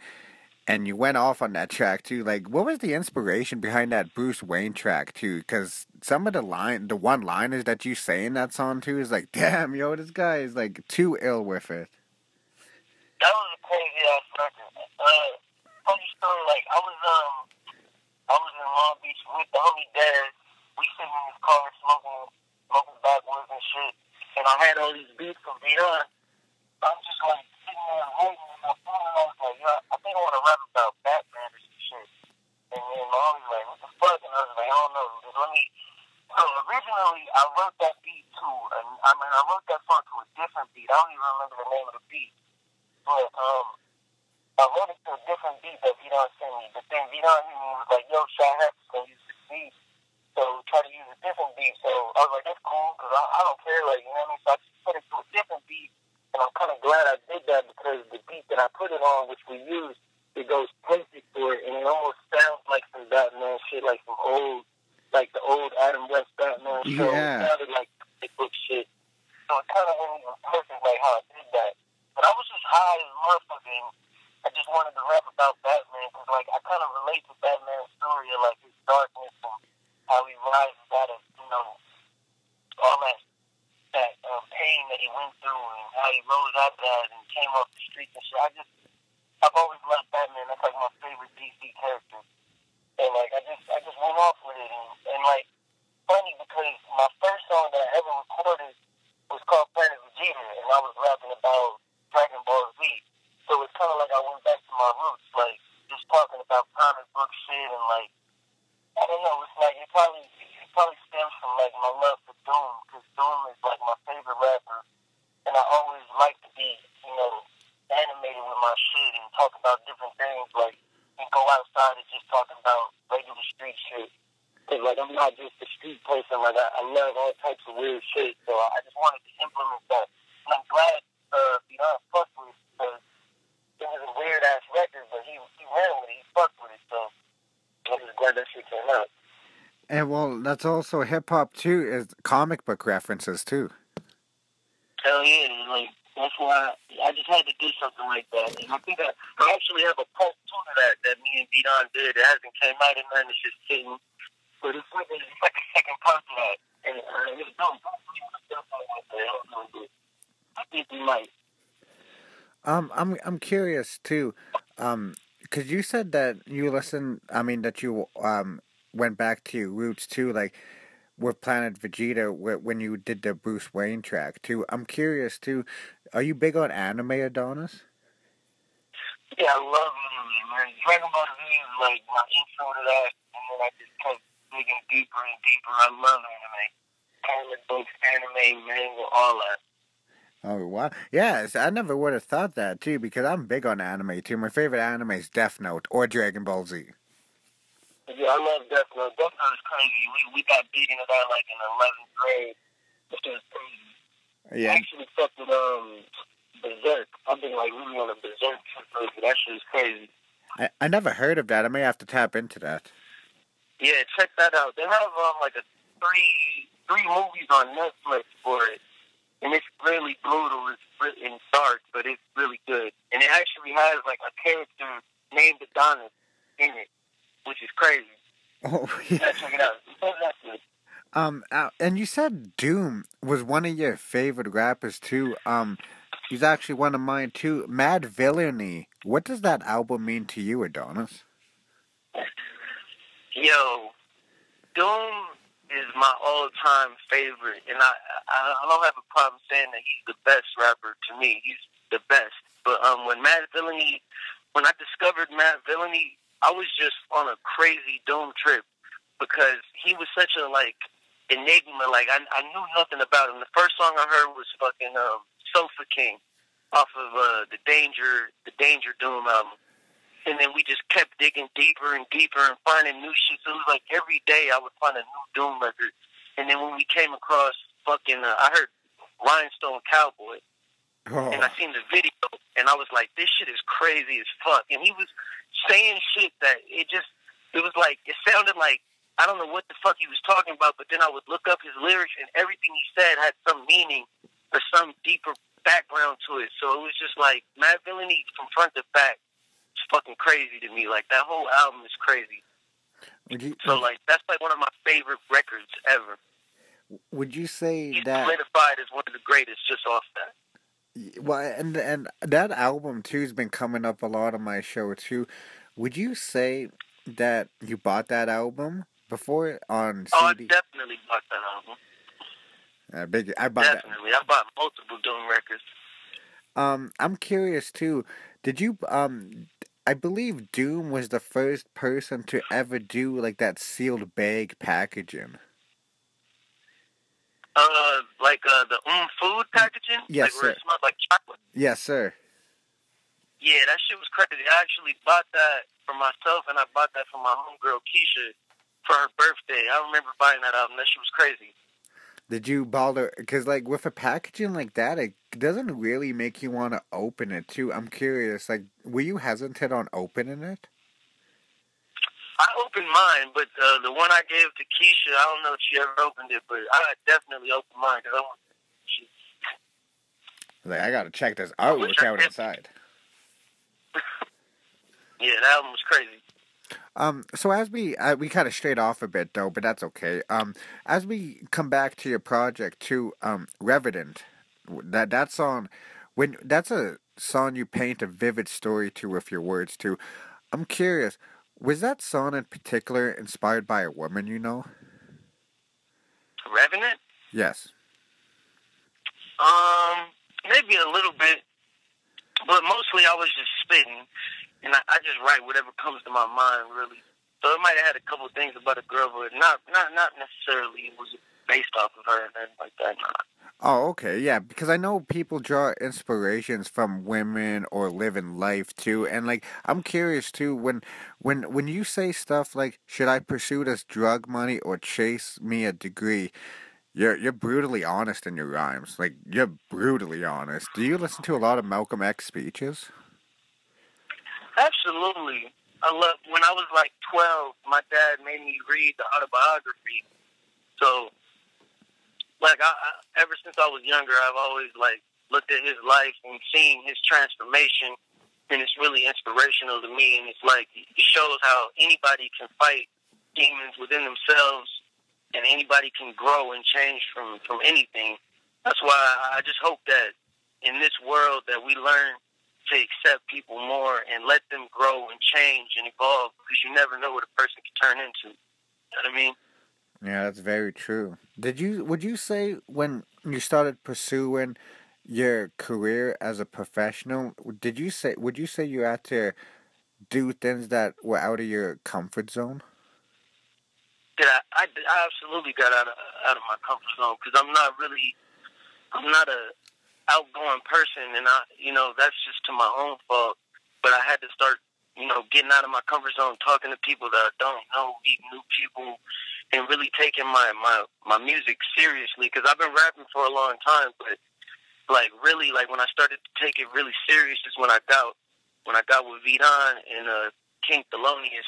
[SPEAKER 3] and you went off on that track too, like what was the inspiration behind that Bruce Wayne track too? Because some of the line, the one liners that you say in that song too is like, damn, yo, this guy is like too ill with it.
[SPEAKER 2] That was a crazy ass record. Uh, funny story, like I was um, I was in Long Beach with the homie Dad. We sitting in his car smoking, smoking backwoods and shit, and I had all these beats from V Don. I'm just like So I was like, that's cool, because I, I don't care, like, you know what I mean? So I just put it to a different beat. And I'm kind of glad I did that because the beat that I put it on, which we used, it goes perfect for it. And it almost sounds like some Batman shit, like some old, like the old Adam West Batman show.
[SPEAKER 3] Yeah.
[SPEAKER 2] It sounded like comic book shit. So it kind of went even perfect, like how I did that. But I was just high as and I just wanted to rap about Batman because, like, I kind of relate to Batman's story of, like, his darkness and how he rises out of, you know, all that that uh, pain that he went through and how he rose out of that and came off the streets and shit. I just, I've always loved Batman. That's like my favorite DC character. And like, I just, I just went off with it. And, and like, funny because my first song that I ever recorded was called Planet Vegeta, and I was rapping about Dragon Ball Z. So it's kind of like I went back to my roots, like just talking about comic book shit and like, I don't know. It's like it probably, it probably stems from like my love Doom, because Doom is like my favorite rapper, and I always like to be, you know, animated with my shit and talk about different things, like and go outside and just talk about regular street shit. Cause like I'm not just a street person. Like I, I love all types of weird shit. So I just wanted to implement that. And I'm glad uh, V Don fucked with it because it was a weird ass record, but he he ran with it. He fucked with it. So I'm just glad that shit came out.
[SPEAKER 3] And well, that's also hip hop too. Is comic book references too.
[SPEAKER 2] Hell yeah, like that's why I just had to do something like that. And I think I, I actually have a part two to that that me and V Don did. It hasn't came out and nothing. It's just sitting, but it's like a, it's like a second part to that. And uh, it's dope. Hopefully, we'll do something like that. I don't know, I think we might.
[SPEAKER 3] Um, I'm I'm curious too, um, because you said that you listen. I mean that you um went back to your roots too, like with Planet Vegeta when you did the Bruce Wayne track too. I'm curious too. Are you big on anime, Adonis?
[SPEAKER 2] Yeah, I love anime, man. Dragon Ball Z is like my intro to that, and then I just kept digging deeper and deeper. I love anime. Comic books, anime, manga, all that.
[SPEAKER 3] Oh wow! Yes, I never would have thought that too because I'm big on anime too. My favorite anime is Death Note or Dragon Ball Z.
[SPEAKER 2] Yeah, I love Death Note. Death Note is crazy. We we got beaten at that like in eleventh grade. Which is crazy.
[SPEAKER 3] Yeah,
[SPEAKER 2] I actually fucked with um Berserk. I've been like really on a Berserk trip. That shit is crazy.
[SPEAKER 3] I, I never heard of that. I may have to tap into that.
[SPEAKER 2] Yeah, check that out. They have um like a three three movies on Netflix for it, and it's really brutal. It's and dark, but it's really good. And it actually has like a character named Adonis in it, which is crazy.
[SPEAKER 3] Oh,
[SPEAKER 2] Yeah, check it out. It's
[SPEAKER 3] um, and you said Doom was one of your favorite rappers too. Um, he's actually one of mine too. Madvillainy. What does that album mean to you, Adonis?
[SPEAKER 2] Yo, Doom is my all-time favorite, and I, I I don't have a problem saying that he's the best rapper to me. He's the best. But um, when Mad Villainy, when I discovered Mad Villainy, I was just on a crazy Doom trip because he was such a like enigma. Like I I knew nothing about him. The first song I heard was fucking um, Sofa King off of uh, the Danger the Danger Doom album. And then we just kept digging deeper and deeper and finding new shit. So it was like every day I would find a new Doom record. And then when we came across fucking, uh, I heard Rhinestone Cowboy,
[SPEAKER 3] Oh,
[SPEAKER 2] and I seen the video, and I was like, this shit is crazy as fuck. And he was saying shit that it just, it was like, it sounded like, I don't know what the fuck he was talking about, but then I would look up his lyrics, and everything he said had some meaning or some deeper background to it. So it was just like, Madvillainy from front to back is fucking crazy to me. Like, that whole album is crazy.
[SPEAKER 3] you
[SPEAKER 2] So, like, that's like one of my favorite records ever.
[SPEAKER 3] would you say that?
[SPEAKER 2] He's
[SPEAKER 3] that?
[SPEAKER 2] solidified as one of the greatest just off that.
[SPEAKER 3] Well, and and that album too has been coming up a lot on my show too. Would you say that you bought that album before on CD?
[SPEAKER 2] Oh, I definitely bought that album.
[SPEAKER 3] Big, I bought that.
[SPEAKER 2] Definitely. I bought multiple Doom records.
[SPEAKER 3] Um, I'm curious too. Did you um? I believe Doom was the first person to ever do like that sealed bag packaging.
[SPEAKER 2] Uh, like uh, the um food packaging.
[SPEAKER 3] Yes,
[SPEAKER 2] like where
[SPEAKER 3] sir.
[SPEAKER 2] like chocolate.
[SPEAKER 3] Yes, sir.
[SPEAKER 2] Yeah, that shit was crazy. I actually bought that for myself, and I bought that for my homegirl Keisha for her birthday. I remember buying that album. That shit was crazy.
[SPEAKER 3] Did you bother? Because like with a packaging like that, it doesn't really make you want to open it too. I'm curious. Like, were you hesitant on opening it?
[SPEAKER 2] I opened mine, but uh, the one I gave to Keisha, I don't know if she ever opened it, but I definitely opened mine because I want.
[SPEAKER 3] Like, I gotta check this artwork
[SPEAKER 2] I
[SPEAKER 3] out
[SPEAKER 2] did.
[SPEAKER 3] inside.
[SPEAKER 2] Yeah, that album was crazy.
[SPEAKER 3] Um, so as we uh, we kind of strayed off a bit though, but that's okay. Um, as we come back to your project to um, Revenant, that that song, when that's a song you paint a vivid story to with your words too. I'm curious, was that song in particular inspired by a woman you know?
[SPEAKER 2] Revenant.
[SPEAKER 3] Yes.
[SPEAKER 2] Um, maybe a little bit, but mostly I was just spitting, and I, I just write whatever comes to my mind, really. So it might have had a couple things about a girl, but not not not necessarily it was based off of her and anything like that.
[SPEAKER 3] Oh, okay, yeah, because I know people draw inspirations from women or live in life too, and like I'm curious too when when when you say stuff like should I pursue this drug money or chase me a degree, you're you're brutally honest in your rhymes. Like you're brutally honest. Do you listen to a lot of Malcolm X speeches?
[SPEAKER 2] Absolutely. I love when I was like twelve. My dad made me read the autobiography. So, like, I, I ever since I was younger, I've always like looked at his life and seen his transformation, and it's really inspirational to me. And it's like it shows how anybody can fight demons within themselves, and anybody can grow and change from from anything. That's why I just hope that in this world that we learn to accept people more and let them grow and change and evolve because you never know what a person can turn into. You know what I mean?
[SPEAKER 3] Yeah, that's very true. Did you would you say when you started pursuing your career as a professional, did you say would you say you had to do things that were out of your comfort zone?
[SPEAKER 2] Did I, I, I absolutely got out of out of my comfort zone because I'm not really, I'm not a outgoing person, and I, you know, that's just to my own fault. But I had to start, you know, getting out of my comfort zone, talking to people that I don't know, meeting new people, and really taking my my my music seriously because I've been rapping for a long time, but like really, like when I started to take it really serious is when I got when I got with V Don and uh, King Thelonious,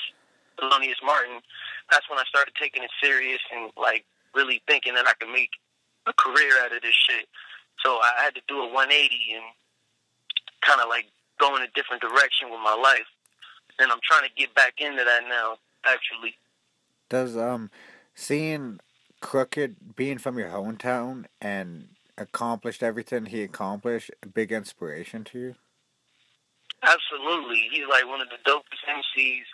[SPEAKER 2] Thelonious Martin. That's when I started taking it serious and like really thinking that I could make a career out of this shit. So I had to do a 180 and kind of like go in a different direction with my life. And I'm trying to get back into that now, actually.
[SPEAKER 3] Does um seeing Crooked being from your hometown and accomplished everything he accomplished a big inspiration to you?
[SPEAKER 2] Absolutely. He's like one of the dopest MCs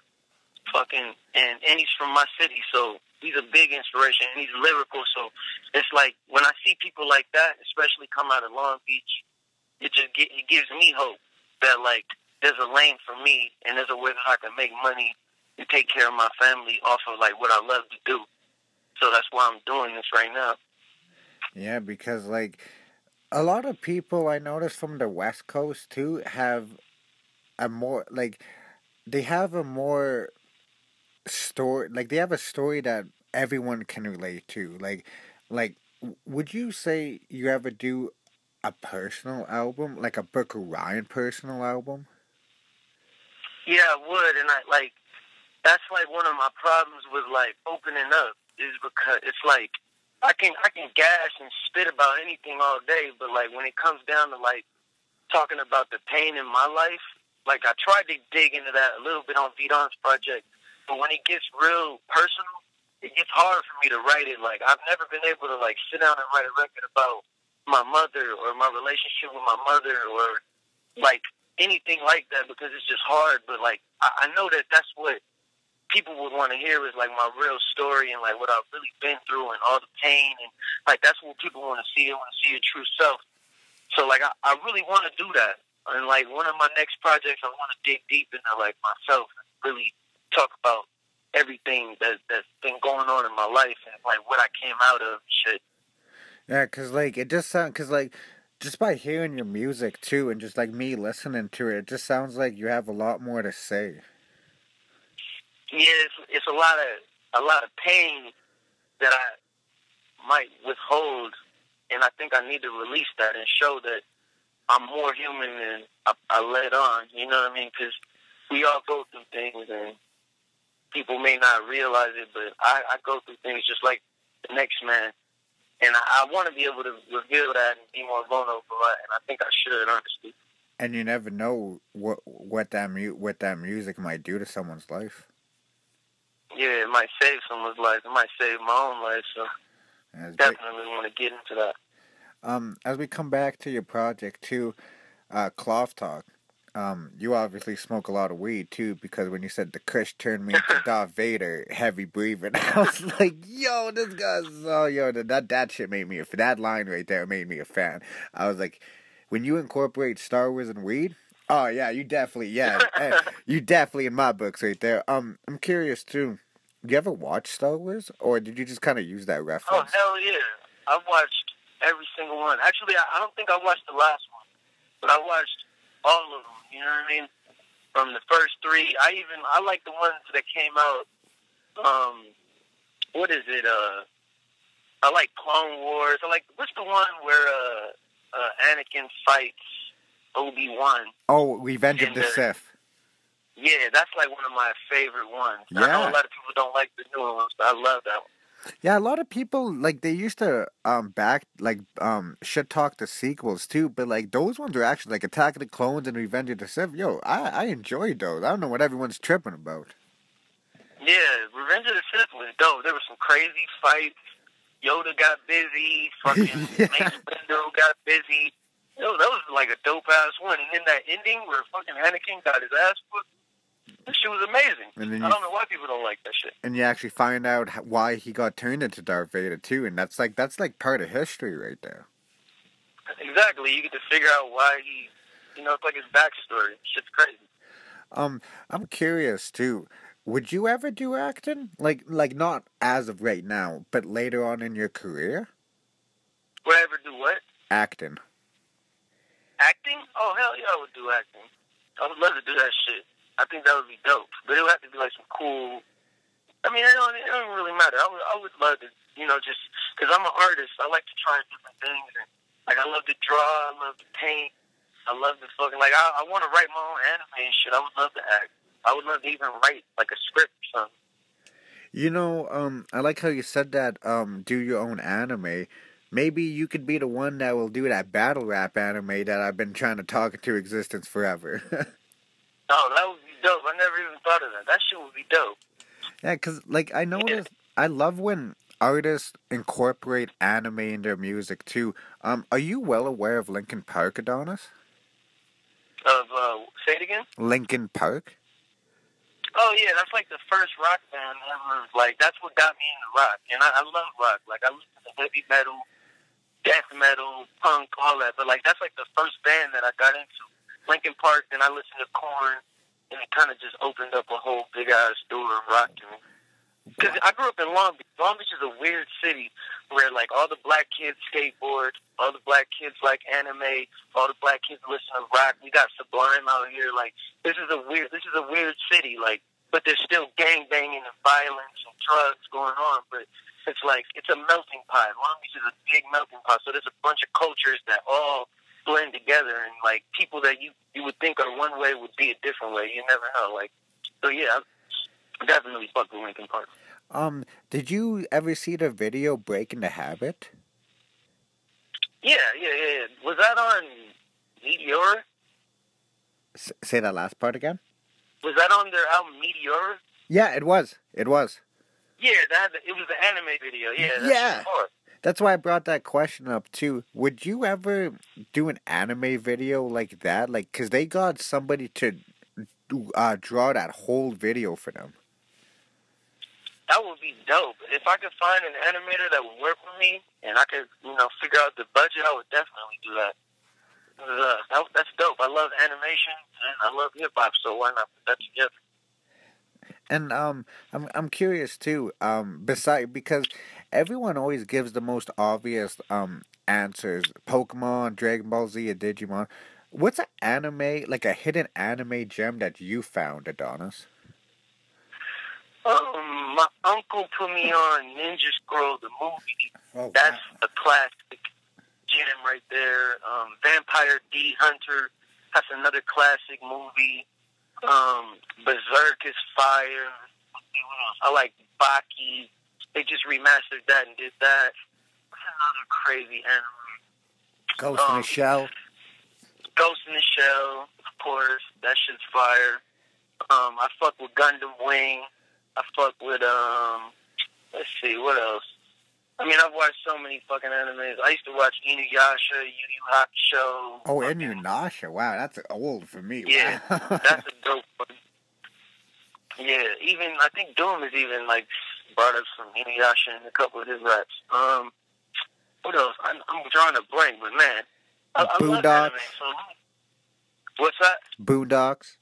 [SPEAKER 2] fucking and and he's from my city, so he's a big inspiration and he's lyrical, so it's like when I see people like that, especially come out of Long Beach, it just get, it gives me hope that like there's a lane for me and there's a way that I can make money and take care of my family off of like what I love to do. So that's why I'm doing this right now.
[SPEAKER 3] Yeah, because like a lot of people I noticed from the West Coast too have a more like they have a more story like they have a story that everyone can relate to. Like like would you say you ever do a personal album, like a Booker Ryan personal album?
[SPEAKER 2] Yeah, I would, and I like that's like one of my problems with like opening up is because it's like I can I can gash and spit about anything all day, but like when it comes down to like talking about the pain in my life, like I tried to dig into that a little bit on V Don's project, but when it gets real personal, it gets hard for me to write it. Like I've never been able to like sit down and write a record about my mother or my relationship with my mother or like anything like that because it's just hard. But like I, I know that that's what people would want to hear is like my real story and like what I've really been through and all the pain and like that's what people want to see. They want to see your true self. So like I, I really want to do that. And like one of my next projects, I want to dig deep into like myself and really talk about everything that that's been going on in my life and like what I came out of. Shit.
[SPEAKER 3] Yeah, cause like it just sounds, cause like just by hearing your music too, and just like me listening to it, it just sounds like you have a lot more to say.
[SPEAKER 2] Yeah, it's, it's a lot of a lot of pain that I might withhold, and I think I need to release that and show that I'm more human than I, I let on. You know what I mean? Because we all go through things, and people may not realize it, but I, I go through things just like the next man. And I, I want to be able to reveal that and be more vulnerable, and I think I should, honestly.
[SPEAKER 3] And you never know what what that mu- what that music might do to someone's life.
[SPEAKER 2] Yeah, it might save someone's life. It might save my own life. So
[SPEAKER 3] That's
[SPEAKER 2] definitely want to get into that.
[SPEAKER 3] Um, as we come back to your project too, uh, Cloth Talk. Um, you obviously smoke a lot of weed too, because when you said the Kush turned me into Darth Vader, heavy breathing, I was like, "Yo, this guy's so yo." That that shit made me a that line right there made me a fan. I was like, when you incorporate Star Wars and weed, oh yeah, you definitely yeah, eh, you definitely in my books right there. Um, I'm curious too. You ever watch Star Wars, or did you just kind of use that reference?
[SPEAKER 2] Oh
[SPEAKER 3] reference?
[SPEAKER 2] hell yeah! I've watched every single one. Actually, I, I don't think I watched the last one, but I watched all of them. You know what I mean? From the first three, I even I like the ones that came out. Um, what is it? Uh, I like Clone Wars. I like what's the one where uh, uh Anakin fights Obi Wan?
[SPEAKER 3] Oh, Revenge of the
[SPEAKER 2] uh,
[SPEAKER 3] Sith.
[SPEAKER 2] Yeah, that's like one of my favorite ones. I know a lot of people don't like the newer ones, but I love that one.
[SPEAKER 3] Yeah, a lot of people like they used to um back like um shit talk the sequels too, but like those ones are actually like Attack of the Clones and Revenge of the Sith. Yo, I I enjoyed those. I don't know what everyone's tripping about.
[SPEAKER 2] Yeah, Revenge of the Sith was dope. There were some crazy fights. Yoda got busy. Fucking
[SPEAKER 3] Yeah.
[SPEAKER 2] Mace Windu got busy. Yo, that was like a dope ass one. And then that ending where fucking Anakin got his ass whooped. That shit was amazing.
[SPEAKER 3] And then
[SPEAKER 2] I don't know why people don't like that shit.
[SPEAKER 3] and you actually find out why he got turned into Darth Vader too, and that's like that's like part of history right there.
[SPEAKER 2] Exactly. You get to figure out why he, you know, it's like his backstory. Shit's crazy.
[SPEAKER 3] Um, I'm curious too. Would you ever do acting? Like, like not as of right now, but later on in your career,
[SPEAKER 2] Would I ever do what?
[SPEAKER 3] acting.
[SPEAKER 2] Acting? Oh hell yeah, I would do acting. I would love to do that shit. I think that would be dope. But it would have to be like some cool. I mean, it don't, it don't really matter. I would, I would love to, you know, just because I'm an artist. I like to try different things. And, like I love to draw. I love to paint. I love to fucking like. I, I want to write my own anime and shit. I would love to act. I would love to even write like a script or something.
[SPEAKER 3] You know, um, I like how you said that. Um, do your own anime. Maybe you could be the one that will do that battle rap anime that I've been trying to talk into existence forever.
[SPEAKER 2] Oh, that would be dope. I never even thought of that. That shit would be dope.
[SPEAKER 3] yeah, cause like I noticed, I love when artists incorporate anime in their music too. Um, are you well aware of Linkin Park, Adonis?
[SPEAKER 2] Of uh, say it again.
[SPEAKER 3] Linkin Park.
[SPEAKER 2] Oh yeah, that's like the first rock band ever. Like that's what got me into rock, and I, I love rock. Like I listen to heavy metal, death metal, punk, all that. But like that's like the first band that I got into. Linkin Park, then I listened to Korn, and it kind of just opened up a whole big ass door of rock to me. Because I grew up in Long Beach. Long Beach is a weird city where like all the black kids skateboard, all the black kids like anime, all the black kids listen to rock. We got Sublime out here. Like this is a weird, this is a weird city. Like, but there's still gang banging and violence and drugs going on. But it's like it's a melting pot. Long Beach is a big melting pot. So there's a bunch of cultures that all blend together, and like people that you you would think are one way would be a different way. You never know. Like, so yeah, I definitely fuck with Linkin Park.
[SPEAKER 3] Um, did you ever see the video "Breaking the Habit"?
[SPEAKER 2] Yeah, yeah, yeah. yeah. Was that on Meteora?
[SPEAKER 3] S- say that last part again.
[SPEAKER 2] Was that on their album Meteora?
[SPEAKER 3] Yeah, it was. It was.
[SPEAKER 2] Yeah, that it was the anime video. Yeah, that's
[SPEAKER 3] Yeah.
[SPEAKER 2] hard.
[SPEAKER 3] That's why I brought that question up too. Would you ever do an anime video like that? Like, cause they got somebody to uh, draw that whole video for them.
[SPEAKER 2] That would be dope. If I could find an animator that would work with me, and I could, you know, figure out the budget, I would definitely do that. Uh, that that's dope. I love animation and I love hip hop, so why not put that together?
[SPEAKER 3] And um, I'm I'm curious too. Um, beside because everyone always gives the most obvious um answers: Pokemon, Dragon Ball Z, or Digimon. What's an anime like a hidden anime gem that you found, Adonis?
[SPEAKER 2] Um, my uncle put me on Ninja Scroll, the movie.
[SPEAKER 3] Oh,
[SPEAKER 2] That's a classic gem right there. Um, Vampire D Hunter. That's another classic movie. Um, Berserk is fire. I like Baki. They just remastered that and did that. Another crazy anime?
[SPEAKER 3] Ghost in
[SPEAKER 2] um,
[SPEAKER 3] the Shell.
[SPEAKER 2] Ghost in the Shell, of course. That shit's fire. Um, I fuck with Gundam Wing. I fuck with um. Let's see what else. I mean, I've watched so many fucking animes. I used to watch Inuyasha, Yu Yu Hakusho.
[SPEAKER 3] Oh,
[SPEAKER 2] fucking-
[SPEAKER 3] Inuyasha. Wow, that's old for me.
[SPEAKER 2] Yeah,
[SPEAKER 3] Wow.
[SPEAKER 2] that's a dope one. Yeah, even I think Doom is even like brought up some Inuyasha and a couple of his raps. Um, what else? I'm, I'm drawing a blank, but man, I, I love anime. So what's that?
[SPEAKER 3] Boondocks.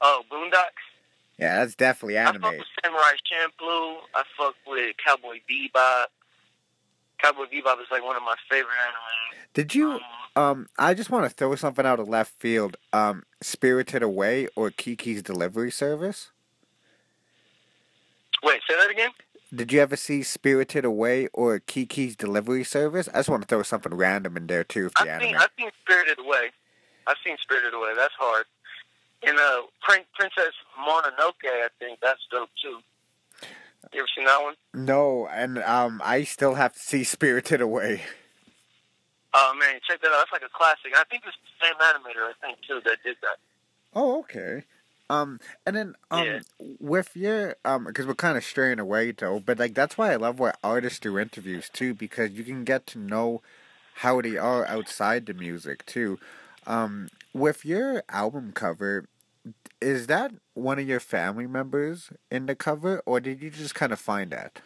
[SPEAKER 2] Oh, Boondocks.
[SPEAKER 3] Yeah, that's definitely anime.
[SPEAKER 2] I fuck with Samurai Champloo. I fuck with Cowboy Bebop. Cowboy Bebop is like one of my favorite anime.
[SPEAKER 3] Did you?
[SPEAKER 2] Um,
[SPEAKER 3] Um, I just want to throw something out of left field. Um, Spirited Away or Kiki's Delivery Service.
[SPEAKER 2] Wait, say that again.
[SPEAKER 3] Did you ever see Spirited Away or Kiki's Delivery Service? I just want to throw something random in there too. If
[SPEAKER 2] I've seen. I've seen Spirited Away. I've seen Spirited Away. That's hard. And uh, Prin- Princess Mononoke, I think that's dope too. You ever seen that one?
[SPEAKER 3] No, and um, I still have to see Spirited Away.
[SPEAKER 2] Oh man, check that out. That's like a classic. I think it's the same animator, I think too, that did that.
[SPEAKER 3] Oh, okay. Um, and then um,
[SPEAKER 2] Yeah.
[SPEAKER 3] with your um, because we're kind of straying away though, but like that's why I love why artists do interviews too, because you can get to know how they are outside the music too. Um, with your album cover, is that one of your family members in the cover, or did you just kind of find that?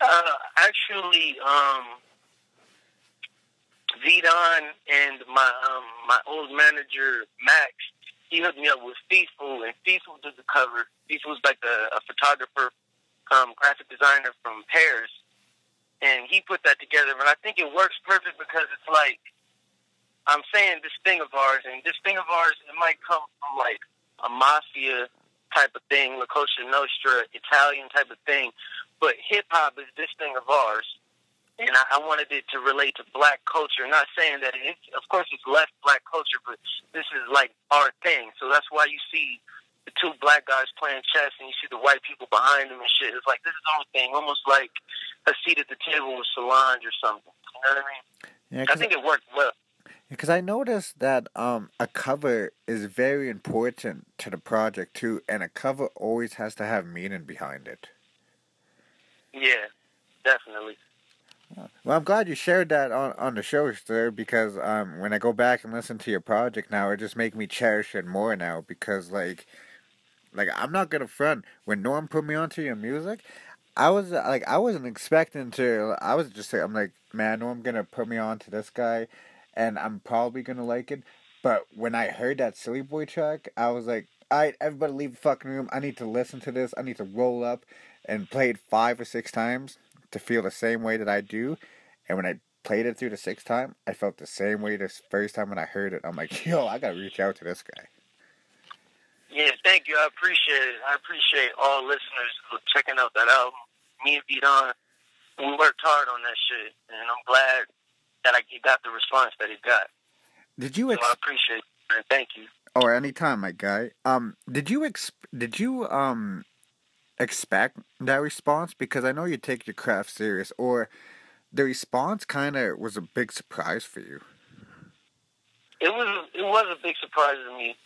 [SPEAKER 2] Uh, actually, um, V Don and my um my old manager Max, he hooked me up with Feastful, and Feastful did the cover. Feastful's like a, a photographer, um, graphic designer from Paris, and he put that together. And I think it works perfect because it's like I'm saying this thing of ours, and this thing of ours, it might come from like a mafia type of thing, La Cosa Nostra, Italian type of thing, but hip hop is this thing of ours and I, I wanted it to relate to black culture. Not saying that it, of course, it's less black culture, but this is like our thing. So that's why you see the two black guys playing chess, and you see the white people behind them and shit. It's like this is our thing, almost like a seat at the table with Solange or something. You know what I mean?
[SPEAKER 3] Yeah,
[SPEAKER 2] I think it worked well.
[SPEAKER 3] Because I noticed that um, a cover is very important to the project too, and a cover always has to have meaning behind it.
[SPEAKER 2] Yeah, definitely.
[SPEAKER 3] Well, I'm glad you shared that on, on the show, sir, because um, when I go back and listen to your project now, it just makes me cherish it more now. Because like, like I'm not gonna front. When Norm put me onto your music, I was like, I wasn't expecting to. I was just I'm like, man, Norm gonna put me onto this guy, and I'm probably gonna like it. But when I heard that Silly Boy track, I was like, all right, everybody leave the fucking room. I need to listen to this. I need to roll up and play it five or six times to feel the same way that I do. And when I played it through the sixth time, I felt the same way this first time when I heard it. I'm like, yo, I gotta reach out to this guy.
[SPEAKER 2] Yeah, thank you. I appreciate it. I appreciate all listeners for checking out that album. Me and V Don, we worked hard on that shit, and I'm glad that I got the response that it got.
[SPEAKER 3] Did you
[SPEAKER 2] So
[SPEAKER 3] ex-
[SPEAKER 2] I appreciate it, man. Thank you.
[SPEAKER 3] or anytime, my guy? Um, did you ex- did you um expect that response? Because I know you take your craft serious, or the response kind of was a big surprise for you.
[SPEAKER 2] It was it was a big surprise to me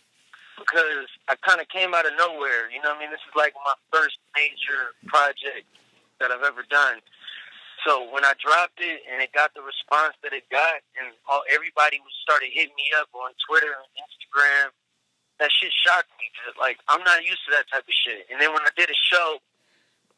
[SPEAKER 2] because I kind of came out of nowhere. You know, what I mean, this is like my first major project that I've ever done. So when I dropped it and it got the response that it got, and all everybody started hitting me up on Twitter and Instagram, that shit shocked me. 'cause, like I'm not used to that type of shit. And then when I did a show,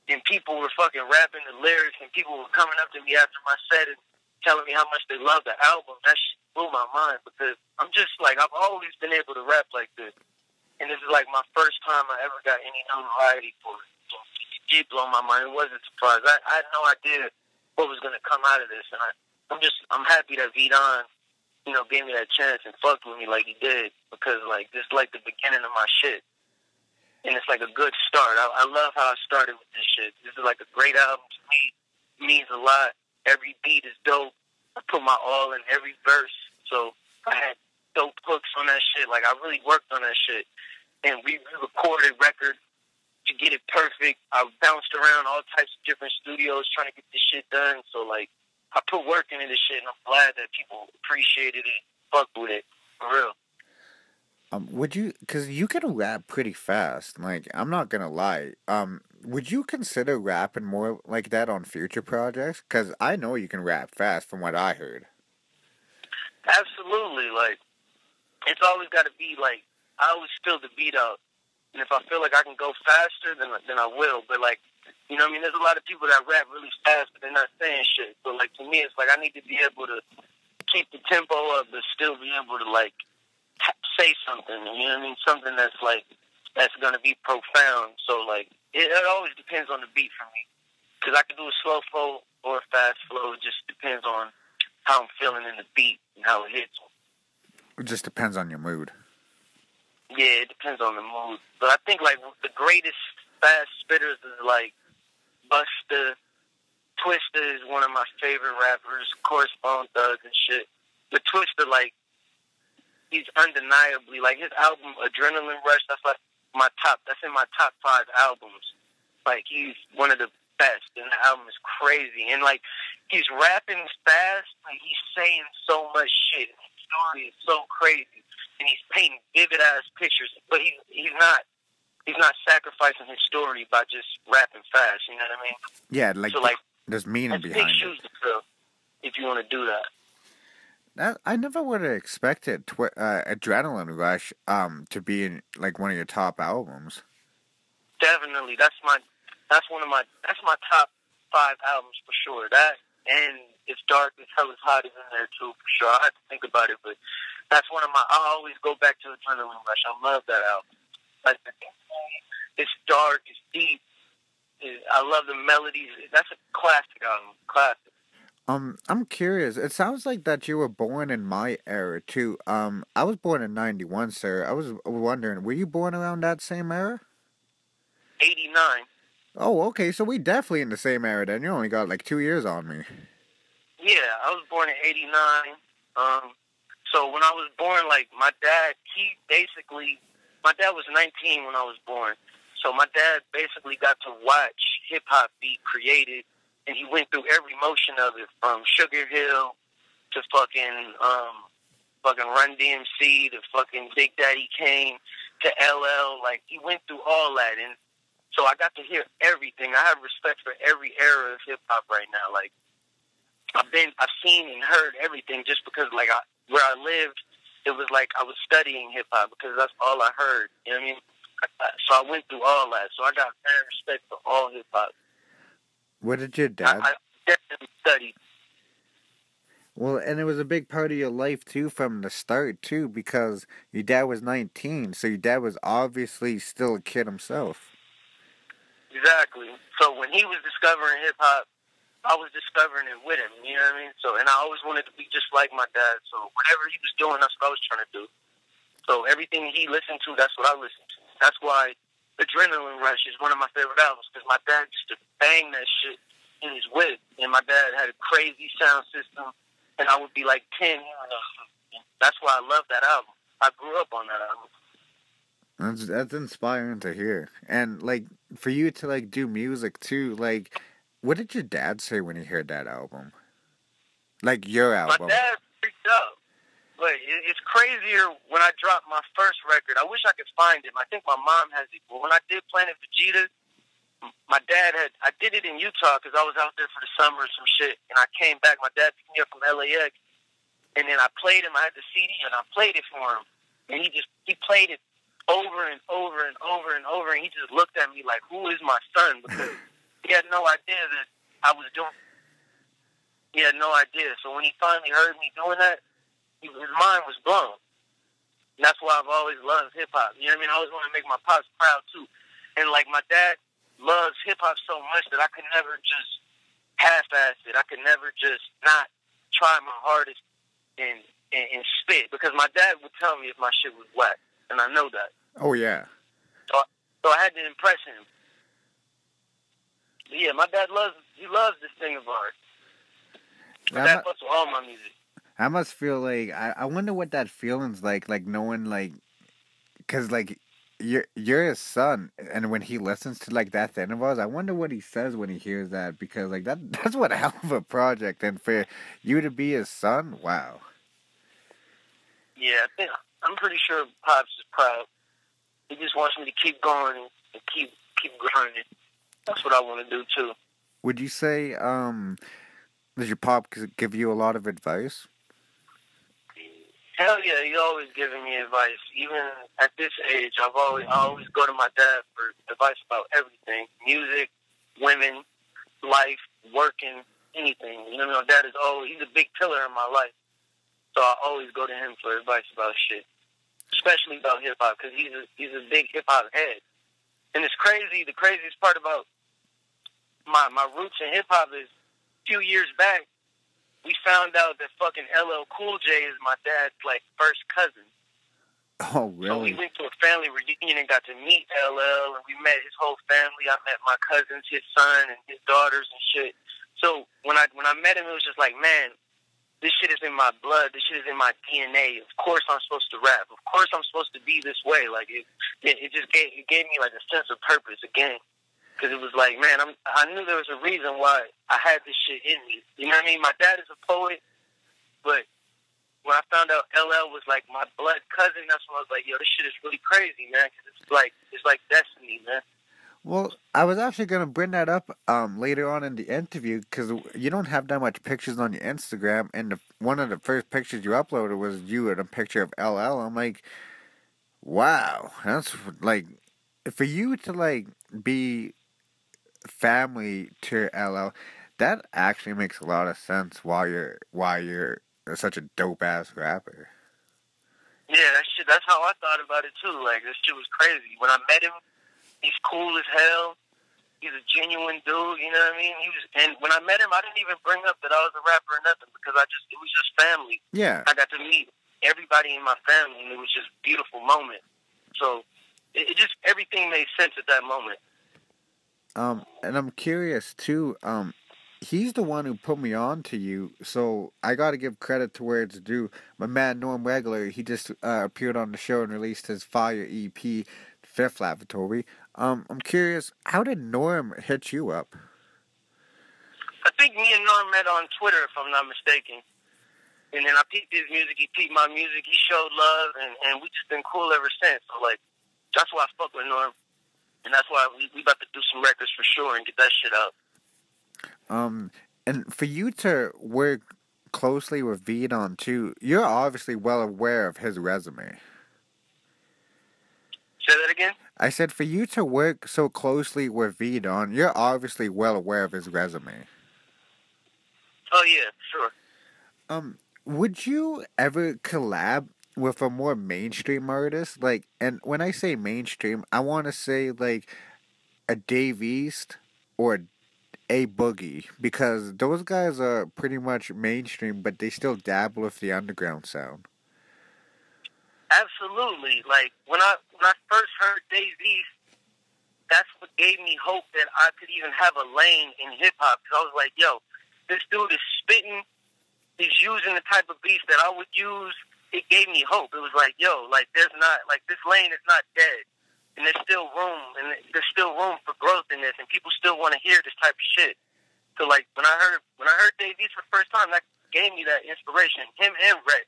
[SPEAKER 2] and people were fucking rapping the lyrics, and people were coming up to me after my set and telling me how much they love the album, that shit blew my mind because I'm just like I've always been able to rap like this, and this is like my first time I ever got any notoriety for it. So it did blow my mind. It wasn't a surprise. I, I had no idea what was going to come out of this, and I, I'm just I'm happy that V Don, you know, gave me that chance and fucked with me like he did because like this is like the beginning of my shit. And it's like a good start. I, I love how I started with this shit. This is like a great album to me. It means a lot. Every beat is dope. I put my all in every verse. So I had dope hooks on that shit. Like I really worked on that shit. And we recorded record to get it perfect. I bounced around all types of different studios trying to get this shit done. So like I put work into this shit and I'm glad that people appreciated it, fucked with it. For real.
[SPEAKER 3] Um, would you? Because you can rap pretty fast. Like I'm not gonna lie. Um, would you consider rapping more like that on future projects? Because I know you can rap fast, from what I heard.
[SPEAKER 2] Absolutely. Like, it's always got to be like, I always feel the beat out. And if I feel like I can go faster, then then I will. But like, you know, what I mean, there's a lot of people that rap really fast, but they're not saying shit. But like to me, it's like I need to be able to keep the tempo up, but still be able to like say something. You know what I mean? Something that's like that's gonna be profound. So like, it, it always depends on the beat for me. Cause I can do a slow flow or a fast flow. It just depends on how I'm feeling in the beat and how it hits.
[SPEAKER 3] It just depends on your mood.
[SPEAKER 2] Yeah, it depends on the mood. But I think like the greatest fast spitters is like Busta. Twista is one of my favorite rappers. Course, Bone Thugs and shit. But Twista, like, he's undeniably like his album Adrenaline Rush. That's like my top. That's in my top five albums. Like he's one of the best, and the album is crazy. And like he's rapping fast, like he's saying so much shit. His story is so crazy, and he's painting vivid ass pictures. But he's he's not he's not sacrificing his story by just rapping fast. You know what I mean?
[SPEAKER 3] Yeah, like,
[SPEAKER 2] so like
[SPEAKER 3] there's meaning
[SPEAKER 2] that's big
[SPEAKER 3] behind
[SPEAKER 2] shoes
[SPEAKER 3] it.
[SPEAKER 2] to fill if you want to do that.
[SPEAKER 3] That I never would have expected twi- uh, Adrenaline Rush um to be in like one of your top albums.
[SPEAKER 2] Definitely, that's my that's one of my that's my top five albums for sure. That and it's dark as hell is hot is in there too for sure. I have to think about it, but that's one of my. I always go back to Adrenaline Rush. I love that album. Like it's dark, it's deep. It, I love the melodies. That's a classic album. Classic.
[SPEAKER 3] Um, I'm curious. It sounds like that you were born in my era too. Um, I was born in '91, sir. I was wondering, were you born around that same era?
[SPEAKER 2] '89.
[SPEAKER 3] Oh, okay. So we definitely in the same era. Then you only got like two years on me.
[SPEAKER 2] Yeah, I was born in '89. Um, so when I was born, like my dad, he basically, my dad was 19 when I was born. So my dad basically got to watch hip hop be created, and he went through every motion of it, from Sugar Hill to fucking um, fucking Run DMC to fucking Big Daddy Kane to LL. Like he went through all that, and so I got to hear everything. I have respect for every era of hip hop right now. Like I've been, I've seen and heard everything just because, like, I, where I lived, it was like I was studying hip hop because that's all I heard. You know what I mean? So I went through all that. So I got very respect for all hip hop.
[SPEAKER 3] What did your dad?
[SPEAKER 2] I, I definitely studied.
[SPEAKER 3] Well, and it was a big part of your life too from the start too, because your dad was nineteen, so your dad was obviously still a kid himself.
[SPEAKER 2] Exactly. So when he was discovering hip hop, I was discovering it with him. You know what I mean? So, and I always wanted to be just like my dad. So, whatever he was doing, that's what I was trying to do. So, everything he listened to, that's what I listened to. That's why Adrenaline Rush is one of my favorite albums because my dad used to bang that shit in his whip, and my dad had a crazy sound system, and I would be like ten. That's why I love that album. I grew up on that album.
[SPEAKER 3] That's that's inspiring to hear, and like for you to like do music too, like what did your dad say when he heard that album? Like your album?
[SPEAKER 2] My dad freaked out. But it's crazier when I dropped my first record. I wish I could find it. I think my mom has it. But when I did Planet Vegeta, my dad had. I did it in Utah because I was out there for the summer or some shit, and I came back. My dad picked me up from LAX, and then I played him. I had the CD, and I played it for him, and he just he played it over and over and over and over, and he just looked at me like, "Who is my son?" Because he had no idea that I was doing. He had no idea. So when he finally heard me doing that, he, his mind was blown. And that's why I've always loved hip hop. You know what I mean? I always want to make my pops proud too. And like my dad loves hip hop so much that I could never just half-ass it. I could never just not try my hardest and, and and spit because my dad would tell me if my shit was whack, and I know that.
[SPEAKER 3] Oh yeah.
[SPEAKER 2] So, so I had to impress him. Yeah, my dad loves he loves this Thing of Ours. My dad fucks with all my music.
[SPEAKER 3] I must feel like I, I wonder what that feeling's like, like knowing like, cause like you're you're his son, and when he listens to like that thing of ours, I wonder what he says when he hears that because like that that's what a hell of a project, and for you to be his son, wow.
[SPEAKER 2] Yeah, I think I'm pretty sure Pops is proud. He just wants me to keep going and keep keep grinding. That's what I want to do too.
[SPEAKER 3] Would you say um does your pop give you a lot of advice?
[SPEAKER 2] Hell yeah, he's always giving me advice. Even at this age, I've always I always go to my dad for advice about everything: music, women, life, working, anything. You know, my dad is always he's a big pillar in my life, so I always go to him for advice about shit, especially about hip hop because he's a he's a big hip hop head. And it's crazy. The craziest part about my my roots in hip hop is a few years back we found out that fucking LL Cool J is my dad's like first cousin.
[SPEAKER 3] Oh really?
[SPEAKER 2] So we went to a family reunion and got to meet LL, and we met his whole family. I met my cousins, his son, and his daughters and shit. So when I when I met him, it was just like, man, this shit is in my blood. This shit is in my DNA. Of course, I'm supposed to rap. Of course, I'm supposed to be this way. Like it, it, just gave it gave me like a sense of purpose again. Because it was like, man, I'm, I knew there was a reason why I had this shit in me. You know what I mean? My dad is a poet, but when I found out LL was like my blood cousin, that's when I was like, yo, this shit is really crazy, man. Cause it's like it's like destiny, man.
[SPEAKER 3] Well, I was actually gonna bring that up um, later on in the interview because you don't have that much pictures on your Instagram, and the, one of the first pictures you uploaded was you and a picture of LL. I'm like, wow, that's like for you to like be family to LL. that actually makes a lot of sense. Why you're why you're such a dope ass rapper.
[SPEAKER 2] Yeah, that shit. That's how I thought about it too. Like this shit was crazy. When I met him, he's cool as hell. He's a genuine dude. You know what I mean? He was, and when I met him, I didn't even bring up that I was a rapper or nothing because I just it was just family.
[SPEAKER 3] Yeah.
[SPEAKER 2] I got to meet everybody in my family, and it was just a beautiful moment. So it, it just everything made sense at that moment.
[SPEAKER 3] Um, and I'm curious too. Um, he's the one who put me on to you, so I got to give credit to where it's due. My man Norm Regular, he just uh, appeared on the show and released his Fire EP, Fifth Lavatory. Um, I'm curious, how did Norm hit you up?
[SPEAKER 2] I think me and Norm met on Twitter, if I'm not mistaken. And then I peeped his music. He peeped my music. He showed love, and and we just been cool ever since. So like, that's why I fuck with Norm, and that's why we we about to do some records for sure and get that shit out.
[SPEAKER 3] Um, and for you to work closely with V Don too, you're obviously well aware of his resume.
[SPEAKER 2] Say that again.
[SPEAKER 3] I said for you to work so closely with V Don, you're obviously well aware of his resume.
[SPEAKER 2] Oh yeah, sure.
[SPEAKER 3] Um, would you ever collab with a more mainstream artist? Like, and when I say mainstream, I want to say like a Dave East or a Boogie because those guys are pretty much mainstream, but they still dabble with the underground sound.
[SPEAKER 2] Absolutely. Like when I when I first heard Dave East, that's what gave me hope that I could even have a lane in hip hop. Because I was like, yo, this dude is spitting. He's using the type of beats that I would use. It gave me hope. It was like, yo, like there's not like this lane is not dead, and there's still room, and there's still room for growth in this, and people still want to hear this type of shit. So like when I heard when I heard Dave East for the first time, that gave me that inspiration. Him and Reg.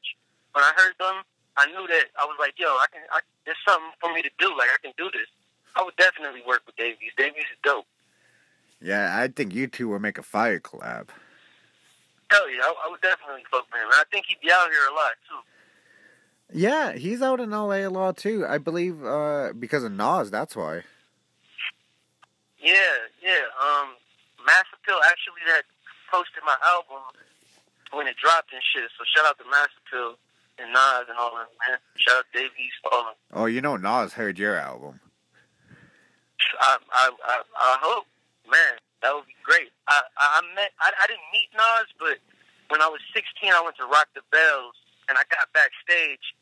[SPEAKER 2] When I heard them, I knew that I was like, yo, I can. I, there's something for me to do. Like I can do this. I would definitely work with. Dave East is dope.
[SPEAKER 3] Yeah, I think you two will make a fire collab.
[SPEAKER 2] Hell yeah, I, I would definitely fuck with him. And I think he'd be out here a lot too.
[SPEAKER 3] Yeah, he's out in LA a lot too. I believe uh, because of Nas. That's why.
[SPEAKER 2] Yeah, yeah. Um, Mass Appeal actually that posted my album when it dropped and shit. So shout out to Mass Appeal and Nas and all that, man. Shout out Dave East, all them.
[SPEAKER 3] Oh, you know Nas heard your album.
[SPEAKER 2] I, I, I, I hope, man, that would be great. I, I met, I, I didn't meet Nas, but when I was 16, I went to Rock the Bells, and I got backstage,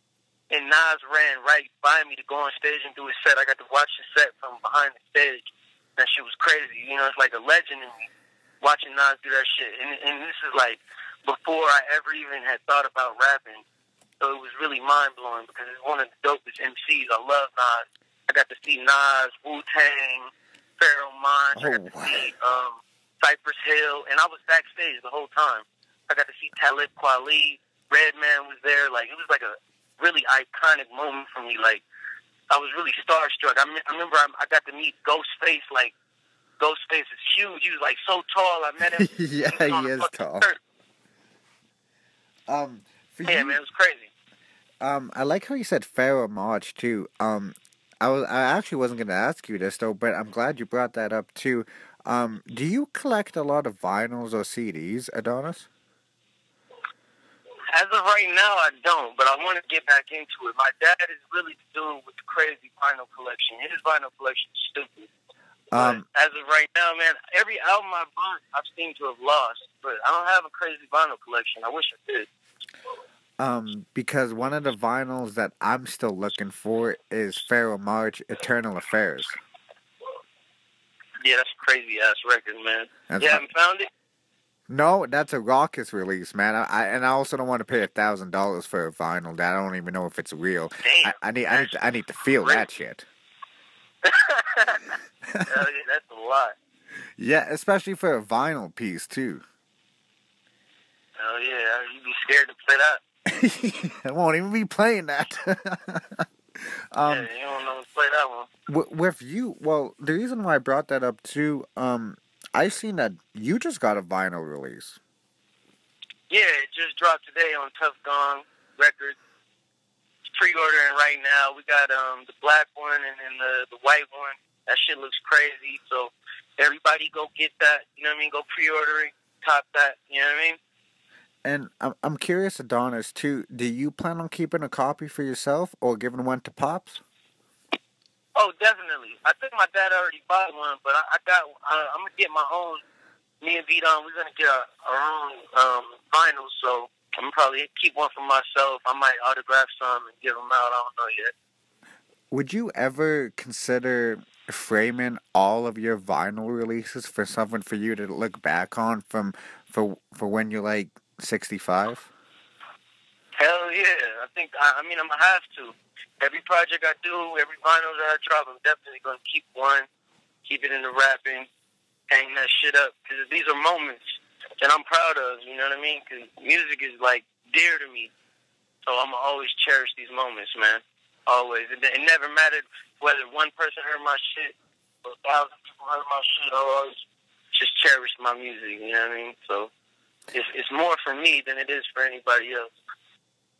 [SPEAKER 2] and Nas ran right by me to go on stage and do his set. I got to watch the set from behind the stage. That shit was crazy. You know, it's like a legend in me watching Nas do that shit. And, and this is like before I ever even had thought about rapping. So it was really mind blowing because it's one of the dopest MCs. I love Nas. I got to see Nas, Wu Tang, Pharoahe Monch. I got
[SPEAKER 3] Oh,
[SPEAKER 2] to
[SPEAKER 3] wow.
[SPEAKER 2] see um, Cypress Hill, and I was backstage the whole time. I got to see Talib Kweli. Redman was there. Like it was like a really iconic moment for me. Like I was really starstruck. I, me- I remember I, I got to meet Ghostface. Like Ghostface is huge. He was like so tall. I met him.
[SPEAKER 3] yeah,
[SPEAKER 2] on
[SPEAKER 3] he is tall.
[SPEAKER 2] shirt.
[SPEAKER 3] Um,
[SPEAKER 2] Yeah,
[SPEAKER 3] you,
[SPEAKER 2] man, it was crazy.
[SPEAKER 3] Um, I like how you said Pharoahe Monch too. Um, I was I actually wasn't gonna ask you this though, but I'm glad you brought that up too. Um, do you collect a lot of vinyls or CDs, Adonis?
[SPEAKER 2] As of right now, I don't, but I want to get back into it. My dad is really doing with the crazy vinyl collection. His vinyl collection is stupid.
[SPEAKER 3] Um,
[SPEAKER 2] as of right now, man, every album I bought, I've seemed to have lost. But I don't have a crazy vinyl collection. I wish I did.
[SPEAKER 3] Um, because one of the vinyls that I'm still looking for is Pharoahe Monch Internal Affairs.
[SPEAKER 2] Yeah, that's a crazy ass record, man.
[SPEAKER 3] That's
[SPEAKER 2] you
[SPEAKER 3] not-
[SPEAKER 2] haven't found it?
[SPEAKER 3] no, that's a Rawkus release, man. I, I and I also don't want to pay a thousand dollars for a vinyl that I don't even know if it's real.
[SPEAKER 2] Damn.
[SPEAKER 3] I, I need I need to, I need to feel that shit.
[SPEAKER 2] Hell yeah, that's a lot.
[SPEAKER 3] Yeah, especially for a vinyl piece too.
[SPEAKER 2] Hell yeah, you'd be scared to play that.
[SPEAKER 3] I won't even be playing that. um,
[SPEAKER 2] yeah, you don't know play that one.
[SPEAKER 3] w- with you, well, the reason why I brought that up too, um, I seen that you just got a vinyl release.
[SPEAKER 2] Yeah, it just dropped today on Tuff Kong Records. It's pre-ordering right now. We got um the black one and then the the white one. That shit looks crazy. So everybody go get that. You know what I mean? Go pre-order it. top that. You know what I mean?
[SPEAKER 3] And I'm I'm curious, Adonis, too. Do you plan on keeping a copy for yourself or giving one to pops?
[SPEAKER 2] Oh, definitely. I think my dad already bought one, but I, I got. I, I'm gonna get my own. Me and V Don, we're gonna get our, our own um, vinyl, so I'm probably keep one for myself. I might autograph some and give them out. I don't know yet.
[SPEAKER 3] Would you ever consider framing all of your vinyl releases for something for you to look back on from for for when you're like 65?
[SPEAKER 2] Hell yeah! I think. I, I mean, I'm gonna have to. Every project I do, every vinyl that I drop, I'm definitely gonna keep one, keep it in the wrapping, hang that shit up because these are moments that I'm proud of. You know what I mean? Because music is like dear to me, so I'm gonna always cherish these moments, man. Always. It, it never mattered whether one person heard my shit or a thousand people heard my shit. I always just cherished my music. You know what I mean? So it's it's more for me than it is for anybody else.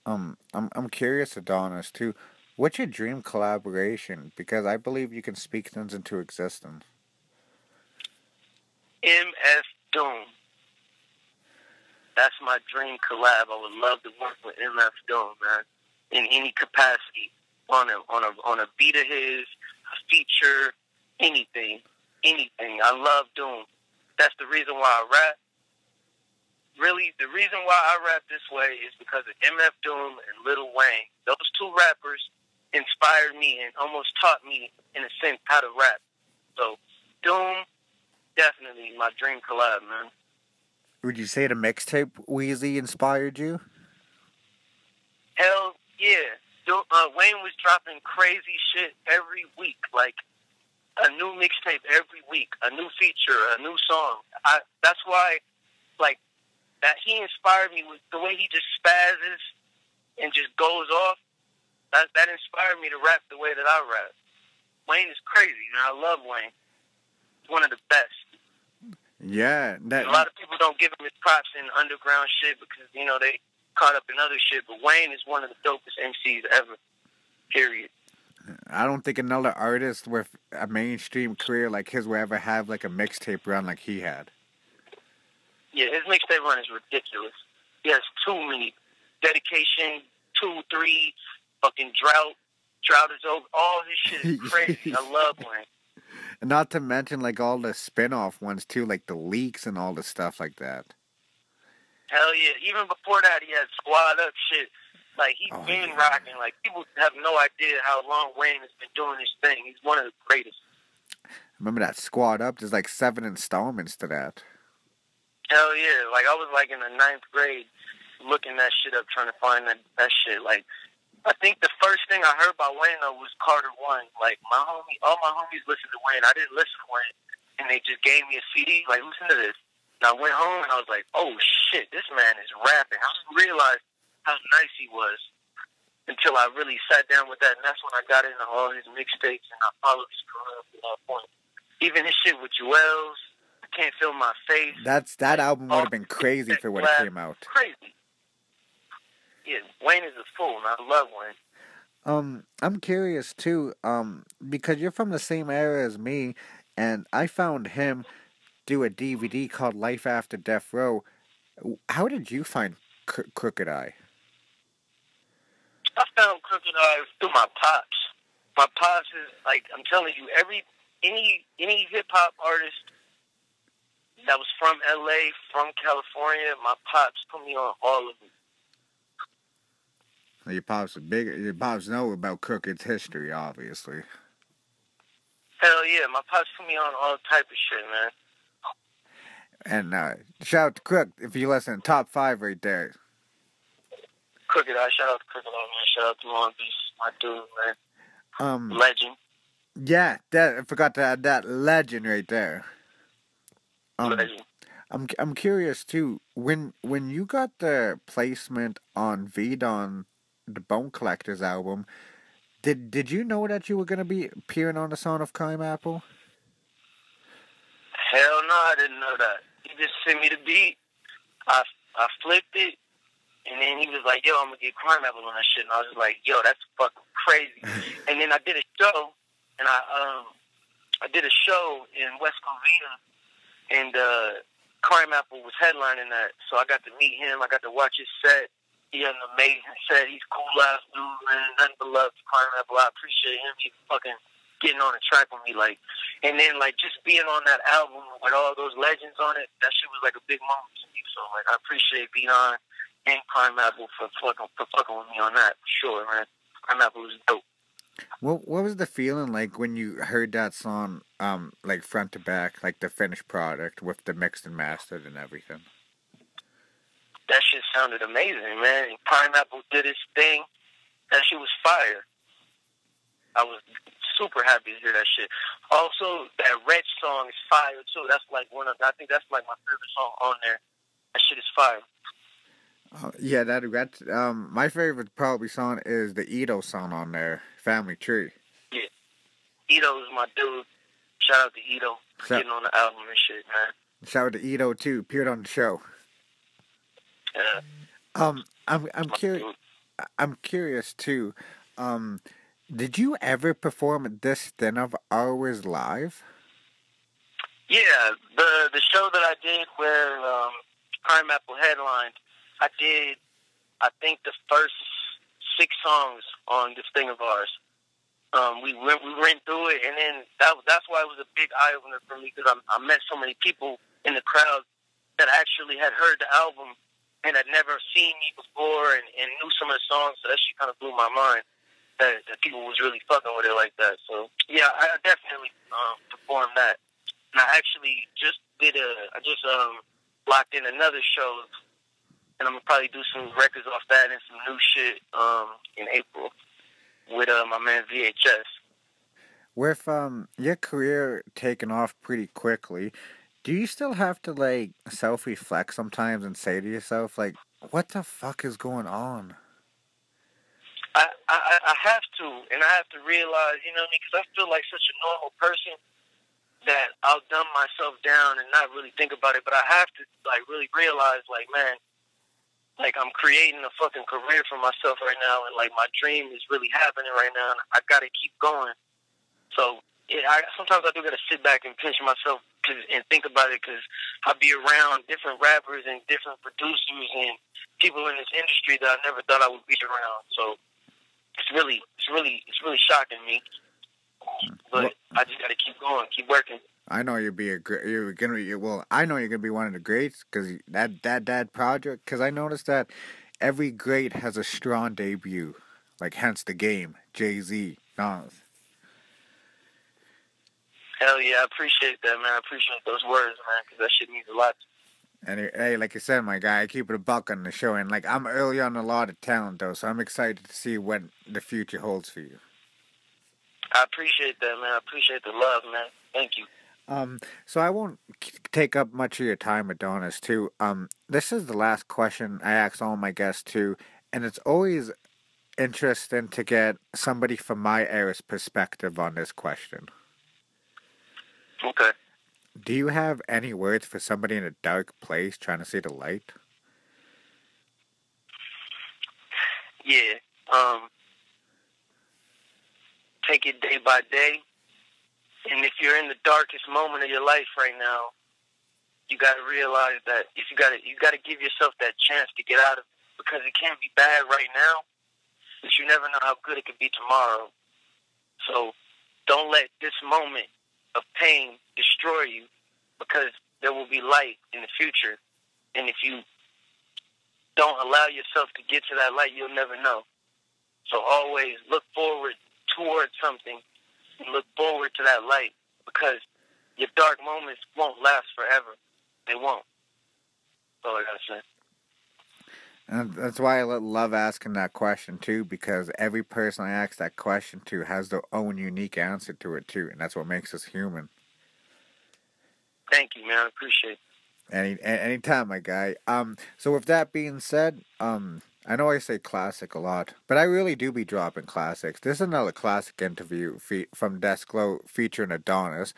[SPEAKER 3] Um, I'm I'm curious, Adonis, too. What's your dream collaboration? Because I believe you can speak things into existence.
[SPEAKER 2] MF Doom. That's my dream collab. I would love to work with MF Doom, man, in any capacity, on a on a on a beat of his, a feature, anything, anything. I love Doom. That's the reason why I rap. Really, the reason why I rap this way is because of MF Doom and Lil Wayne. Those two rappers inspired me and almost taught me, in a sense, how to rap. So, Doom, definitely my dream collab, man.
[SPEAKER 3] Would you say the mixtape Weezy inspired you?
[SPEAKER 2] Hell yeah. Doom, uh, Wayne was dropping crazy shit every week, like a new mixtape every week, a new feature, a new song. I that's why, like, that he inspired me with the way he just spazzes and just goes off. That that inspired me to rap the way that I rap. Wayne is crazy, and I love Wayne. He's one of the best.
[SPEAKER 3] Yeah, that
[SPEAKER 2] a lot of people don't give him his props in underground shit because you know they caught up in other shit. But Wayne is one of the dopest MCs ever. Period.
[SPEAKER 3] I don't think another artist with a mainstream career like his will ever have like a mixtape run like he had.
[SPEAKER 2] Yeah, his mixtape run is ridiculous. He has too many dedication, two, three, fucking drought. Drought is over. All his shit is crazy. I love Wayne.
[SPEAKER 3] And not to mention like all the spin-off ones too, like the leaks and all the stuff like that.
[SPEAKER 2] Hell yeah! Even before that, he had squad up shit. Like he's
[SPEAKER 3] Oh,
[SPEAKER 2] been
[SPEAKER 3] yeah.
[SPEAKER 2] rocking. Like people have no idea how long Wayne has been doing this thing. He's one of the greatest.
[SPEAKER 3] Remember that squad up? There's like seven installments to that.
[SPEAKER 2] Hell yeah! Like I was like in the ninth grade, looking that shit up, trying to find that that shit. Like I think the first thing I heard about Wayne though was Carter One. Like my homie, all my homies listened to Wayne. I didn't listen to Wayne, and they just gave me a CD. Like listen to this. And I went home and I was like, oh shit, this man is rapping. I didn't realize how nice he was until I really sat down with that, and that's when I got into all his mixtapes and I followed his career to that point. Even his shit with Juelz, I can't feel my face.
[SPEAKER 3] That's that album would have been crazy for when it came out.
[SPEAKER 2] Crazy. Yeah, Wayne is a fool, and I love Wayne.
[SPEAKER 3] Um, I'm curious too, um, because you're from the same era as me, and I found him do a DVD called Life After Death Row. How did you find Cro- Crooked Eye?
[SPEAKER 2] I found Crooked I through my pops. My pops is like I'm telling you, every any any hip hop artist that was from LA, from California, my pops put me on all of them.
[SPEAKER 3] Your pops are big. Your pops know about Crooked's history, obviously.
[SPEAKER 2] Hell yeah, my pops put me on all type of shit, man.
[SPEAKER 3] And uh, shout out to Crook if you listen. Top five right there.
[SPEAKER 2] Crooked I shout out to Crooked man. Shout out to Long Beach, my dude, man.
[SPEAKER 3] Um,
[SPEAKER 2] Legend,
[SPEAKER 3] yeah, that I forgot to add that legend right there. Um. I'm I'm curious too. When when you got the placement on Vidon, the Bone Collectors album, did did you know that you were gonna be appearing on the Son of Crimeapple?
[SPEAKER 2] Hell no, I didn't know that. He just sent me the beat. I I flipped it, and then he was like, "Yo, I'm gonna get Crimeapple on that shit." And I was just like, "Yo, that's fucking crazy." and then I did a show, and I um I did a show in West Covina, and uh Crimeapple was headlining that, so I got to meet him. I got to watch his set. He had an amazing set. He's cool ass dude, man. Nothing but love to Crimeapple. I appreciate him. He fucking getting on the track with me, like, and then like just being on that album with all those legends on it. That shit was like a big moment to me. So like, I appreciate V Don and Crimeapple for fucking for fucking with me on that. For sure, man. Crimeapple was dope.
[SPEAKER 3] What what was the feeling like when you heard that song, um, like front to back, like the finished product with the mixed and mastered and everything?
[SPEAKER 2] That shit sounded amazing, man. Pineapple did his thing. That shit was fire. I was super happy to hear that shit. Also, that Red song is fire too. That's like one of I think that's like my favorite song on there. That shit is fire.
[SPEAKER 3] Uh, yeah, that that's um my favorite probably song is the Eto song on there, Family Tree.
[SPEAKER 2] Eto is my dude. Shout out to Eto for
[SPEAKER 3] Shout-
[SPEAKER 2] getting on the album and shit, man.
[SPEAKER 3] Shout out to Eto too, appeared on the show.
[SPEAKER 2] Yeah,
[SPEAKER 3] Um, I'm I'm curious. I'm curious too. Um, did you ever perform this Thing of Ours live?
[SPEAKER 2] Yeah, the the show that I did where um, Crimeapple headlined, I did, I think the first six songs on this thing of ours. Um, we went we went through it, and then that that's why it was a big eye opener for me because I, I met so many people in the crowd that actually had heard the album and had never seen me before and, and knew some of the songs. So that shit kind of blew my mind that, that people was really fucking with it like that. So yeah, I definitely um, performed that. And I actually just did a, I just um locked in another show, and I'm gonna probably do some records off that and some new shit um in April with uh, my man VHS.
[SPEAKER 3] With um your career taking off pretty quickly, do you still have to like self reflect sometimes and say to yourself like, "What the fuck is going on?"
[SPEAKER 2] I, I I have to, and I have to realize, you know, because I feel like such a normal person that I'll dumb myself down and not really think about it. But I have to like really realize, like, man, like I'm creating a fucking career for myself right now, and like my dream is really happening right now, and I got to keep going. So yeah, I sometimes I do got to sit back and pinch myself 'cause- and think about it because I be around different rappers and different producers and people in this industry that I never thought I would be around. So it's really, it's really, it's really shocking me. But I just got to keep going, keep working.
[SPEAKER 3] I know you'll be a you're gonna be well. I know you're gonna be one of the greats because that that that project. Because I noticed that every great has a strong debut, like hence the game. Jay Z, Nas.
[SPEAKER 2] Hell yeah, I appreciate that, man. I appreciate those words, man, because that shit means a lot.
[SPEAKER 3] And hey, like you said, my guy, I keep it a buck on the show, and like I'm early on a lot of talent though, so I'm excited to see what the future holds for you.
[SPEAKER 2] I appreciate that, man. I appreciate the love, man. Thank you.
[SPEAKER 3] Um, so I won't take up much of your time, Adonis. Too. Um, this is the last question I ask all my guests too, and it's always interesting to get somebody from my era's perspective on this question.
[SPEAKER 2] Okay.
[SPEAKER 3] Do you have any words for somebody in a dark place trying to see the light?
[SPEAKER 2] Yeah. Um, take it day by day. And if you're in the darkest moment of your life right now, you got to realize that if you got to, you got to give yourself that chance to get out of it because it can't be bad right now, but you never know how good it could be tomorrow. So don't let this moment of pain destroy you because there will be light in the future. And if you don't allow yourself to get to that light, you'll never know. So always look forward towards something and look forward to that light because your dark moments won't last forever. They won't. That's all I gotta say.
[SPEAKER 3] And that's why I love asking that question too, because every person I ask that question to has their own unique answer to it too, and that's what makes us human.
[SPEAKER 2] Thank you, man. I appreciate it.
[SPEAKER 3] Any anytime, my guy. Um, so with that being said, um, I know I say classic a lot, but I really do be dropping classics. This is another classic interview fe- from Desklow featuring Adonis.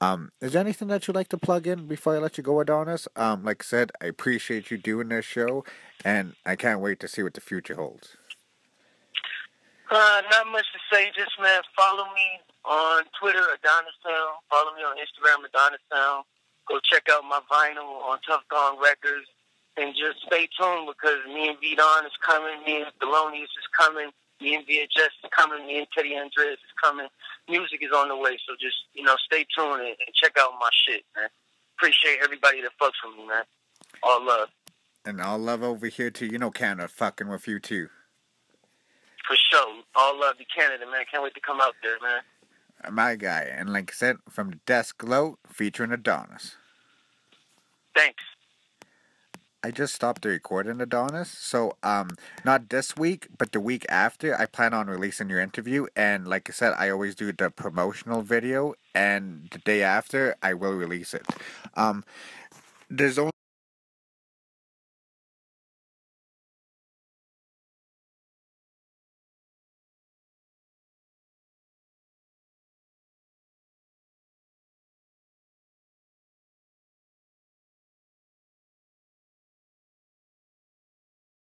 [SPEAKER 3] Um, is there anything that you'd like to plug in before I let you go, Adonis? Um, like I said, I appreciate you doing this show, and I can't wait to see what the future holds.
[SPEAKER 2] Uh, not much to say. Just man, follow me on Twitter, Adonis Town. Follow me on Instagram, Adonis Town. Go check out my vinyl on Tuff Kong Records. And just stay tuned because me and V Don is coming, me and Thelonious is coming, me and VHS is coming, me and Teddy Andres is coming. Music is on the way, so just, you know, stay tuned and, and check out my shit, man. Appreciate everybody that fucks with me, man. All love.
[SPEAKER 3] And all love over here too. You know Canada fucking with you too.
[SPEAKER 2] For sure. All love to Canada, man. Can't wait to come out there, man.
[SPEAKER 3] My guy. And like I said, from the desk glow featuring Adonis.
[SPEAKER 2] Thanks.
[SPEAKER 3] I just stopped the recording Adonis. So um not this week, but the week after I plan on releasing your interview and like I said, I always do the promotional video and the day after I will release it. Um there's only